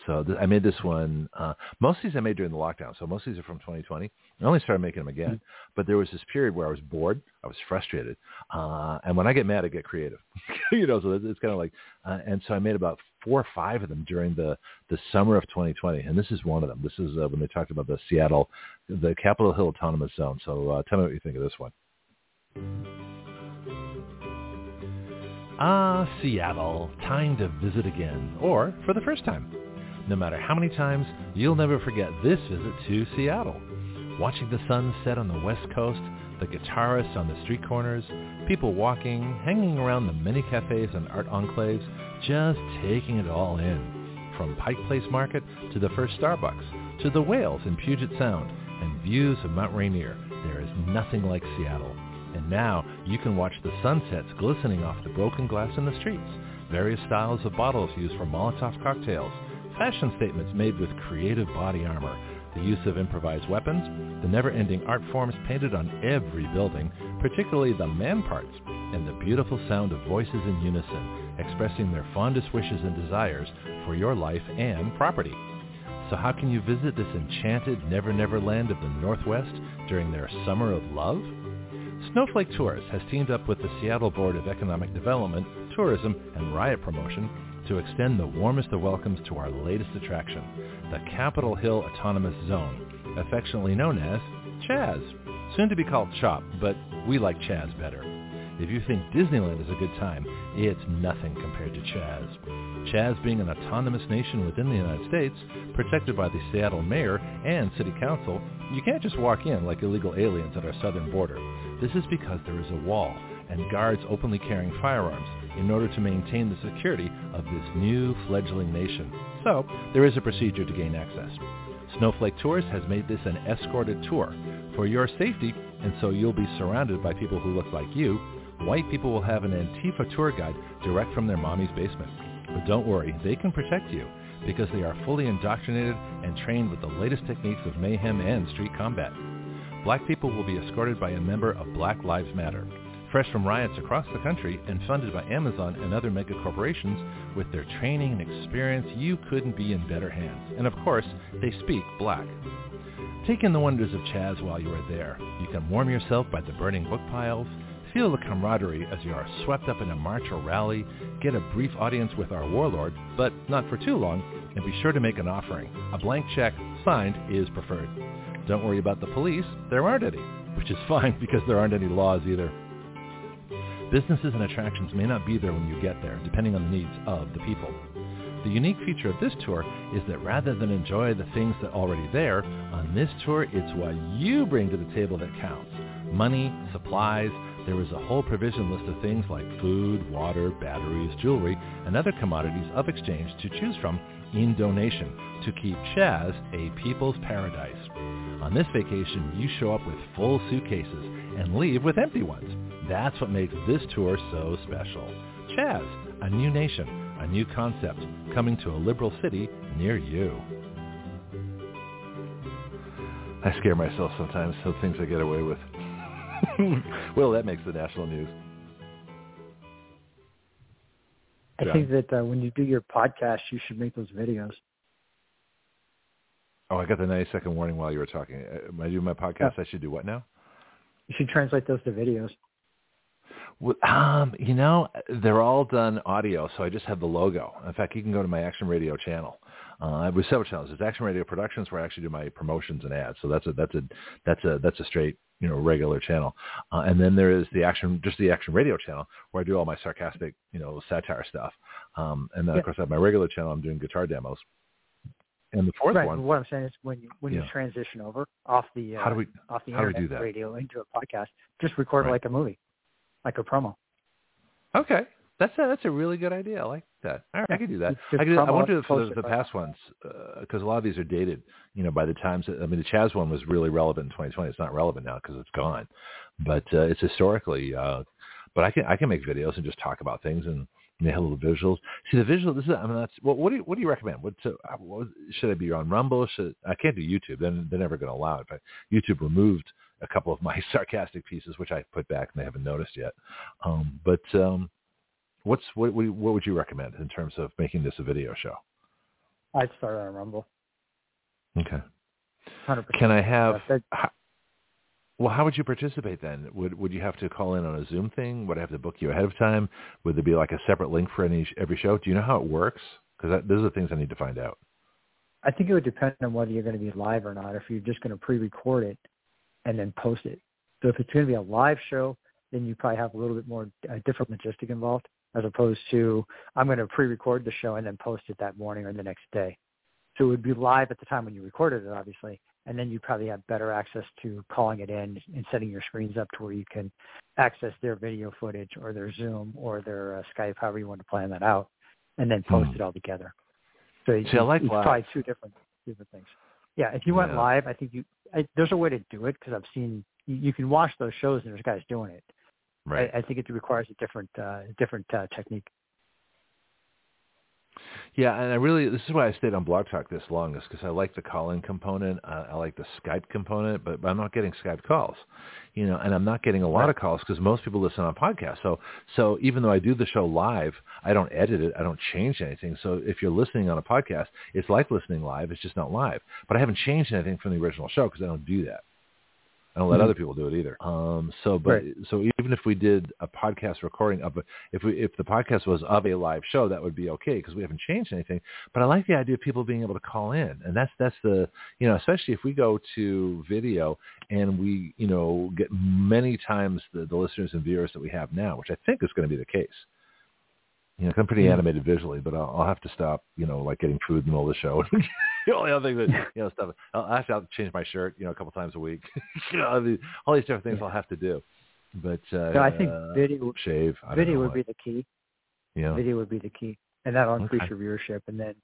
So th- I made this one. Uh, most of these I made during the lockdown. So most of these are from 2020. I only started making them again. Mm-hmm. But there was this period where I was bored. I was frustrated. Uh, and when I get mad, I get creative. you know, so it's, it's kind of like, uh, and so I made about four or five of them during the, the summer of 2020. And this is one of them. This is uh, when they talked about the Seattle, the Capitol Hill Autonomous Zone. So uh, tell me what you think of this one. Ah, Seattle, time to visit again, or for the first time. No matter how many times, you'll never forget this visit to Seattle. Watching the sun set on the west coast, the guitarists on the street corners, people walking, hanging around the many cafes and art enclaves, just taking it all in. From Pike Place Market to the first Starbucks, to the whales in Puget Sound, and views of Mount Rainier, there is nothing like Seattle. Now you can watch the sunsets glistening off the broken glass in the streets, various styles of bottles used for Molotov cocktails, fashion statements made with creative body armor, the use of improvised weapons, the never-ending art forms painted on every building, particularly the man parts, and the beautiful sound of voices in unison, expressing their fondest wishes and desires for your life and property. So how can you visit this enchanted Never Never land of the Northwest during their Summer of Love? Snowflake Tours has teamed up with the Seattle Board of Economic Development, Tourism, and Riot Promotion to extend the warmest of welcomes to our latest attraction, the Capitol Hill Autonomous Zone, affectionately known as Chaz. Soon to be called CHOP, but we like Chaz better. If you think Disneyland is a good time, it's nothing compared to Chaz. Chaz being an autonomous nation within the United States, protected by the Seattle mayor and city council, you can't just walk in like illegal aliens at our southern border. This is because there is a wall and guards openly carrying firearms in order to maintain the security of this new fledgling nation. So there is a procedure to gain access. Snowflake Tours has made this an escorted tour for your safety, and so you'll be surrounded by people who look like you. White people will have an Antifa tour guide direct from their mommy's basement. But don't worry, they can protect you because they are fully indoctrinated and trained with the latest techniques of mayhem and street combat. Black people will be escorted by a member of Black Lives Matter, fresh from riots across the country and funded by Amazon and other mega corporations, with their training and experience, you couldn't be in better hands. And of course, they speak black. Take in the wonders of Chaz while you are there. You can warm yourself by the burning book piles, feel the camaraderie as you are swept up in a march or rally, get a brief audience with our warlord, but not for too long, and be sure to make an offering. A blank check, signed, is preferred. Don't worry about the police, there aren't any, which is fine because there aren't any laws either. Businesses and attractions may not be there when you get there, depending on the needs of the people. The unique feature of this tour is that rather than enjoy the things that are already there, on this tour it's what you bring to the table that counts. Money, supplies, there is a whole provision list of things like food, water, batteries, jewelry, and other commodities of exchange to choose from in donation to keep Chaz a people's paradise. On this vacation, you show up with full suitcases and leave with empty ones. That's what makes this tour so special. Chaz, a new nation, a new concept, coming to a liberal city near you. I scare myself sometimes, so things I get away with. well, that makes the national news. I think that uh, when you do your podcast, you should make those videos. Oh, I got the 90 second warning while you were talking. Uh, am I doing my podcast? I should do what now? You should translate those to videos. Um, you know, they're all done audio, so I just have the logo. In fact, you can go to my Action Radio channel. Uh, I have several channels. It's Action Radio Productions, where I actually do my promotions and ads. So that's a that's a that's a that's a straight you know regular channel. Uh, and then there is the Action just the Action Radio channel, where I do all my sarcastic you know satire stuff. Um, and then yeah. of course I have my regular channel. I'm doing guitar demos and the fourth right. one. What I'm saying is when you when Yeah. you transition over off the uh, How do we? off the do internet do that? radio into a podcast, just record Right. like a movie, like a promo. Okay, that's a, that's a really good idea. I like that. All right, I Yeah. can do that. I, can, I won't do it for the, the past ones because a lot of these are dated. You know, by the times I mean the Chaz one was really relevant in 2020. It's not relevant now because it's gone, but uh, it's historically. Uh, but I can I can make videos and just talk about things and they have little visuals. See the visual. This is I mean that's what what do you what do you recommend? What, so, uh, what should I be on Rumble? Should I can't do YouTube? Then they're never going to allow it. But YouTube removed a couple of my sarcastic pieces, which I put back and they haven't noticed yet. Um, but um, what's what, what what would you recommend in terms of making this a video show? I'd start on Rumble. Okay. Hundred percent. Can I have? Well, how would you participate then? Would would you have to call in on a Zoom thing? Would I have to book you ahead of time? Would there be like a separate link for any every show? Do you know how it works? Because those are the things I need to find out. I think it would depend on whether you're going to be live or not. If you're just going to pre-record it and then post it. So if it's going to be a live show, then you probably have a little bit more uh, different logistic involved, as opposed to I'm going to pre-record the show and then post it that morning or the next day. So it would be live at the time when you recorded it, obviously, and then you probably have better access to calling it in and setting your screens up to where you can access their video footage or their Zoom or their uh, Skype, however you want to plan that out, and then post Hmm. it all together. So you, See, I like it's live. probably two different different things. Yeah, if you went Yeah. live, I think you I, there's a way to do it because I've seen you, you can watch those shows and there's guys doing it. Right. I, I think it requires a different uh, different uh, technique. Yeah, and I really this is why I stayed on Blog Talk this long is because I like the call-in component. Uh, I like the Skype component, but, but I'm not getting Skype calls, you know, and I'm not getting a lot of calls because most people listen on podcasts. So so even though I do the show live, I don't edit it, I don't change anything. So if you're listening on a podcast, it's like listening live. It's just not live. But I haven't changed anything from the original show because I don't do that. I don't let Mhm. other people do it either. Um, so, but Right. so even if we did a podcast recording of a, if we if the podcast was of a live show, that would be okay because we haven't changed anything. But I like the idea of people being able to call in, and that's that's the you know especially if we go to video and we you know get many times the, the listeners and viewers that we have now, which I think is going to be the case. You know, I'm pretty animated visually, but I'll, I'll have to stop, you know, like getting food in the middle of the show. the only other thing that, you know, stuff. I'll I have to, change my shirt, you know, a couple times a week. you know, the, all these different things. I'll have to do. But uh, So I think uh, video shave. I video know would what. be the key. yeah. Video would be the key, and that'll increase Okay. your viewership. And then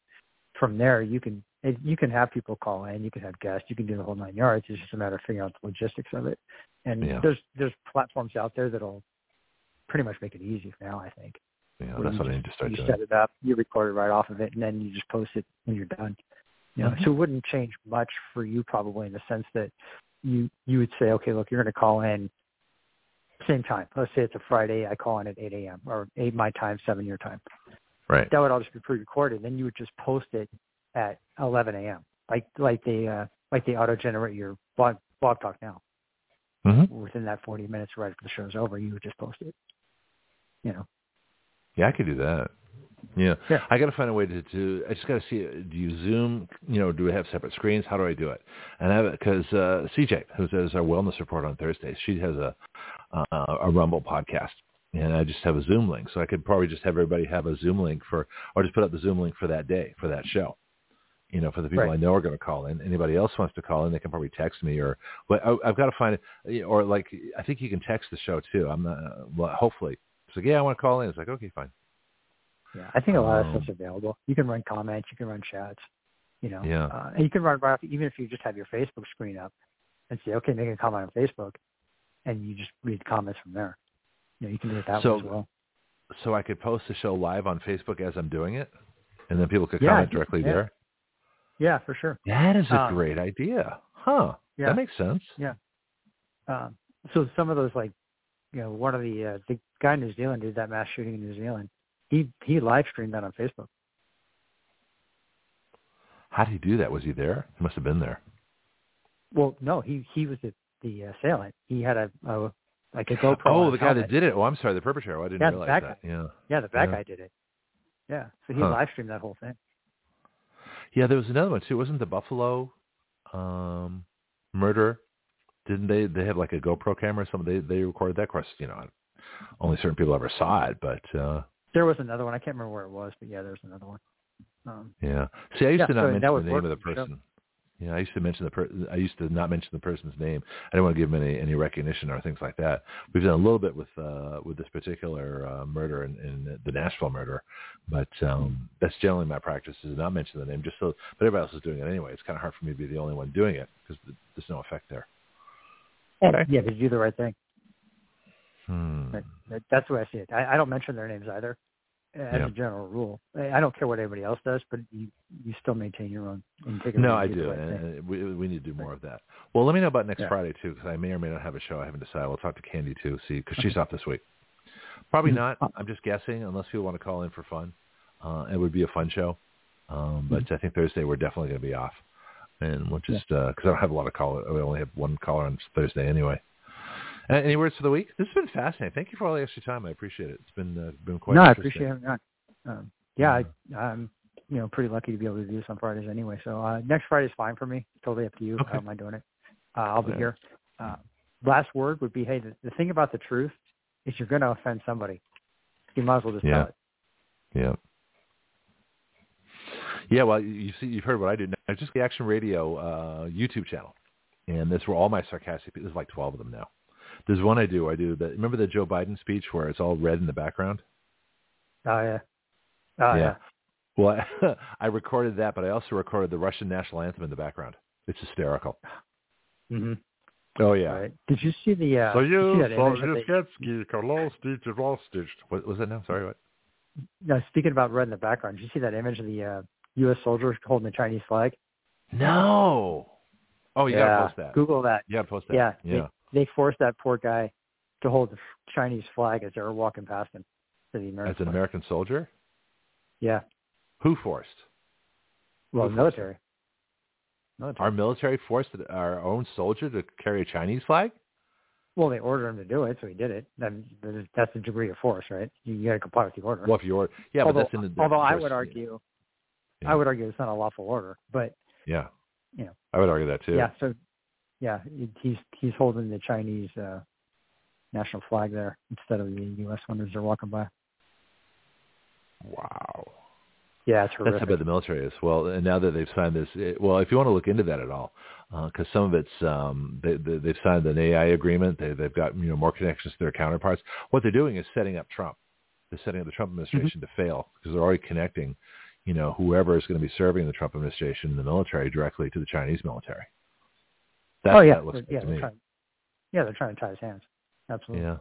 from there, you can you can have people call in, you can have guests, you can do the whole nine yards. It's just a matter of figuring out the logistics of it. And Yeah. there's there's platforms out there that'll pretty much make it easy for now. I think. Yeah, where that's you what I need to start you doing. set it up, you record it right off of it, and then you just post it when you're done. You know, Mhm. so it wouldn't change much for you probably in the sense that you you would say, okay, look, you're going to call in same time. Let's say it's a Friday, I call in at 8 a.m. or 8 my time, 7 your time. Right. That would all just be pre-recorded. And then you would just post it at 11 a.m. Like like they uh, like they auto generate your blog blog talk now. hmm Within that 40 minutes right after the show's over, you would just post it. You know. Yeah, I could do that. Yeah. Yeah. I got to find a way to do. I just got to see. Do you Zoom? You know, do we have separate screens? How do I do it? And I have it because uh, CJ, who does our wellness report on Thursdays, she has a uh, a Rumble podcast, and I just have a Zoom link, so I could probably just have everybody have a Zoom link for, or just put up the Zoom link for that day for that show. You know, for the people Right. I know are going to call in. Anybody else wants to call in, they can probably text me, or but I, I've got to find it, or like I think you can text the show too. I'm not. Well, hopefully, it's like yeah, I want to call in. It's like okay, fine. Yeah, I think a lot of Um, stuff's available. You can run comments, you can run chats, you know. Yeah. Uh, and you can run right off, even if you just have your Facebook screen up and say, okay, make a comment on Facebook, and you just read comments from there. You know, you can do it that So- way as well. so I could post the show live on Facebook as I'm doing it, and then people could Yeah, comment directly yeah. there. Yeah, for sure. That is a Um, great idea, huh? yeah. That makes sense. Yeah. Um, so some of those, like, you know, one of the uh, the guy in New Zealand did that mass shooting in New Zealand. He he live streamed that on Facebook. How did he do that? Was he there? He must have been there. Well, no, he he was the the assailant. He had a, a like a GoPro. oh, the guy that did it. Oh, I'm sorry, the perpetrator. Oh, I didn't Yeah, realize that. Yeah. Yeah, the bad Yeah. guy did it. Yeah, so he Huh. live streamed that whole thing. Yeah, there was another one too. Wasn't the Buffalo um, murder? Didn't they? They had like a GoPro camera. or something. They they recorded that. Of course, you know, only certain people ever saw it. But uh, There was another one. I can't remember where it was, but yeah, there was another one. Um, Yeah. See, I used Yeah, to not so mention the name of the show. person. Yeah, I used to mention the per- I used to not mention the person's name. I didn't want to give them any any recognition or things like that. We've done a little bit with uh with this particular uh, murder in, in the Nashville murder, but um that's generally my practice is not mention the name just so but everybody else is doing it anyway. It's kind of hard for me to be the only one doing it because there's no effect there. Okay. Yeah, but you do the right thing. Hmm. That, that, that's the way I see it. I, I don't mention their names either, as Yeah. a general rule. I I don't care what anybody else does, but you you still maintain your own integrity. No, I do the right and and we we need to do more of that. Well, let me know about next Yeah. Friday too, because I may or may not have a show. I haven't decided. We'll talk to Candy too, see, because she's off this week. Probably Mhm. not. I'm just guessing, unless people want to call in for fun. Uh, it would be a fun show, um, but I think Thursday we're definitely going to be off, and we'll just because I don't have a lot of caller. We only have one caller on Thursday anyway. Uh, any words for the week? This has been fascinating. Thank you for all the extra time. I appreciate it. It's been uh, been quite. no, I appreciate having you on. Um, yeah, I, I'm you know pretty lucky to be able to do this on Fridays anyway. So uh, next Friday's fine for me. Totally up to you. Okay. How am I doing it? Uh, I'll be Yeah. here. Uh, last word would be, hey, the, the thing about the truth is you're going to offend somebody. You might as well just Yeah. tell it. Yeah. Yeah, well, you- you see, you've heard what I do now. It's just the Action Radio uh, YouTube channel, and that's where all my sarcastic. There's like twelve of them now. There's one I do. I do the remember the Joe Biden speech where it's all red in the background. Oh yeah. Oh Yeah. yeah. Well, I, I recorded that, but I also recorded the Russian national anthem in the background. It's hysterical. hmm Oh yeah. Right. Did you see the? Uh, So you you, see that image that they- Sovietsky, Kolostic, Vostich. What was that now? Sorry, what? No, speaking about red in the background, did you see that image of the uh, U.S. soldiers holding the Chinese flag? No. Oh, you yeah. gotta post that. Google that. You gotta post that. Yeah. Yeah. They, they forced that poor guy to hold the Chinese flag as they were walking past him to the American. As an flag. American soldier, Yeah. who forced? Well, Who forced military. Military. Our military forced our own soldier to carry a Chinese flag? Well, they ordered him to do it, so he did it. Then that's the degree of force, right? You, you got to comply with the order. Well, if you're, yeah, although, but that's in the. although I would argue, Yeah. I would argue it's not a lawful order, but Yeah. you know. I would argue that too. yeah. So, yeah, he's he's holding the Chinese uh national flag there instead of the U.S. one as they're walking by. Wow. Yeah, it's That's how bad the military is. Well, and now that they've signed this, it, well, if you want to look into that at all, because some of it's um, they, they, they've signed an AI agreement. They, they've got you know more connections to their counterparts. What they're doing is setting up Trump. They're setting up the Trump administration Mm-hmm. to fail because they're already connecting, you know, whoever is going to be serving the Trump administration in the military directly to the Chinese military. That's oh yeah, what it looks they're- yeah, they're trying. Yeah, they're trying to tie his hands. Absolutely. Yeah.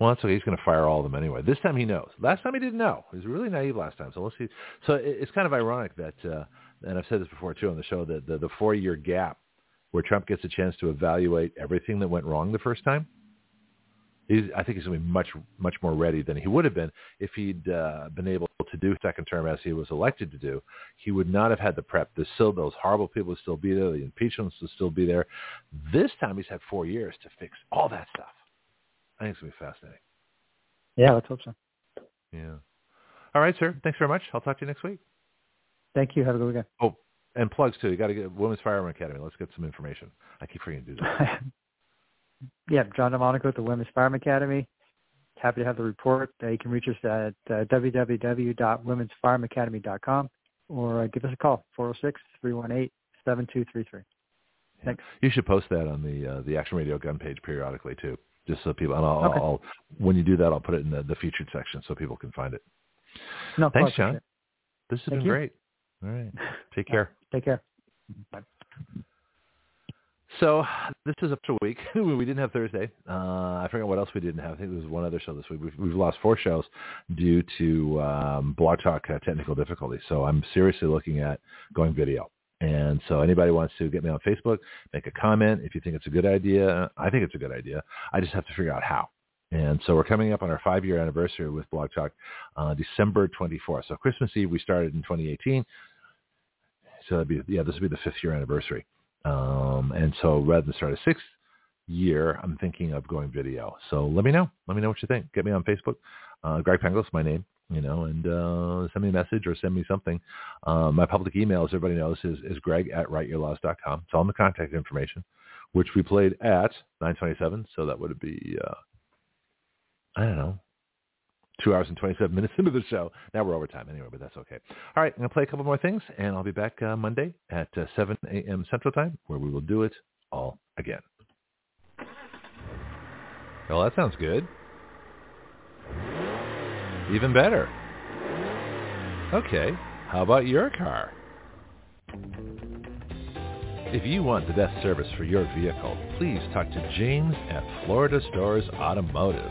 Well, that's okay. He's going to fire all of them anyway. This time he knows. Last time he didn't know. He was really naive last time. So let's see. So it's kind of ironic that, uh, and I've said this before too on the show, that the, the four-year gap where Trump gets a chance to evaluate everything that went wrong the first time. He's, I think he's going to be much, much more ready than he would have been if he'd uh, been able to do second term as he was elected to do. He would not have had the prep. The still those horrible people would still be there. The impeachments would still be there. This time he's had four years to fix all that stuff. I think it's going to be fascinating. Yeah, let's hope so. Yeah. All right, sir. Thanks very much. I'll talk to you next week. Thank you. Have a good weekend. Oh, and plugs too. You got to get Women's Firearm Academy. Let's get some information. I keep forgetting to do that. yeah, John Delmonico at the Women's Firearm Academy. Happy to have the report. Uh, you can reach us at uh, www.womensfirearmacademy.com or uh, give us a call, 406-318-7233. Thanks. You should post that on the uh, the Action Radio Gun page periodically too, just so people. And I'll, Okay. I'll when you do that, I'll put it in the, the featured section so people can find it. No, Thanks. John. This has Thank been you. great. All right. Take care. Take care. Bye. So this is up a week. we didn't have Thursday. Uh, I forget what else we didn't have. I think there was one other show this week. We've, we've lost four shows due to um, Blog Talk uh, technical difficulties. So I'm seriously looking at going video. And so anybody wants to get me on Facebook, make a comment. If you think it's a good idea, I think it's a good idea. I just have to figure out how. And so we're coming up on our five-year anniversary with Blog Talk, uh, December 24th. So Christmas Eve we started in 2018. So that'd be yeah, this would be the fifth year anniversary. Um, and so rather than start a sixth year, I'm thinking of going video. So let me know. Let me know what you think. Get me on Facebook. Uh, Greg Penglis, my name, you know, and uh, send me a message or send me something. Uh, my public email, as everybody knows, is, is greg at writeyourlaws.com. It's all in the contact information, which we played at 927. So that would be, uh, I don't know, two hours and 27 minutes into the show. Now we're over time anyway, but that's okay. All right, I'm going to play a couple more things, and I'll be back uh, Monday at uh, 7 a.m. Central Time, where we will do it all again. Well, that sounds good. Even better. Okay, how about your car? If you want the best service for your vehicle, please talk to James at Florida Stores Automotive,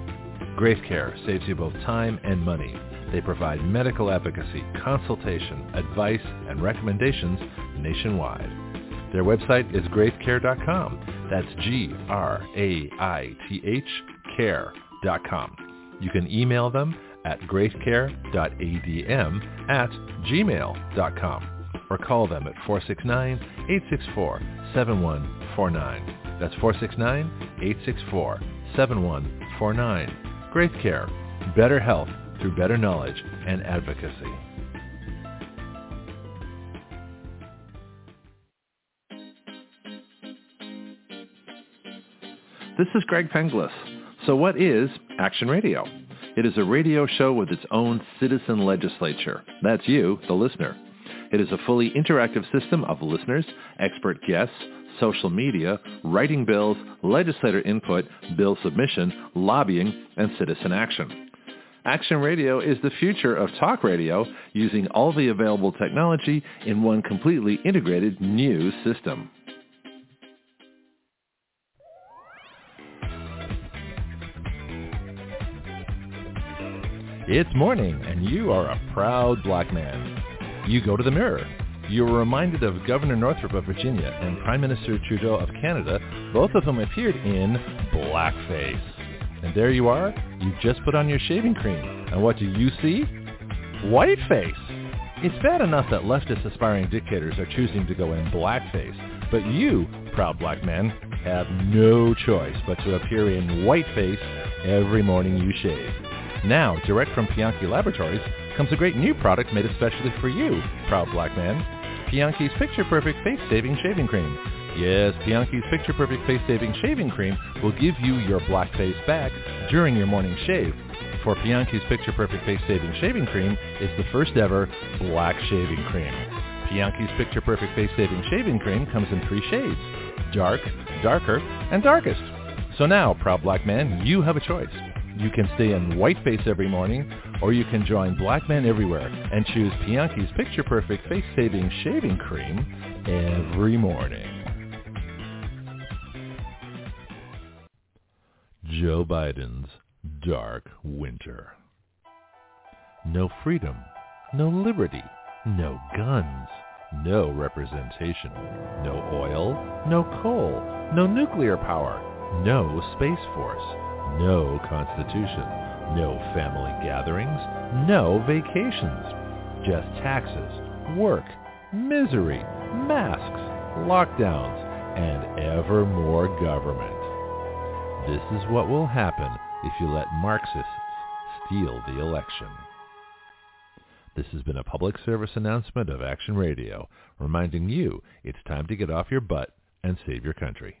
Graith Care saves you both time and money. They provide medical advocacy, consultation, advice, and recommendations nationwide. Their website is graithcare.com. That's G-R-A-I-T-H care.com. You can email them at graithcare.adm at gmail.com or call them at 469-864-7149. That's 469-864-7149. Graith Care. Better health through better knowledge and advocacy. This is Greg Penglis. So what is Action Radio? It is a radio show with its own citizen legislature. That's you, the listener. It is a fully interactive system of listeners, expert guests, social media, writing bills, legislator input, bill submission, lobbying, and citizen action. Action Radio is the future of talk radio using all the available technology in one completely integrated new system. It's morning, and you are a proud black man. You go to the mirror. You were reminded of Governor Northam of Virginia and Prime Minister Trudeau of Canada, both of whom appeared in blackface. And there you are, you just put on your shaving cream. And what do you see? Whiteface. It's bad enough that leftist aspiring dictators are choosing to go in blackface, but you, proud black men, have no choice but to appear in whiteface every morning you shave. Now, direct from Pianki Laboratories, comes a great new product made especially for you, proud black man. Pianki's Picture Perfect Face Saving Shaving Cream. Yes, Pianki's Picture Perfect Face Saving Shaving Cream will give you your black face back during your morning shave. For Pianki's Picture Perfect Face Saving Shaving Cream is the first ever black shaving cream. Pianki's Picture Perfect Face Saving Shaving Cream comes in three shades, dark, darker, and darkest. So now, proud black man, you have a choice. You can stay in whiteface every morning, or you can join Black Men Everywhere and choose Pianki's Picture Perfect Face Saving Shaving Cream every morning. Joe Biden's Dark Winter. No freedom, no liberty, no guns, no representation, no oil, no coal, no nuclear power, no space force no constitution, no family gatherings, no vacations, just taxes, work, misery, masks, lockdowns, and ever more government. This is what will happen if you let Marxists steal the election. This has been a public service announcement of Action Radio, reminding you it's time to get off your butt and save your country.